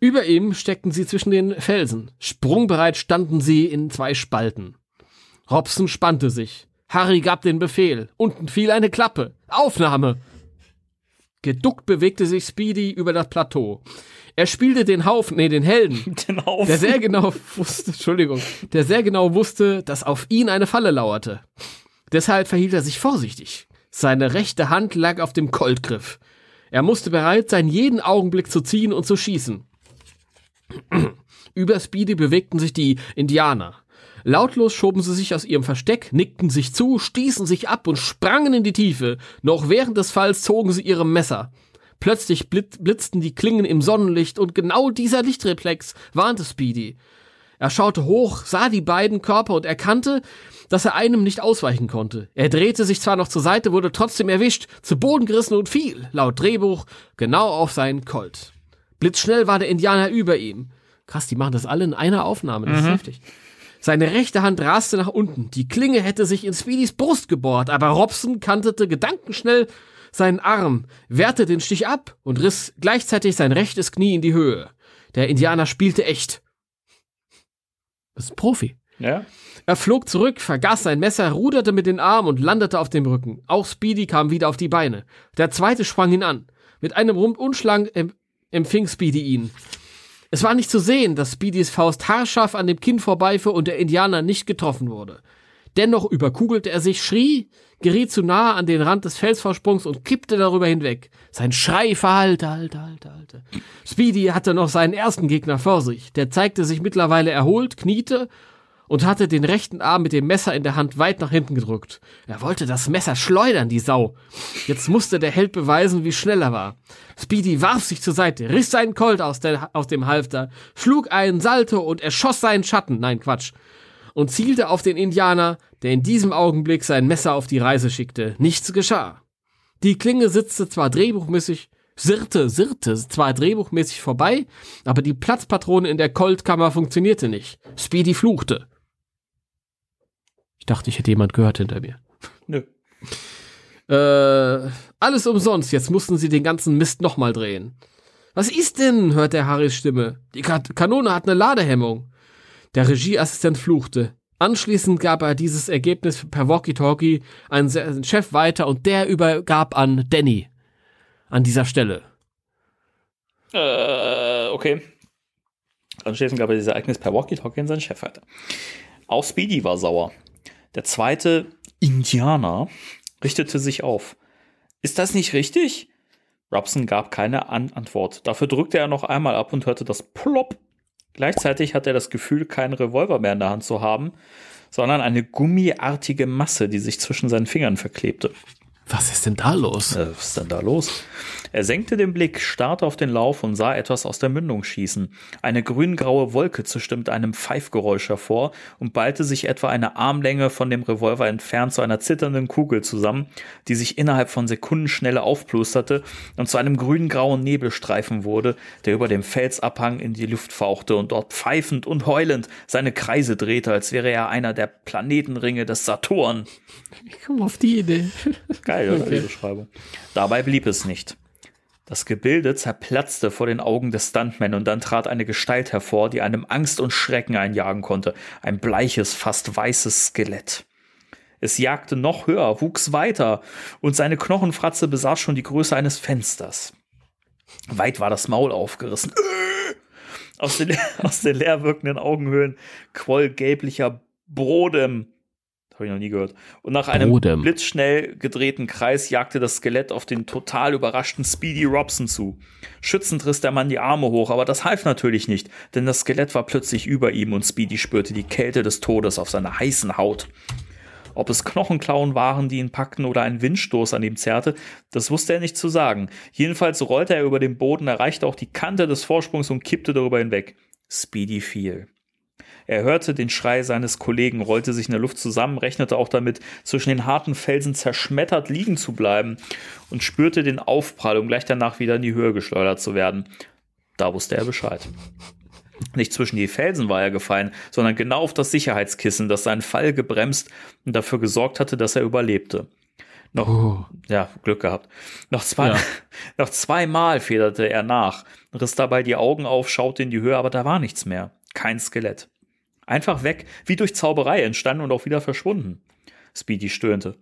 Über ihm steckten sie zwischen den Felsen. Sprungbereit standen sie in zwei Spalten. Robson spannte sich. Harry gab den Befehl. Unten fiel eine Klappe. Aufnahme! Geduckt bewegte sich Speedy über das Plateau. Er spielte den Haufen, nee, den Helden, Den Haufen. der sehr genau wusste, Entschuldigung, der sehr genau wusste, dass auf ihn eine Falle lauerte. Deshalb verhielt er sich vorsichtig. Seine rechte Hand lag auf dem Coltgriff. Er musste bereit sein, jeden Augenblick zu ziehen und zu schießen. Über Speedy bewegten sich die Indianer. Lautlos schoben sie sich aus ihrem Versteck, nickten sich zu, stießen sich ab und sprangen in die Tiefe. Noch während des Falls zogen sie ihre Messer. Plötzlich blit- blitzten die Klingen im Sonnenlicht und genau dieser Lichtreflex warnte Speedy. Er schaute hoch, sah die beiden Körper und erkannte, dass er einem nicht ausweichen konnte. Er drehte sich zwar noch zur Seite, wurde trotzdem erwischt, zu Boden gerissen und fiel, laut Drehbuch, genau auf seinen Colt. Blitzschnell war der Indianer über ihm. Krass, die machen das alle in einer Aufnahme, das ist heftig. Seine rechte Hand raste nach unten. Die Klinge hätte sich in Speedys Brust gebohrt, aber Robson kantete gedankenschnell seinen Arm, wehrte den Stich ab und riss gleichzeitig sein rechtes Knie in die Höhe. Der Indianer spielte echt. Das ist ein Profi. Ja? Er flog zurück, vergaß sein Messer, ruderte mit den Armen und landete auf dem Rücken. Auch Speedy kam wieder auf die Beine. Der zweite sprang ihn an. Mit einem Rundumschlag em empfing Speedy ihn. Es war nicht zu sehen, dass Speedys Faust haarscharf an dem Kinn vorbeifuhr und der Indianer nicht getroffen wurde. Dennoch überkugelte er sich, schrie, geriet zu nahe an den Rand des Felsvorsprungs und kippte darüber hinweg. Sein Schrei verhallte, halte, halte, halte. Speedy hatte noch seinen ersten Gegner vor sich. Der zeigte sich mittlerweile erholt, kniete und hatte den rechten Arm mit dem Messer in der Hand weit nach hinten gedrückt. Er wollte das Messer schleudern, die Sau. Jetzt musste der Held beweisen, wie schnell er war. Speedy warf sich zur Seite, riss seinen Colt aus, der, aus dem Halfter, schlug einen Salto und erschoss seinen Schatten. Nein, Quatsch. Und zielte auf den Indianer, der in diesem Augenblick sein Messer auf die Reise schickte. Nichts geschah. Die Klinge sitzte zwar drehbuchmäßig, sirrte, sirrte zwar drehbuchmäßig vorbei, aber die Platzpatrone in der Coltkammer funktionierte nicht. Speedy fluchte. Ich dachte, ich hätte jemand gehört hinter mir. Nö. Äh, alles umsonst, jetzt mussten sie den ganzen Mist nochmal drehen. Was ist denn? hört der Harrys Stimme. Die Ka Kanone hat eine Ladehemmung. Der Regieassistent fluchte. Anschließend gab er dieses Ergebnis per Walkie-Talkie an seinen Chef weiter und der übergab an Danny. An dieser Stelle. Äh, okay. Anschließend gab er dieses Ereignis per Walkie-Talkie an seinen Chef weiter. Auch Speedy war sauer. Der zweite Indianer richtete sich auf. Ist das nicht richtig? Robson gab keine An Antwort. Dafür drückte er noch einmal ab und hörte das Plopp. Gleichzeitig hatte er das Gefühl, keinen Revolver mehr in der Hand zu haben, sondern eine gummiartige Masse, die sich zwischen seinen Fingern verklebte. Was ist denn da los? Äh, was ist denn da los? Er senkte den Blick, starrte auf den Lauf und sah etwas aus der Mündung schießen. Eine grüngraue Wolke zischte mit einem Pfeifgeräusch hervor und ballte sich etwa eine Armlänge von dem Revolver entfernt zu einer zitternden Kugel zusammen, die sich innerhalb von Sekundenschnelle aufplusterte und zu einem grüngrauen Nebelstreifen wurde, der über dem Felsabhang in die Luft fauchte und dort pfeifend und heulend seine Kreise drehte, als wäre er einer der Planetenringe des Saturn. Ich komme auf die Idee. Geil, oder? Die Beschreibung. Dabei blieb es nicht. Das Gebilde zerplatzte vor den Augen des Stuntmen und dann trat eine Gestalt hervor, die einem Angst und Schrecken einjagen konnte. Ein bleiches, fast weißes Skelett. Es jagte noch höher, wuchs weiter und seine Knochenfratze besaß schon die Größe eines Fensters. Weit war das Maul aufgerissen. Aus den, aus den leer wirkenden Augenhöhlen quoll gelblicher Brodem habe ich noch nie gehört. Und nach einem Brodem. blitzschnell gedrehten Kreis jagte das Skelett auf den total überraschten Speedy Robson zu. Schützend riss der Mann die Arme hoch, aber das half natürlich nicht, denn das Skelett war plötzlich über ihm und Speedy spürte die Kälte des Todes auf seiner heißen Haut. Ob es Knochenklauen waren, die ihn packten oder ein Windstoß an ihm zerrte, das wusste er nicht zu sagen. Jedenfalls rollte er über den Boden, erreichte auch die Kante des Vorsprungs und kippte darüber hinweg. Speedy fiel. Er hörte den Schrei seines Kollegen, rollte sich in der Luft zusammen, rechnete auch damit, zwischen den harten Felsen zerschmettert liegen zu bleiben und spürte den Aufprall, um gleich danach wieder in die Höhe geschleudert zu werden. Da wusste er Bescheid. Nicht zwischen die Felsen war er gefallen, sondern genau auf das Sicherheitskissen, das seinen Fall gebremst und dafür gesorgt hatte, dass er überlebte. Noch, Oh. ja, Glück gehabt. Noch zwei, Ja. noch zweimal federte er nach, riss dabei die Augen auf, schaute in die Höhe, aber da war nichts mehr. Kein Skelett. Einfach weg, wie durch Zauberei entstanden und auch wieder verschwunden. Speedy stöhnte.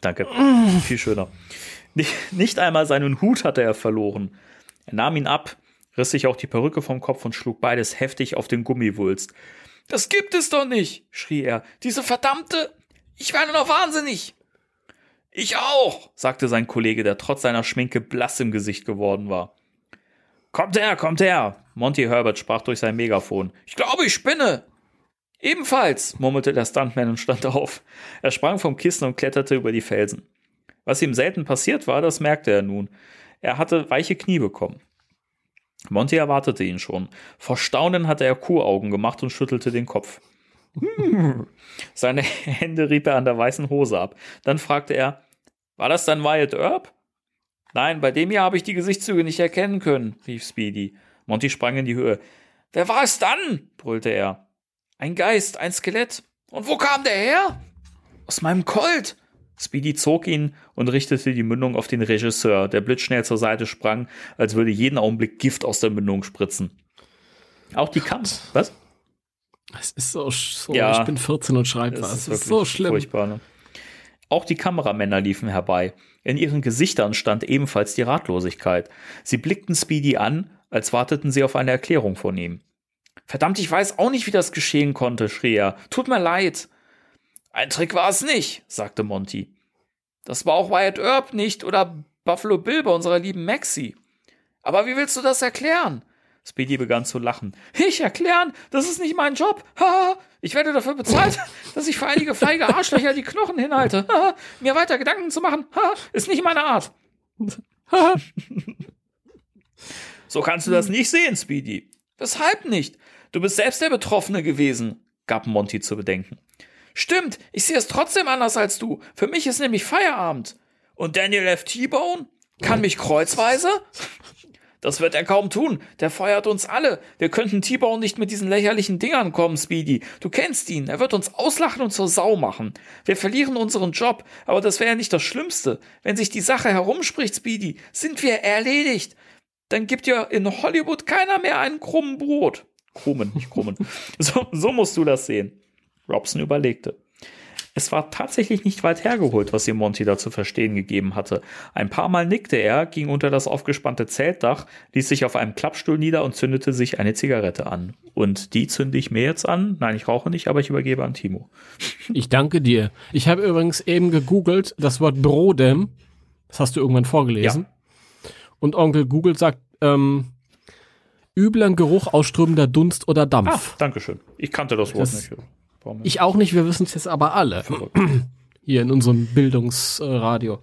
Danke. Viel schöner. Nicht, einmal seinen Hut hatte er verloren. Er nahm ihn ab, riss sich auch die Perücke vom Kopf und schlug beides heftig auf den Gummiwulst. Das gibt es doch nicht, schrie er. Diese verdammte. Ich werde noch wahnsinnig. Ich auch, sagte sein Kollege, der trotz seiner Schminke blass im Gesicht geworden war. Kommt her, kommt her! Monty Herbert sprach durch sein Megafon. Ich glaube, ich spinne! Ebenfalls, murmelte der Stuntman und stand auf. Er sprang vom Kissen und kletterte über die Felsen. Was ihm selten passiert war, das merkte er nun. Er hatte weiche Knie bekommen. Monty erwartete ihn schon. Vor Staunen hatte er Kuhaugen gemacht und schüttelte den Kopf. Seine Hände rieb er an der weißen Hose ab. Dann fragte er, war das dann Wyatt Earp? Nein, bei dem hier habe ich die Gesichtszüge nicht erkennen können, rief Speedy. Monty sprang in die Höhe. Wer war es dann? brüllte er. Ein Geist, ein Skelett. Und wo kam der her? Aus meinem Colt. Speedy zog ihn und richtete die Mündung auf den Regisseur, der blitzschnell zur Seite sprang, als würde jeden Augenblick Gift aus der Mündung spritzen. Auch die Kam. Was? Es ist so, so Ja. ich bin 14 und schreibe Es was. Es ist wirklich so schlimm. Furchtbar, ne? Auch die Kameramänner liefen herbei. In ihren Gesichtern stand ebenfalls die Ratlosigkeit. Sie blickten Speedy an, als warteten sie auf eine Erklärung von ihm. Verdammt, ich weiß auch nicht, wie das geschehen konnte, schrie er. Tut mir leid. Ein Trick war es nicht, sagte Monty. Das war auch Wyatt Earp nicht oder Buffalo Bill bei unserer lieben Maxie. Aber wie willst du das erklären? Speedy begann zu lachen. Ich erklären? Das ist nicht mein Job. Ich werde dafür bezahlt, dass ich für einige feige Arschlöcher die Knochen hinhalte. Mir weiter Gedanken zu machen, ist nicht meine Art. so kannst du das nicht sehen, Speedy. Weshalb nicht? Du bist selbst der Betroffene gewesen, gab Monty zu bedenken. Stimmt, ich sehe es trotzdem anders als du. Für mich ist nämlich Feierabend. Und Daniel F. T-Bone? Kann mich kreuzweise? Das wird er kaum tun. Der feuert uns alle. Wir könnten T-Bone nicht mit diesen lächerlichen Dingern kommen, Speedy. Du kennst ihn. Er wird uns auslachen und zur Sau machen. Wir verlieren unseren Job. Aber das wäre ja nicht das Schlimmste. Wenn sich die Sache herumspricht, Speedy, sind wir erledigt. Dann gibt ja in Hollywood keiner mehr einen krummen Brot. Krummen, nicht krummen. so, so musst du das sehen. Robson überlegte. Es war tatsächlich nicht weit hergeholt, was ihm Monty da zu verstehen gegeben hatte. Ein paar Mal nickte er, ging unter das aufgespannte Zeltdach, ließ sich auf einem Klappstuhl nieder und zündete sich eine Zigarette an. Und die zünde ich mir jetzt an. Nein, ich rauche nicht, aber ich übergebe an Timo. Ich danke dir. Ich habe übrigens eben gegoogelt das Wort Brodem. Das hast du irgendwann vorgelesen. Ja. Und Onkel Google sagt, ähm, übler Geruch ausströmender Dunst oder Dampf. Ah, Dankeschön. Ich kannte das Wort das, nicht. Ich auch nicht, wir wissen es jetzt aber alle. Hier in unserem Bildungsradio.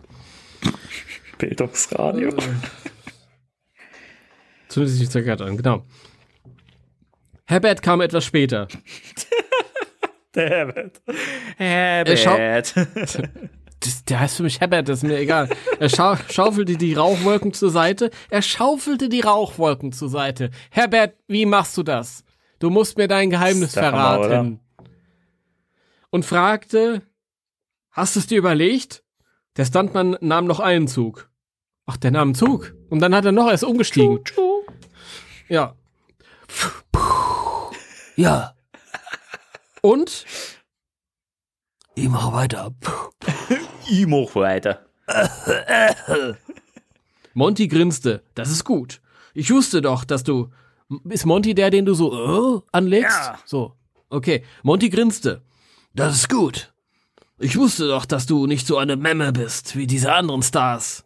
Bildungsradio. Zündet sich die Zigarette an, genau. Herbert kam etwas später. Der Herbert. Herbert. Das, der heißt für mich Herbert, das ist mir egal. Er schau schaufelte die Rauchwolken zur Seite. Er schaufelte die Rauchwolken zur Seite. Herbert, wie machst du das? Du musst mir dein Geheimnis verraten. Hammer, und fragte, hast du es dir überlegt? Der Stuntman nahm noch einen Zug. Ach, der nahm einen Zug. Und dann hat er noch erst umgestiegen. Ja. Ja. Und? Ich mach weiter. Ich mach weiter. Monty grinste. Das ist gut. Ich wusste doch, dass du. Ist Monty der, den du so uh, anlegst? Ja. So. Okay. Monty grinste. Das ist gut. Ich wusste doch, dass du nicht so eine Memme bist wie diese anderen Stars.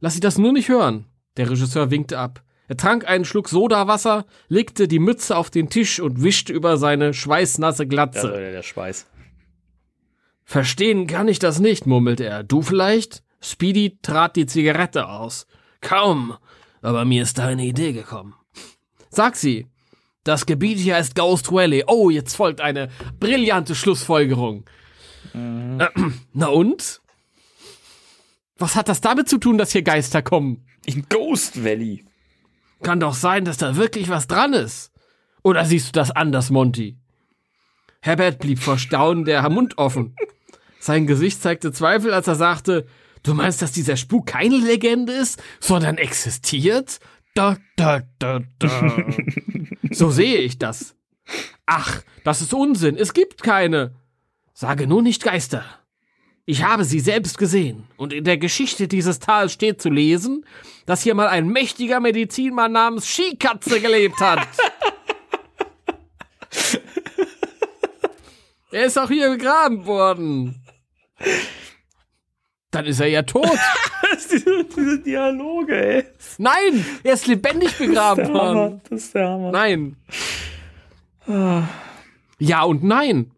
Lass sie das nur nicht hören. Der Regisseur winkte ab. Er trank einen Schluck Sodawasser, legte die Mütze auf den Tisch und wischte über seine schweißnasse Glatze. Ja, der Schweiß. Verstehen kann ich das nicht, murmelte er. Du vielleicht? Speedy trat die Zigarette aus. Kaum, aber mir ist da eine Idee gekommen. Sag sie. Das Gebiet hier heißt Ghost Valley. Oh, jetzt folgt eine brillante Schlussfolgerung. Mhm. Na und? Was hat das damit zu tun, dass hier Geister kommen? In Ghost Valley. Kann doch sein, dass da wirklich was dran ist. Oder siehst du das anders, Monty? Herbert blieb vor Staunen der Mund offen. Sein Gesicht zeigte Zweifel, als er sagte, Du meinst, dass dieser Spuk keine Legende ist, sondern existiert? Da, da, da, da. so sehe ich das. Ach, das ist Unsinn. Es gibt keine. Sage nur nicht Geister. Ich habe sie selbst gesehen. Und in der Geschichte dieses Tals steht zu lesen, dass hier mal ein mächtiger Medizinmann namens Skikatze gelebt hat. er ist auch hier begraben worden. Dann ist er ja tot. diese, diese Dialoge, ey. Nein, er ist lebendig begraben worden. Das ist der Hammer. Nein. Ja und nein.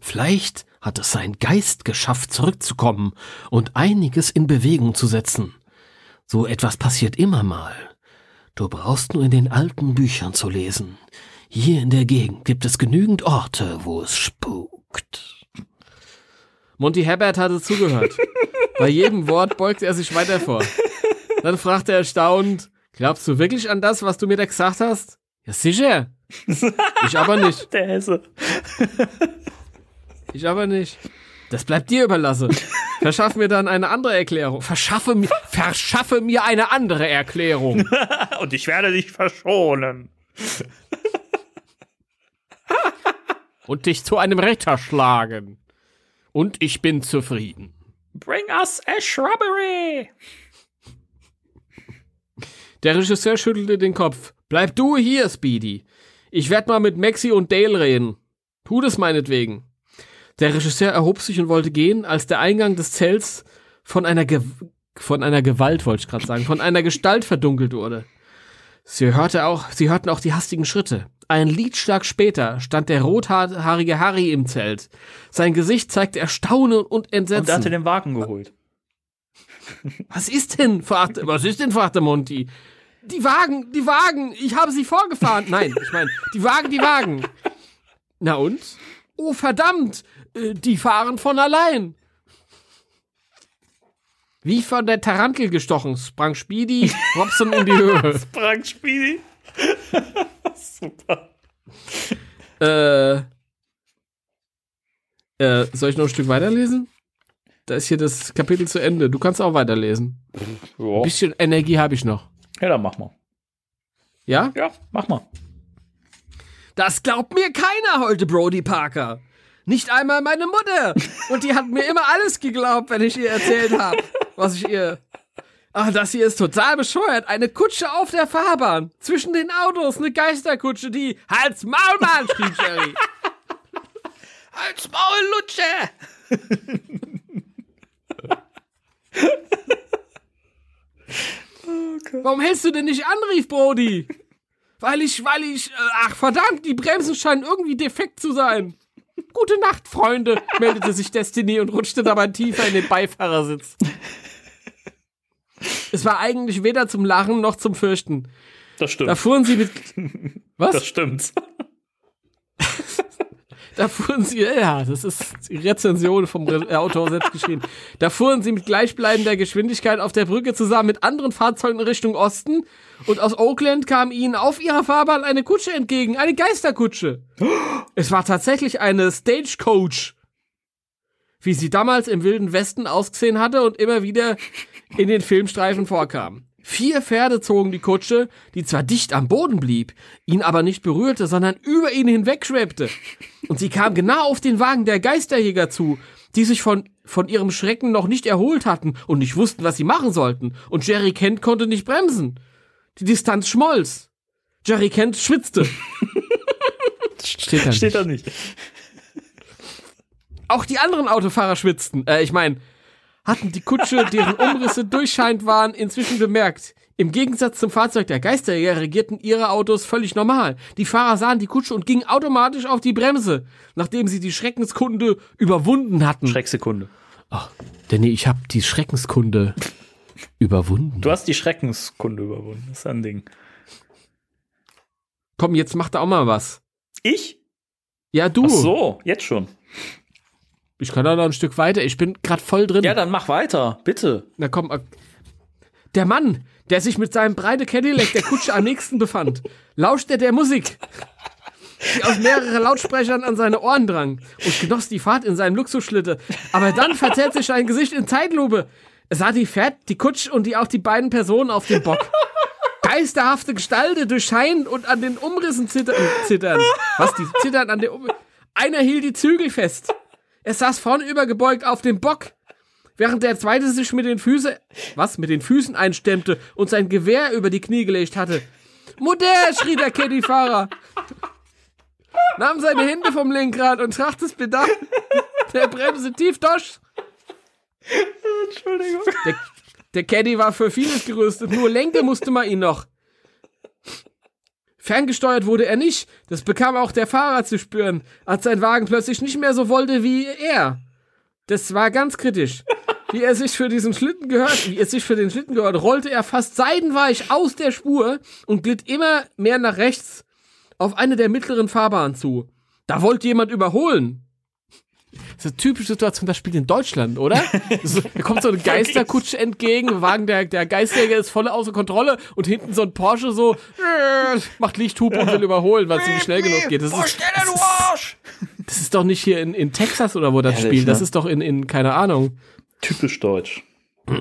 Vielleicht hat es sein Geist geschafft, zurückzukommen und einiges in Bewegung zu setzen. So etwas passiert immer mal. Du brauchst nur in den alten Büchern zu lesen. Hier in der Gegend gibt es genügend Orte, wo es spukt. Monty Herbert hatte zugehört. Bei jedem Wort beugte er sich weiter vor. Dann fragte er erstaunt, glaubst du wirklich an das, was du mir da gesagt hast? Ja, sicher. Ich aber nicht. Der Hesse. Ich aber nicht. Das bleibt dir überlassen. Verschaff mir dann eine andere Erklärung. Verschaffe mir, verschaffe mir eine andere Erklärung. Und ich werde dich verschonen. Und dich zu einem Ritter schlagen. Und ich bin zufrieden. Bring us a shrubbery! Der Regisseur schüttelte den Kopf. Bleib du hier, Speedy. Ich werd mal mit Maxi und Dale reden. Tu das meinetwegen. Der Regisseur erhob sich und wollte gehen, als der Eingang des Zelts von einer Ge von einer Gewalt, wollte ich gerade sagen, von einer Gestalt verdunkelt wurde. Sie hörte auch, sie hörten auch die hastigen Schritte. Ein Liedschlag später stand der rothaarige Harry im Zelt. Sein Gesicht zeigte Erstaunen und Entsetzen. Und er hatte den Wagen geholt. Was ist denn? fragte, was ist denn? fragte Monty. Die Wagen, die Wagen, ich habe sie vorgefahren. Nein, ich meine, die Wagen, die Wagen. Na und? Oh, verdammt, äh, die fahren von allein. Wie von der Tarantel gestochen, sprang Speedy Robson in die Höhe. sprang Speedy? Super. Äh, äh, soll ich noch ein Stück weiterlesen? Da ist hier das Kapitel zu Ende. Du kannst auch weiterlesen. Ja. Ein bisschen Energie habe ich noch. Ja, dann mach mal. Ja? Ja, mach mal. Das glaubt mir keiner heute, Brody Parker. Nicht einmal meine Mutter. Und die hat mir immer alles geglaubt, wenn ich ihr erzählt habe, was ich ihr. Ach, das hier ist total bescheuert. Eine Kutsche auf der Fahrbahn. Zwischen den Autos, eine Geisterkutsche, die. Halt's Maul, Mann, schrie Jerry. Als Maullutsche! Warum hältst du denn nicht an, rief Brody? Weil ich, weil ich. Äh, ach, verdammt, die Bremsen scheinen irgendwie defekt zu sein. Gute Nacht, Freunde, meldete sich Destiny und rutschte dabei tiefer in den Beifahrersitz. Es war eigentlich weder zum Lachen noch zum Fürchten. Das stimmt. Da fuhren sie mit. Was? das stimmt. Da fuhren sie, ja, das ist die Rezension vom Re Autor selbst geschrieben. Da fuhren sie mit gleichbleibender Geschwindigkeit auf der Brücke zusammen mit anderen Fahrzeugen in Richtung Osten und aus Oakland kam ihnen auf ihrer Fahrbahn eine Kutsche entgegen, eine Geisterkutsche. Es war tatsächlich eine Stagecoach, wie sie damals im Wilden Westen ausgesehen hatte und immer wieder in den Filmstreifen vorkam. Vier Pferde zogen die Kutsche, die zwar dicht am Boden blieb, ihn aber nicht berührte, sondern über ihn hinwegschwebte. Und sie kam genau auf den Wagen der Geisterjäger zu, die sich von, von ihrem Schrecken noch nicht erholt hatten und nicht wussten, was sie machen sollten. Und Jerry Kent konnte nicht bremsen. Die Distanz schmolz. Jerry Kent schwitzte. Steht da Steht da nicht. Auch die anderen Autofahrer schwitzten. Äh, ich meine, hatten die Kutsche, deren Umrisse durchscheinend waren, inzwischen bemerkt. Im Gegensatz zum Fahrzeug der Geisterjäger regierten ihre Autos völlig normal. Die Fahrer sahen die Kutsche und gingen automatisch auf die Bremse, nachdem sie die Schreckenskunde überwunden hatten. Schrecksekunde. Danny, ich habe die Schreckenskunde überwunden. Du hast die Schreckenskunde überwunden. Das ist ein Ding. Komm, jetzt mach da auch mal was. Ich? Ja, du. Ach so, jetzt schon. Ich kann da noch ein Stück weiter. Ich bin grad voll drin. Ja, dann mach weiter, bitte. Na komm. äh, Der Mann, der sich mit seinem breite Cadillac der Kutsche am nächsten befand, lauschte der Musik, die aus mehreren Lautsprechern an seine Ohren drang und genoss die Fahrt in seinem Luxusschlitter. Aber dann verzerrt sich sein Gesicht in Zeitlupe. Er sah die Pferd, die Kutsch und die auch die beiden Personen auf dem Bock. Geisterhafte Gestalten durchscheinen und an den Umrissen zittern. zittern. Was, die zittern an den Um Einer hielt die Zügel fest. Er saß vornüber gebeugt auf dem Bock während der zweite sich mit den Füßen, was, mit den Füßen einstemmte und sein Gewehr über die Knie gelegt hatte. Mutter, schrie der Caddy-Fahrer. Nahm seine Hände vom Lenkrad und trach das Pedal der Bremse tief durch. Entschuldigung. Der, der Caddy war für vieles gerüstet, nur lenken musste man ihn noch. Ferngesteuert wurde er nicht, das bekam auch der Fahrer zu spüren, als sein Wagen plötzlich nicht mehr so wollte wie er. Das war ganz kritisch. Wie er sich für diesen Schlitten gehört, wie er sich für den Schlitten gehört, rollte er fast seidenweich aus der Spur und glitt immer mehr nach rechts auf eine der mittleren Fahrbahnen zu. Da wollte jemand überholen. Das ist eine typische Situation, das spielt in Deutschland, oder? So, da kommt so eine Geisterkutsche entgegen, Wagen der, der Geisterjäger ist voll außer Kontrolle und hinten so ein Porsche so macht Lichthupe und will überholen, weil es nicht schnell genug geht. Das ist, das, ist, das ist doch nicht hier in, in Texas oder wo das Ehrlich, spielt. Das ne? ist doch in, in keine Ahnung. Typisch deutsch.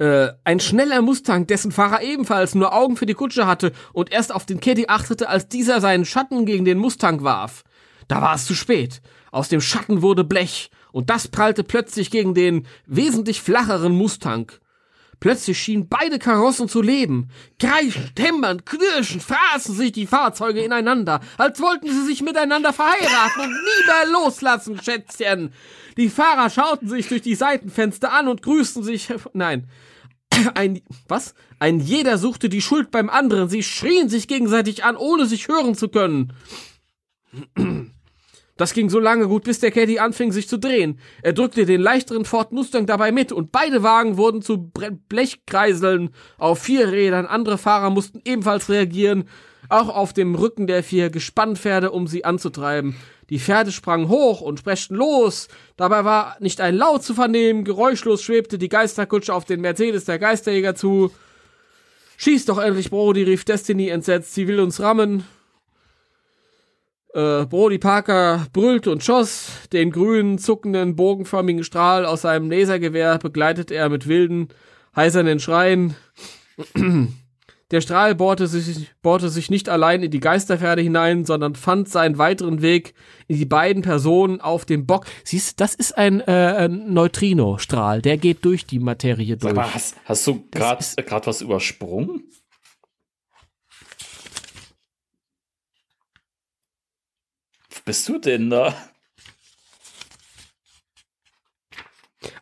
Äh, ein schneller Mustang, dessen Fahrer ebenfalls nur Augen für die Kutsche hatte und erst auf den Caddy achtete, als dieser seinen Schatten gegen den Mustang warf. Da war es zu spät. Aus dem Schatten wurde Blech und das prallte plötzlich gegen den wesentlich flacheren Mustang. Plötzlich schienen beide Karossen zu leben. Kreischend, hämmernd, knirschend fraßen sich die Fahrzeuge ineinander, als wollten sie sich miteinander verheiraten und nie mehr loslassen, Schätzchen. Die Fahrer schauten sich durch die Seitenfenster an und grüßten sich. Nein. Ein, was? Ein jeder suchte die Schuld beim anderen. Sie schrien sich gegenseitig an, ohne sich hören zu können. Das ging so lange gut, bis der Caddy anfing, sich zu drehen. Er drückte den leichteren Ford Mustang dabei mit und beide Wagen wurden zu Blechkreiseln auf vier Rädern. Andere Fahrer mussten ebenfalls reagieren, auch auf dem Rücken der vier Gespannpferde, um sie anzutreiben. Die Pferde sprangen hoch und sprechten los. Dabei war nicht ein Laut zu vernehmen. Geräuschlos schwebte die Geisterkutsche auf den Mercedes der Geisterjäger zu. Schieß doch endlich, Brody, rief Destiny entsetzt. Sie will uns rammen. Äh, Brody Parker brüllte und schoss. Den grünen, zuckenden, bogenförmigen Strahl aus seinem Lasergewehr begleitete er mit wilden, heisernen Schreien. Der Strahl bohrte sich, bohrte sich nicht allein in die Geisterpferde hinein, sondern fand seinen weiteren Weg in die beiden Personen auf dem Bock. Siehst du, das ist ein, äh, ein Neutrino-Strahl, der geht durch die Materie durch. Aber hast, hast du gerade gerade was übersprungen? Bist du denn da?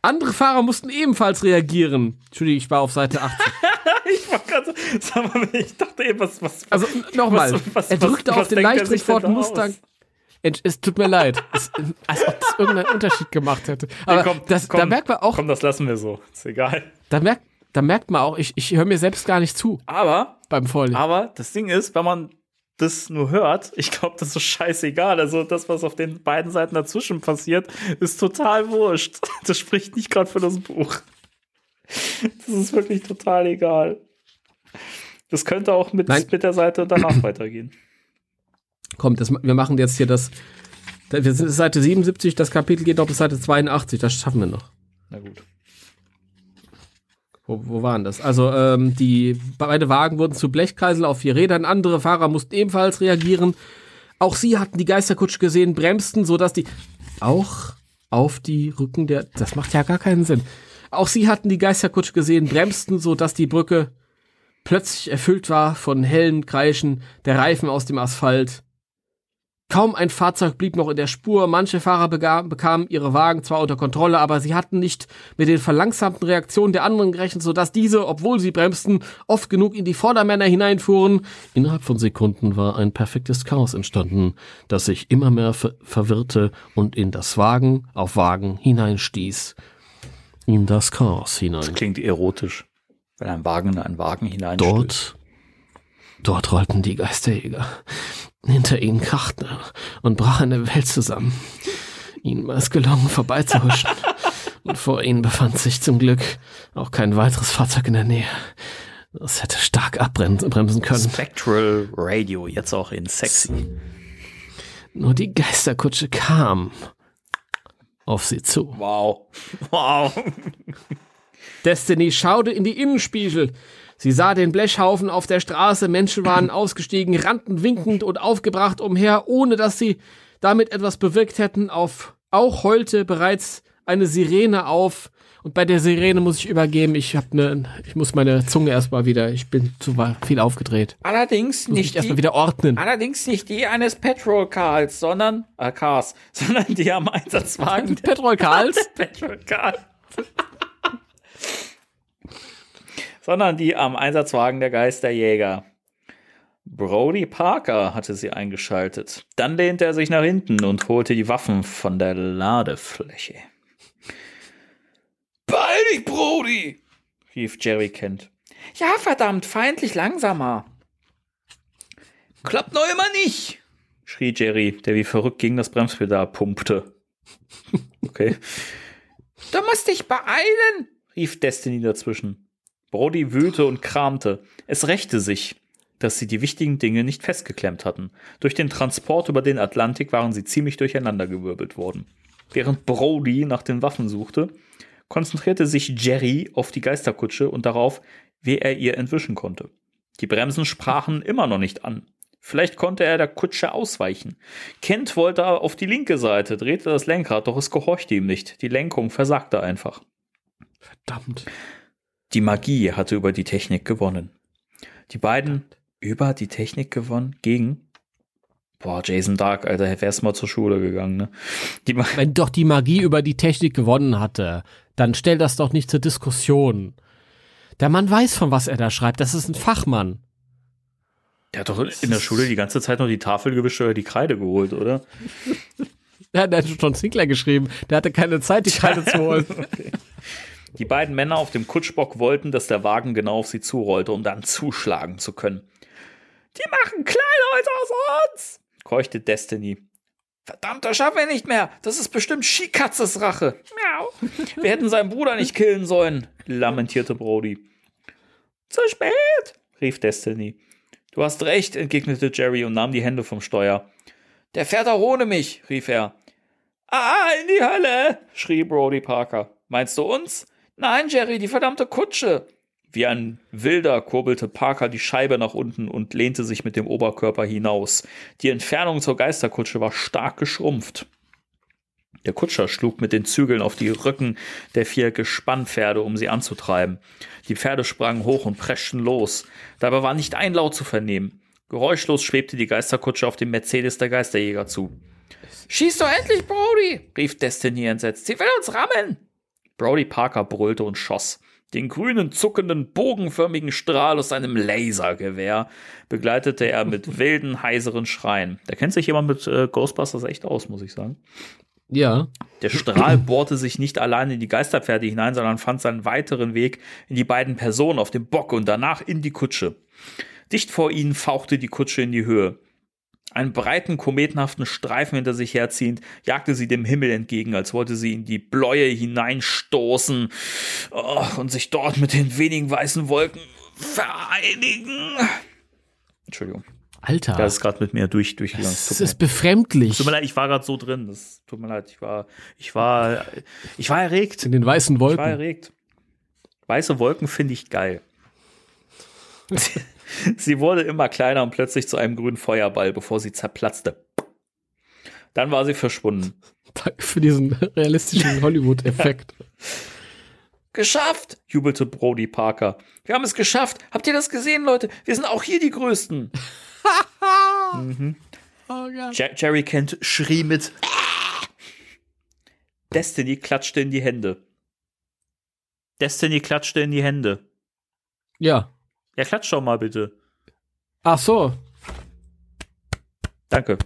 Andere Fahrer mussten ebenfalls reagieren. Entschuldigung, ich war auf Seite 80. ich war gerade, sag mal, ich dachte eben, was, was, Also nochmal, er drückte was- auf was den leichten Ford da Mustang. aus? Es, tut mir leid, es, als ob das irgendeinen Unterschied gemacht hätte. Aber Nee, komm, das, da komm, merkt man auch, Komm, das lassen wir so. Ist egal. da merkt, da merkt man auch, ich, ich höre mir selbst gar nicht zu Aber, beim Vorlesen. aber das Ding ist, wenn man das nur hört, ich glaube, das ist scheißegal. Also das, was auf den beiden Seiten dazwischen passiert, ist total wurscht. Das spricht nicht gerade für das Buch. Das ist wirklich total egal. Das könnte auch mit, Nein. mit der Seite danach weitergehen. Kommt, das, wir machen jetzt hier das. da- Wir sind Seite 77, das Kapitel geht noch bis Seite 82, das schaffen wir noch. Na gut. Wo, wo waren das? Also, ähm, die beide Wagen wurden zu Blechkreisel auf vier Rädern. Andere Fahrer mussten ebenfalls reagieren. Auch sie hatten die Geisterkutsche gesehen, bremsten, sodass die. Auch auf die Rücken der. Das macht ja gar keinen Sinn. Auch sie hatten die Geisterkutsche gesehen, bremsten, sodass die Brücke plötzlich erfüllt war von hellen Kreischen der Reifen aus dem Asphalt. Kaum ein Fahrzeug blieb noch in der Spur. Manche Fahrer bekamen ihre Wagen zwar unter Kontrolle, aber sie hatten nicht mit den verlangsamten Reaktionen der anderen gerechnet, sodass diese, obwohl sie bremsten, oft genug in die Vordermänner hineinfuhren. Innerhalb von Sekunden war ein perfektes Chaos entstanden, das sich immer mehr ver verwirrte und in das Wagen auf Wagen hineinstieß. In das Chaos hinein. Klingt erotisch. Wenn ein Wagen in einen Wagen hinein Dort, dort rollten die Geisterjäger. Hinter ihnen krachte und brach eine Welt zusammen. Ihnen war es gelungen, vorbeizuhuschen. und vor ihnen befand sich zum Glück auch kein weiteres Fahrzeug in der Nähe. Das hätte stark abbremsen können. Spectral Radio, jetzt auch in sexy. Nur die Geisterkutsche kam auf sie zu. Wow. Wow. Destiny schaute in die Innenspiegel. Sie sah den Blechhaufen auf der Straße, Menschen waren ausgestiegen, rannten winkend und aufgebracht umher, ohne dass sie damit etwas bewirkt hätten. Auf auch heulte bereits eine Sirene auf. Und bei der Sirene muss ich übergeben, ich hab ne, ich muss meine Zunge erstmal wieder, ich bin zu viel aufgedreht. Allerdings Muss ich erstmal wieder ordnen. allerdings nicht die eines Petrol Cars, sondern äh, Cars, sondern die am Einsatzwagen Petrol Karls? Petrol Cars. Sondern die am Einsatzwagen der Geisterjäger. Brody Parker hatte sie eingeschaltet. Dann lehnte er sich nach hinten und holte die Waffen von der Ladefläche. Beeil dich, Brody! rief Jerry Kent. Ja, verdammt, feindlich langsamer. Klappt noch immer nicht, schrie Jerry, der wie verrückt gegen das Bremspedal pumpte. Okay. Du musst dich beeilen, rief Destiny dazwischen. Brody wühlte und kramte. Es rächte sich, dass sie die wichtigen Dinge nicht festgeklemmt hatten. Durch den Transport über den Atlantik waren sie ziemlich durcheinandergewirbelt worden. Während Brody nach den Waffen suchte, konzentrierte sich Jerry auf die Geisterkutsche und darauf, wie er ihr entwischen konnte. Die Bremsen sprachen immer noch nicht an. Vielleicht konnte er der Kutsche ausweichen. Kent wollte auf die linke Seite, drehte das Lenkrad, doch es gehorchte ihm nicht. Die Lenkung versagte einfach. Verdammt. Die Magie hatte über die Technik gewonnen. Die beiden über die Technik gewonnen gegen. Boah, Jason Dark, Alter, wär's mal zur Schule gegangen, ne? Wenn doch die Magie über die Technik gewonnen hatte, dann stell das doch nicht zur Diskussion. Der Mann weiß, von was er da schreibt. Das ist ein Fachmann. Der hat doch in der Schule die ganze Zeit noch die Tafel gewischt oder die Kreide geholt, oder? Ja, der hat schon Zinkler geschrieben. Der hatte keine Zeit, die Kreide zu holen. Die beiden Männer auf dem Kutschbock wollten, dass der Wagen genau auf sie zurollte, um dann zuschlagen zu können. Die machen Kleinhäuser aus uns! keuchte Destiny. Verdammt, das schaffen wir nicht mehr. Das ist bestimmt Skikatzes Rache. Miau. Wir hätten seinen Bruder nicht killen sollen, lamentierte Brody. Zu spät, rief Destiny. Du hast recht, entgegnete Jerry und nahm die Hände vom Steuer. Der fährt auch ohne mich, rief er. Ah, in die Hölle, schrie Brody Parker. Meinst du uns? Nein, Jerry, die verdammte Kutsche. Wie ein Wilder kurbelte Parker die Scheibe nach unten und lehnte sich mit dem Oberkörper hinaus. Die Entfernung zur Geisterkutsche war stark geschrumpft. Der Kutscher schlug mit den Zügeln auf die Rücken der vier Gespannpferde, um sie anzutreiben. Die Pferde sprangen hoch und preschten los. Dabei war nicht ein Laut zu vernehmen. Geräuschlos schwebte die Geisterkutsche auf dem Mercedes der Geisterjäger zu. Schieß doch endlich, Brody! rief Destiny entsetzt. Sie will uns rammen! Brody Parker brüllte und schoss. Den grünen, zuckenden, bogenförmigen Strahl aus seinem Lasergewehr begleitete er mit wilden, heiseren Schreien. Da kennt sich jemand mit äh, Ghostbusters echt aus, muss ich sagen. Ja. Der Strahl bohrte sich nicht allein in die Geisterpferde hinein, sondern fand seinen weiteren Weg in die beiden Personen auf dem Bock und danach in die Kutsche. Dicht vor ihnen fauchte die Kutsche in die Höhe. Einen breiten, kometenhaften Streifen hinter sich herziehend, jagte sie dem Himmel entgegen, als wollte sie in die Bläue hineinstoßen oh, und sich dort mit den wenigen weißen Wolken vereinigen. Entschuldigung. Alter. Das ist gerade mit mir durch, durchgegangen. Das ist befremdlich. Tut mir leid, ich war gerade so drin. Das tut mir leid, ich war, ich war, ich war erregt. In den weißen Wolken. Ich war erregt. Weiße Wolken finde ich geil. sie wurde immer kleiner und plötzlich zu einem grünen Feuerball, bevor sie zerplatzte. Dann war sie verschwunden. Danke für diesen realistischen Hollywood-Effekt. Geschafft, jubelte Brody Parker. Wir haben es geschafft. Habt ihr das gesehen, Leute? Wir sind auch hier die Größten. mhm. oh Jerry Kent schrie mit. Destiny klatschte in die Hände. Destiny klatschte in die Hände. Ja. Ja, klatsch doch mal bitte. Ach so. Danke.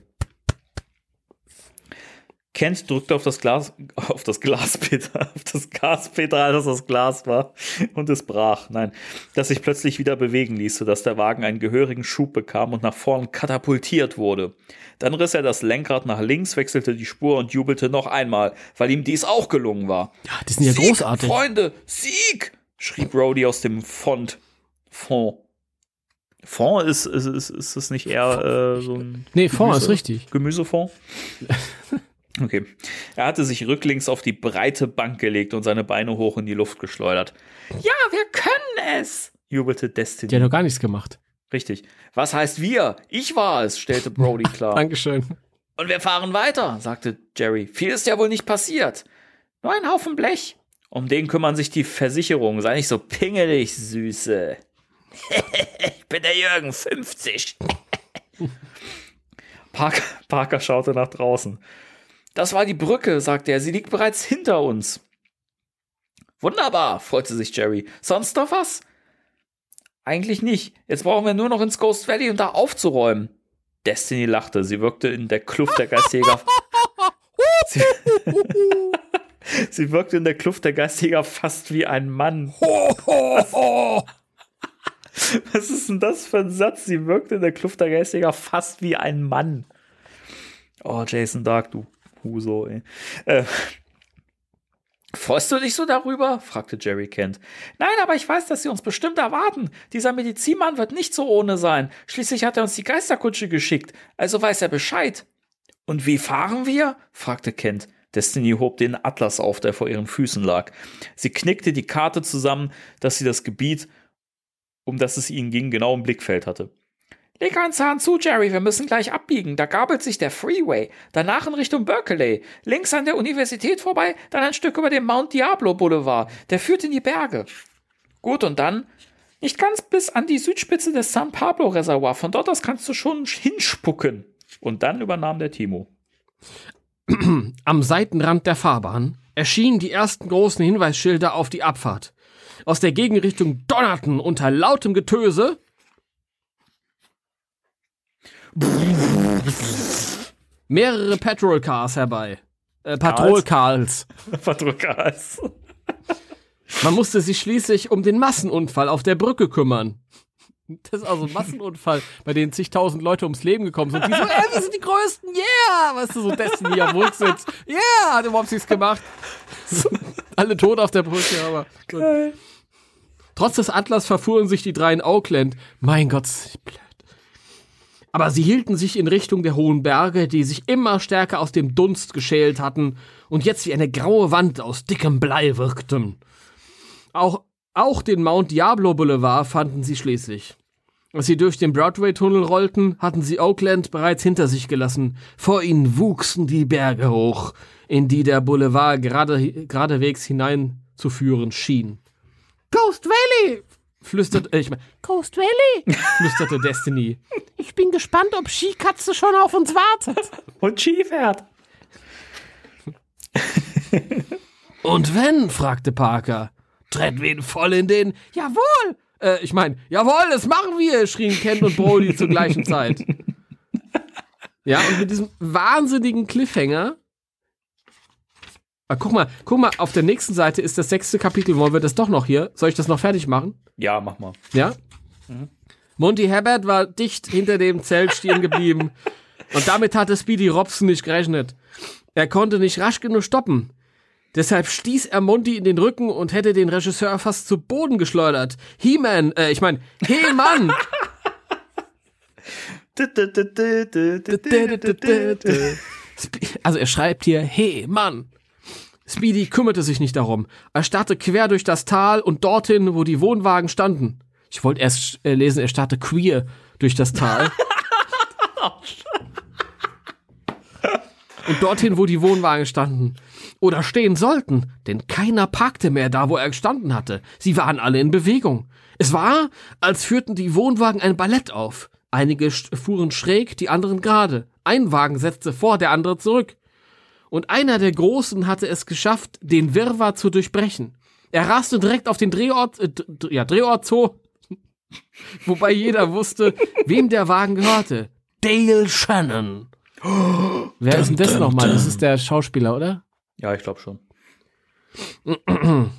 Kent drückte auf das Glas, auf das Glaspedal, auf das Gaspedal, dass das Glas war, und es brach. Nein, das sich plötzlich wieder bewegen ließ, sodass der Wagen einen gehörigen Schub bekam und nach vorn katapultiert wurde. Dann riss er das Lenkrad nach links, wechselte die Spur und jubelte noch einmal, weil ihm dies auch gelungen war. Ja, die sind ja Sieg, großartig. Freunde, Sieg! schrie Brody aus dem Fond. Fond. Fond ist, ist, ist, ist das nicht eher äh, so ein. Nee, Fond ist richtig. Gemüsefond? Okay. Er hatte sich rücklings auf die breite Bank gelegt und seine Beine hoch in die Luft geschleudert. Ja, wir können es, jubelte Destiny. Der hat noch gar nichts gemacht. Richtig. Was heißt wir? Ich war es, stellte Brody klar. Dankeschön. Und wir fahren weiter, sagte Jerry. Viel ist ja wohl nicht passiert. Nur ein Haufen Blech. Um den kümmern sich die Versicherungen. Sei nicht so pingelig, Süße. ich bin der Jürgen, 50. Parker, Parker schaute nach draußen. Das war die Brücke, sagte er. Sie liegt bereits hinter uns. Wunderbar, freute sich Jerry. Sonst noch was? Eigentlich nicht. Jetzt brauchen wir nur noch ins Ghost Valley und da aufzuräumen. Destiny lachte. Sie wirkte in der Kluft der Geistjäger. sie, sie wirkte in der Kluft der Geistjäger fast wie ein Mann. Was ist denn das für ein Satz? Sie wirkte in der Kluft der Geistjäger fast wie ein Mann. Oh, Jason Dark, du Huso, ey. Äh, Freust du dich so darüber? fragte Jerry Kent. Nein, aber ich weiß, dass sie uns bestimmt erwarten. Dieser Medizinmann wird nicht so ohne sein. Schließlich hat er uns die Geisterkutsche geschickt, also weiß er Bescheid. Und wie fahren wir? fragte Kent. Destiny hob den Atlas auf, der vor ihren Füßen lag. Sie knickte die Karte zusammen, dass sie das Gebiet, um das es ihnen ging, genau im Blickfeld hatte. Leg einen Zahn zu, Jerry, wir müssen gleich abbiegen. Da gabelt sich der Freeway. Danach in Richtung Berkeley. Links an der Universität vorbei, dann ein Stück über den Mount Diablo Boulevard. Der führt in die Berge. Gut, und dann? Nicht ganz bis an die Südspitze des San Pablo Reservoir. Von dort aus kannst du schon hinspucken. Und dann übernahm der Timo. Am Seitenrand der Fahrbahn erschienen die ersten großen Hinweisschilder auf die Abfahrt. Aus der Gegenrichtung donnerten unter lautem Getöse mehrere Patrol Cars herbei. Äh, Patrol Cars. Patrol Cars. Man musste sich schließlich um den Massenunfall auf der Brücke kümmern. Das ist also ein Massenunfall, bei dem zigtausend Leute ums Leben gekommen sind. Die so, ey, wir sind die Größten, yeah! Weißt du, so Destiny am Rücksitz. Yeah, hat überhaupt nichts gemacht. So, alle tot auf der Brücke, aber gut. Trotz des Atlas verfuhren sich die drei in Oakland. Mein Gott, blöd. Aber sie hielten sich in Richtung der hohen Berge, die sich immer stärker aus dem Dunst geschält hatten und jetzt wie eine graue Wand aus dickem Blei wirkten. Auch Auch den Mount Diablo Boulevard fanden sie schließlich. Als sie durch den Broadway-Tunnel rollten, hatten sie Oakland bereits hinter sich gelassen. Vor ihnen wuchsen die Berge hoch, in die der Boulevard gerade, geradewegs hineinzuführen schien. Ghost Valley! flüsterte, äh, ich mein, Ghost Valley! flüsterte Destiny. Ich bin gespannt, ob Skikatze schon auf uns wartet. Und Ski fährt. Und wenn? fragte Parker. Tretten wir ihn voll in den. Jawohl! Äh, ich meine, jawohl, das machen wir, schrien Ken und Brody zur gleichen Zeit. Ja, und mit diesem wahnsinnigen Cliffhanger. Ah, guck mal, guck mal, auf der nächsten Seite ist das sechste Kapitel. Wollen wir das doch noch hier? Soll ich das noch fertig machen? Ja, mach mal. Ja? Monty Herbert war dicht hinter dem Zelt stehen geblieben. und damit hatte Speedy Robson nicht gerechnet. Er konnte nicht rasch genug stoppen. Deshalb stieß er Monty in den Rücken und hätte den Regisseur fast zu Boden geschleudert. He-Man, äh, ich mein, hey Mann! Spe- Also er schreibt hier, hey Mann! Speedy kümmerte sich nicht darum. Er starrte quer durch das Tal und dorthin, wo die Wohnwagen standen. Ich wollte erst äh, lesen, er starrte queer durch das Tal. und dorthin, wo die Wohnwagen standen. Oder stehen sollten, denn keiner parkte mehr da, wo er gestanden hatte. Sie waren alle in Bewegung. Es war, als führten die Wohnwagen ein Ballett auf. Einige fuhren schräg, die anderen gerade. Ein Wagen setzte vor, der andere zurück. Und einer der Großen hatte es geschafft, den Wirrwarr zu durchbrechen. Er raste direkt auf den Drehort, äh, ja, Drehort zu, wobei jeder wusste, wem der Wagen gehörte. Dale Shannon. Wer ist denn das nochmal? Das ist der Schauspieler, oder? Ja, ich glaube schon.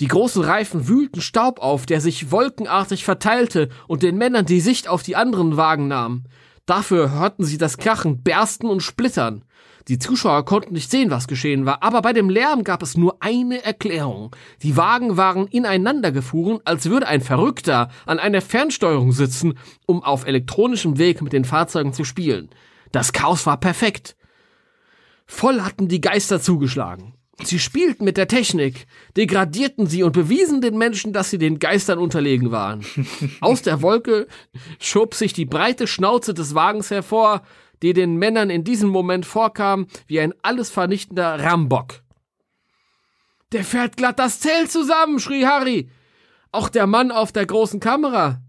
Die großen Reifen wühlten Staub auf, der sich wolkenartig verteilte und den Männern die Sicht auf die anderen Wagen nahm. Dafür hörten sie das Krachen, Bersten und Splittern. Die Zuschauer konnten nicht sehen, was geschehen war, aber bei dem Lärm gab es nur eine Erklärung. Die Wagen waren ineinander gefahren, als würde ein Verrückter an einer Fernsteuerung sitzen, um auf elektronischem Weg mit den Fahrzeugen zu spielen. Das Chaos war perfekt. Voll hatten die Geister zugeschlagen. Sie spielten mit der Technik, degradierten sie und bewiesen den Menschen, dass sie den Geistern unterlegen waren. Aus der Wolke schob sich die breite Schnauze des Wagens hervor, die den Männern in diesem Moment vorkam wie ein alles vernichtender Rambock. Der fährt glatt das Zelt zusammen, schrie Harry. Auch der Mann auf der großen Kamera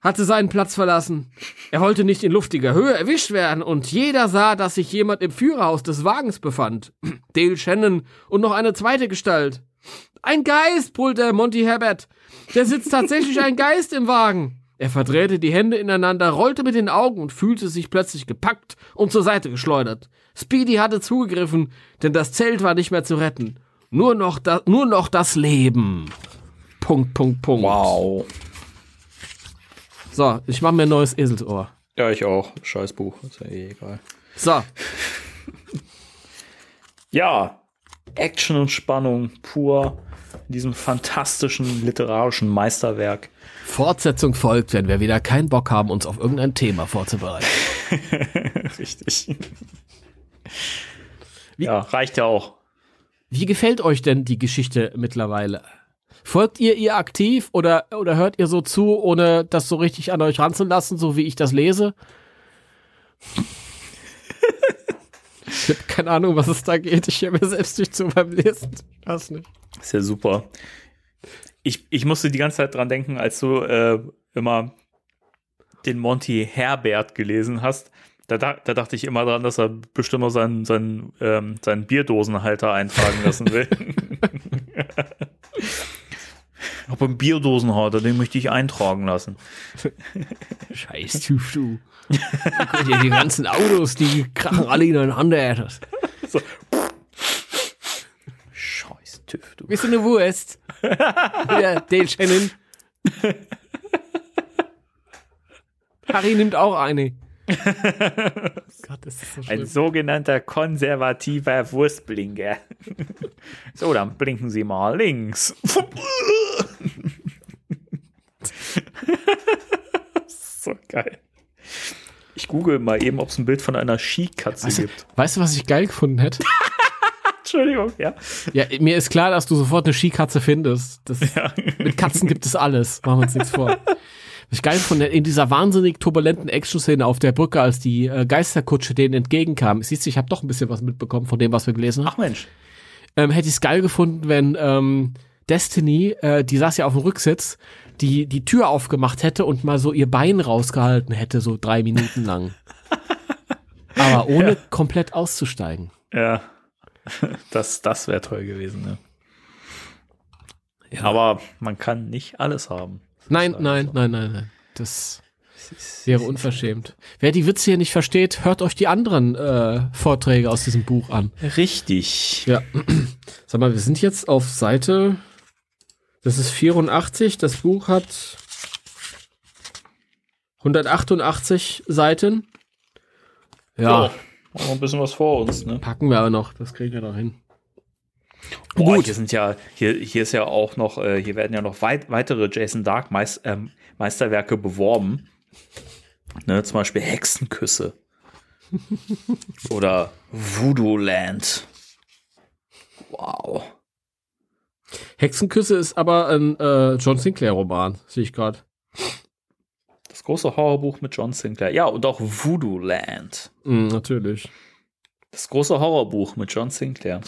hatte seinen Platz verlassen. Er wollte nicht in luftiger Höhe erwischt werden und jeder sah, dass sich jemand im Führerhaus des Wagens befand. Dale Shannon und noch eine zweite Gestalt. Ein Geist, brüllte Monty Herbert. Der sitzt tatsächlich ein Geist im Wagen. Er verdrehte die Hände ineinander, rollte mit den Augen und fühlte sich plötzlich gepackt und zur Seite geschleudert. Speedy hatte zugegriffen, denn das Zelt war nicht mehr zu retten. Nur noch, da, nur noch das Leben. Punkt, Punkt, Punkt. Wow. So, ich mache mir ein neues Eselsohr. Ja, ich auch. Scheiß Buch. Ist ja eh egal. So, Ja, Action und Spannung pur in diesem fantastischen literarischen Meisterwerk. Fortsetzung folgt, wenn wir wieder keinen Bock haben, uns auf irgendein Thema vorzubereiten. Richtig. Ja, reicht ja auch. Wie gefällt euch denn die Geschichte mittlerweile? Folgt ihr ihr aktiv oder, oder hört ihr so zu, ohne das so richtig an euch ranzulassen, so wie ich das lese? ich habe keine Ahnung, was es da geht. Ich höre mir selbst nicht zu beim Lesen. Ich weiß nicht. Ist ja super. Ich, ich musste die ganze Zeit dran denken, als du äh, immer den Monty Herbert gelesen hast. Da, da, da dachte ich immer dran, dass er bestimmt noch seinen, seinen, ähm, seinen Bierdosenhalter eintragen lassen will. Aber einen Bierdosenhalter, den möchte ich eintragen lassen. Scheiß Typ, du. Dir die ganzen Autos, die krachen alle ineinander. Scheiß TÜV, du. Bist du eine Wurst? ja, den Shannon. Harry nimmt auch eine. Gott, das ist so Ein sogenannter konservativer Wurstblinker. so, dann blinken Sie mal links. so geil. Ich google mal eben, ob es ein Bild von einer Skikatze Weißt du, gibt. weißt du, was ich geil gefunden hätte? Entschuldigung, ja. Ja, mir ist klar, dass du sofort eine Skikatze findest. Das, Ja. Mit Katzen gibt es alles. Machen wir uns nichts vor. Was ich geil von in dieser wahnsinnig turbulenten Action-Szene auf der Brücke, als die äh, Geisterkutsche denen entgegenkam. Siehst du, ich habe doch ein bisschen was mitbekommen von dem, was wir gelesen haben. Ach Mensch. ähm, hätte ich es geil gefunden, wenn ähm, Destiny, äh, die saß ja auf dem Rücksitz, die die Tür aufgemacht hätte und mal so ihr Bein rausgehalten hätte, so drei Minuten lang. Aber ohne komplett auszusteigen. Ja. Das, das wäre toll gewesen, ne? Aber man kann nicht alles haben. Nein, nein, nein, nein, nein. Das wäre unverschämt. Wer die Witze hier nicht versteht, hört euch die anderen äh, Vorträge aus diesem Buch an. Richtig. Ja. Sag mal, wir sind jetzt auf Seite. Das ist 84. Das Buch hat 188 Seiten. Ja, So, haben wir ein bisschen was vor uns, ne? packen wir aber noch. Das kriegen wir doch hin. Boah, Gut. hier sind ja, hier, hier ist ja auch noch, äh, hier werden ja noch weit, weitere Jason Dark Meis, ähm, Meisterwerke beworben. Ne, zum Beispiel Hexenküsse. Oder Voodoo Land. Wow. Hexenküsse ist aber ein äh, John Sinclair-Roman, sehe ich gerade. Das große Horrorbuch mit John Sinclair. Ja, und auch Voodoo Land. Mm, natürlich. Das große Horrorbuch mit John Sinclair.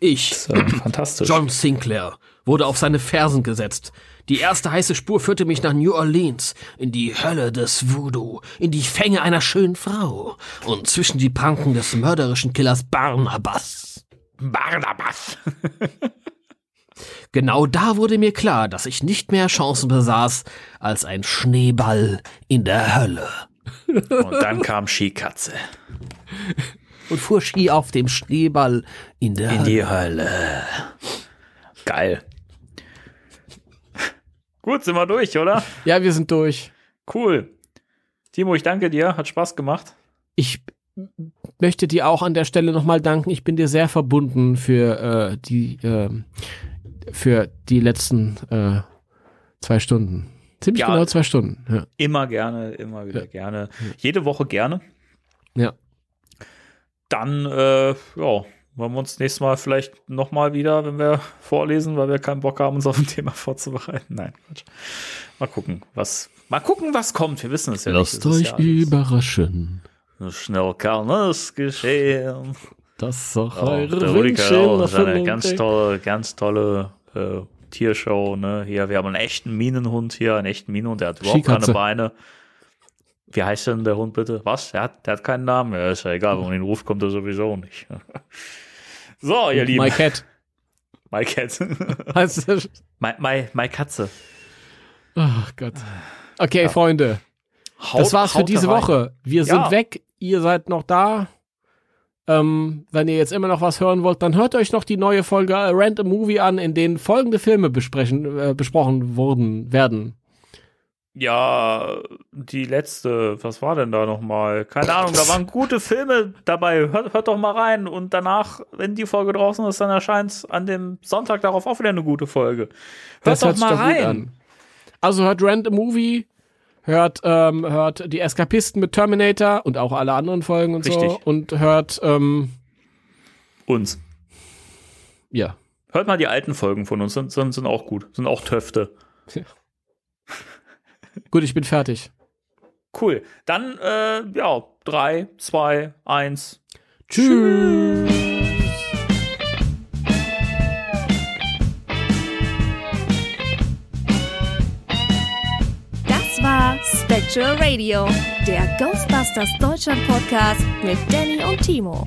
Ich, ist, äh, fantastisch. John Sinclair, wurde auf seine Fersen gesetzt. Die erste heiße Spur führte mich nach New Orleans, in die Hölle des Voodoo, in die Fänge einer schönen Frau und zwischen die Pranken des mörderischen Killers Barnabas. Barnabas. Genau da wurde mir klar, dass ich nicht mehr Chancen besaß als ein Schneeball in der Hölle. Und dann kam Skikatze. Und fuhr Ski auf dem Schneeball in der In Hölle. die Hölle. Geil. Gut, sind wir durch, oder? Ja, wir sind durch. Cool. Timo, ich danke dir. Hat Spaß gemacht. Ich möchte dir auch an der Stelle nochmal danken. Ich bin dir sehr verbunden für äh, die äh, für die letzten äh, zwei Stunden. Ziemlich Ja. genau zwei Stunden. Ja. Immer gerne, immer wieder Ja. gerne. Jede Woche gerne. ja. Dann, äh, ja, wollen wir uns nächstes Mal vielleicht nochmal wieder, wenn wir vorlesen, weil wir keinen Bock haben, uns auf ein Thema vorzubereiten. Nein, Quatsch. Mal gucken, was, mal gucken, was kommt. Wir wissen es ja Lasst nicht. Ist euch überraschen. So Schnell kann es geschehen. Das auch Oh, eure der Rüdiger auch Erfüllung ganz tolle, ganz tolle äh, Tiershow. Ne? Hier, wir haben einen echten Minenhund hier, einen echten Minenhund, der hat überhaupt keine Beine. Wie heißt denn der Hund bitte? Was? Der hat, der hat keinen Namen. Ja, ist ja egal, wenn man ihn ruft, kommt er sowieso nicht. So, ihr Lieben. My Cat. My Cat. Heißt das? my, my, my Katze. Ach Gott. Okay, Freunde. Haut- Das war's für diese rein. Woche. Wir sind Ja. weg. Ihr seid noch da. Ähm, wenn ihr jetzt immer noch was hören wollt, dann hört euch noch die neue Folge äh, Random Movie an, in denen folgende Filme besprechen, äh, besprochen wurden, werden. Ja, die letzte, was war denn da nochmal? Keine Ahnung, da waren gute Filme dabei. Hört, hört doch mal rein und danach, wenn die Folge draußen ist, dann erscheint an dem Sonntag darauf auch wieder eine gute Folge. Hört Das doch mal doch gut rein. an. Also hört Random Movie, hört, ähm, hört die Eskapisten mit Terminator und auch alle anderen Folgen und so. Richtig. Und hört, ähm, Uns. ja. Hört mal die alten Folgen von uns, sind, sind, sind auch gut. Sind auch Töfte. Gut, ich bin fertig. Cool. Dann, äh, ja, drei, zwei, eins. Tschüss. Das Spectral Radio, der Ghostbusters Deutschland Podcast mit Danny und Timo.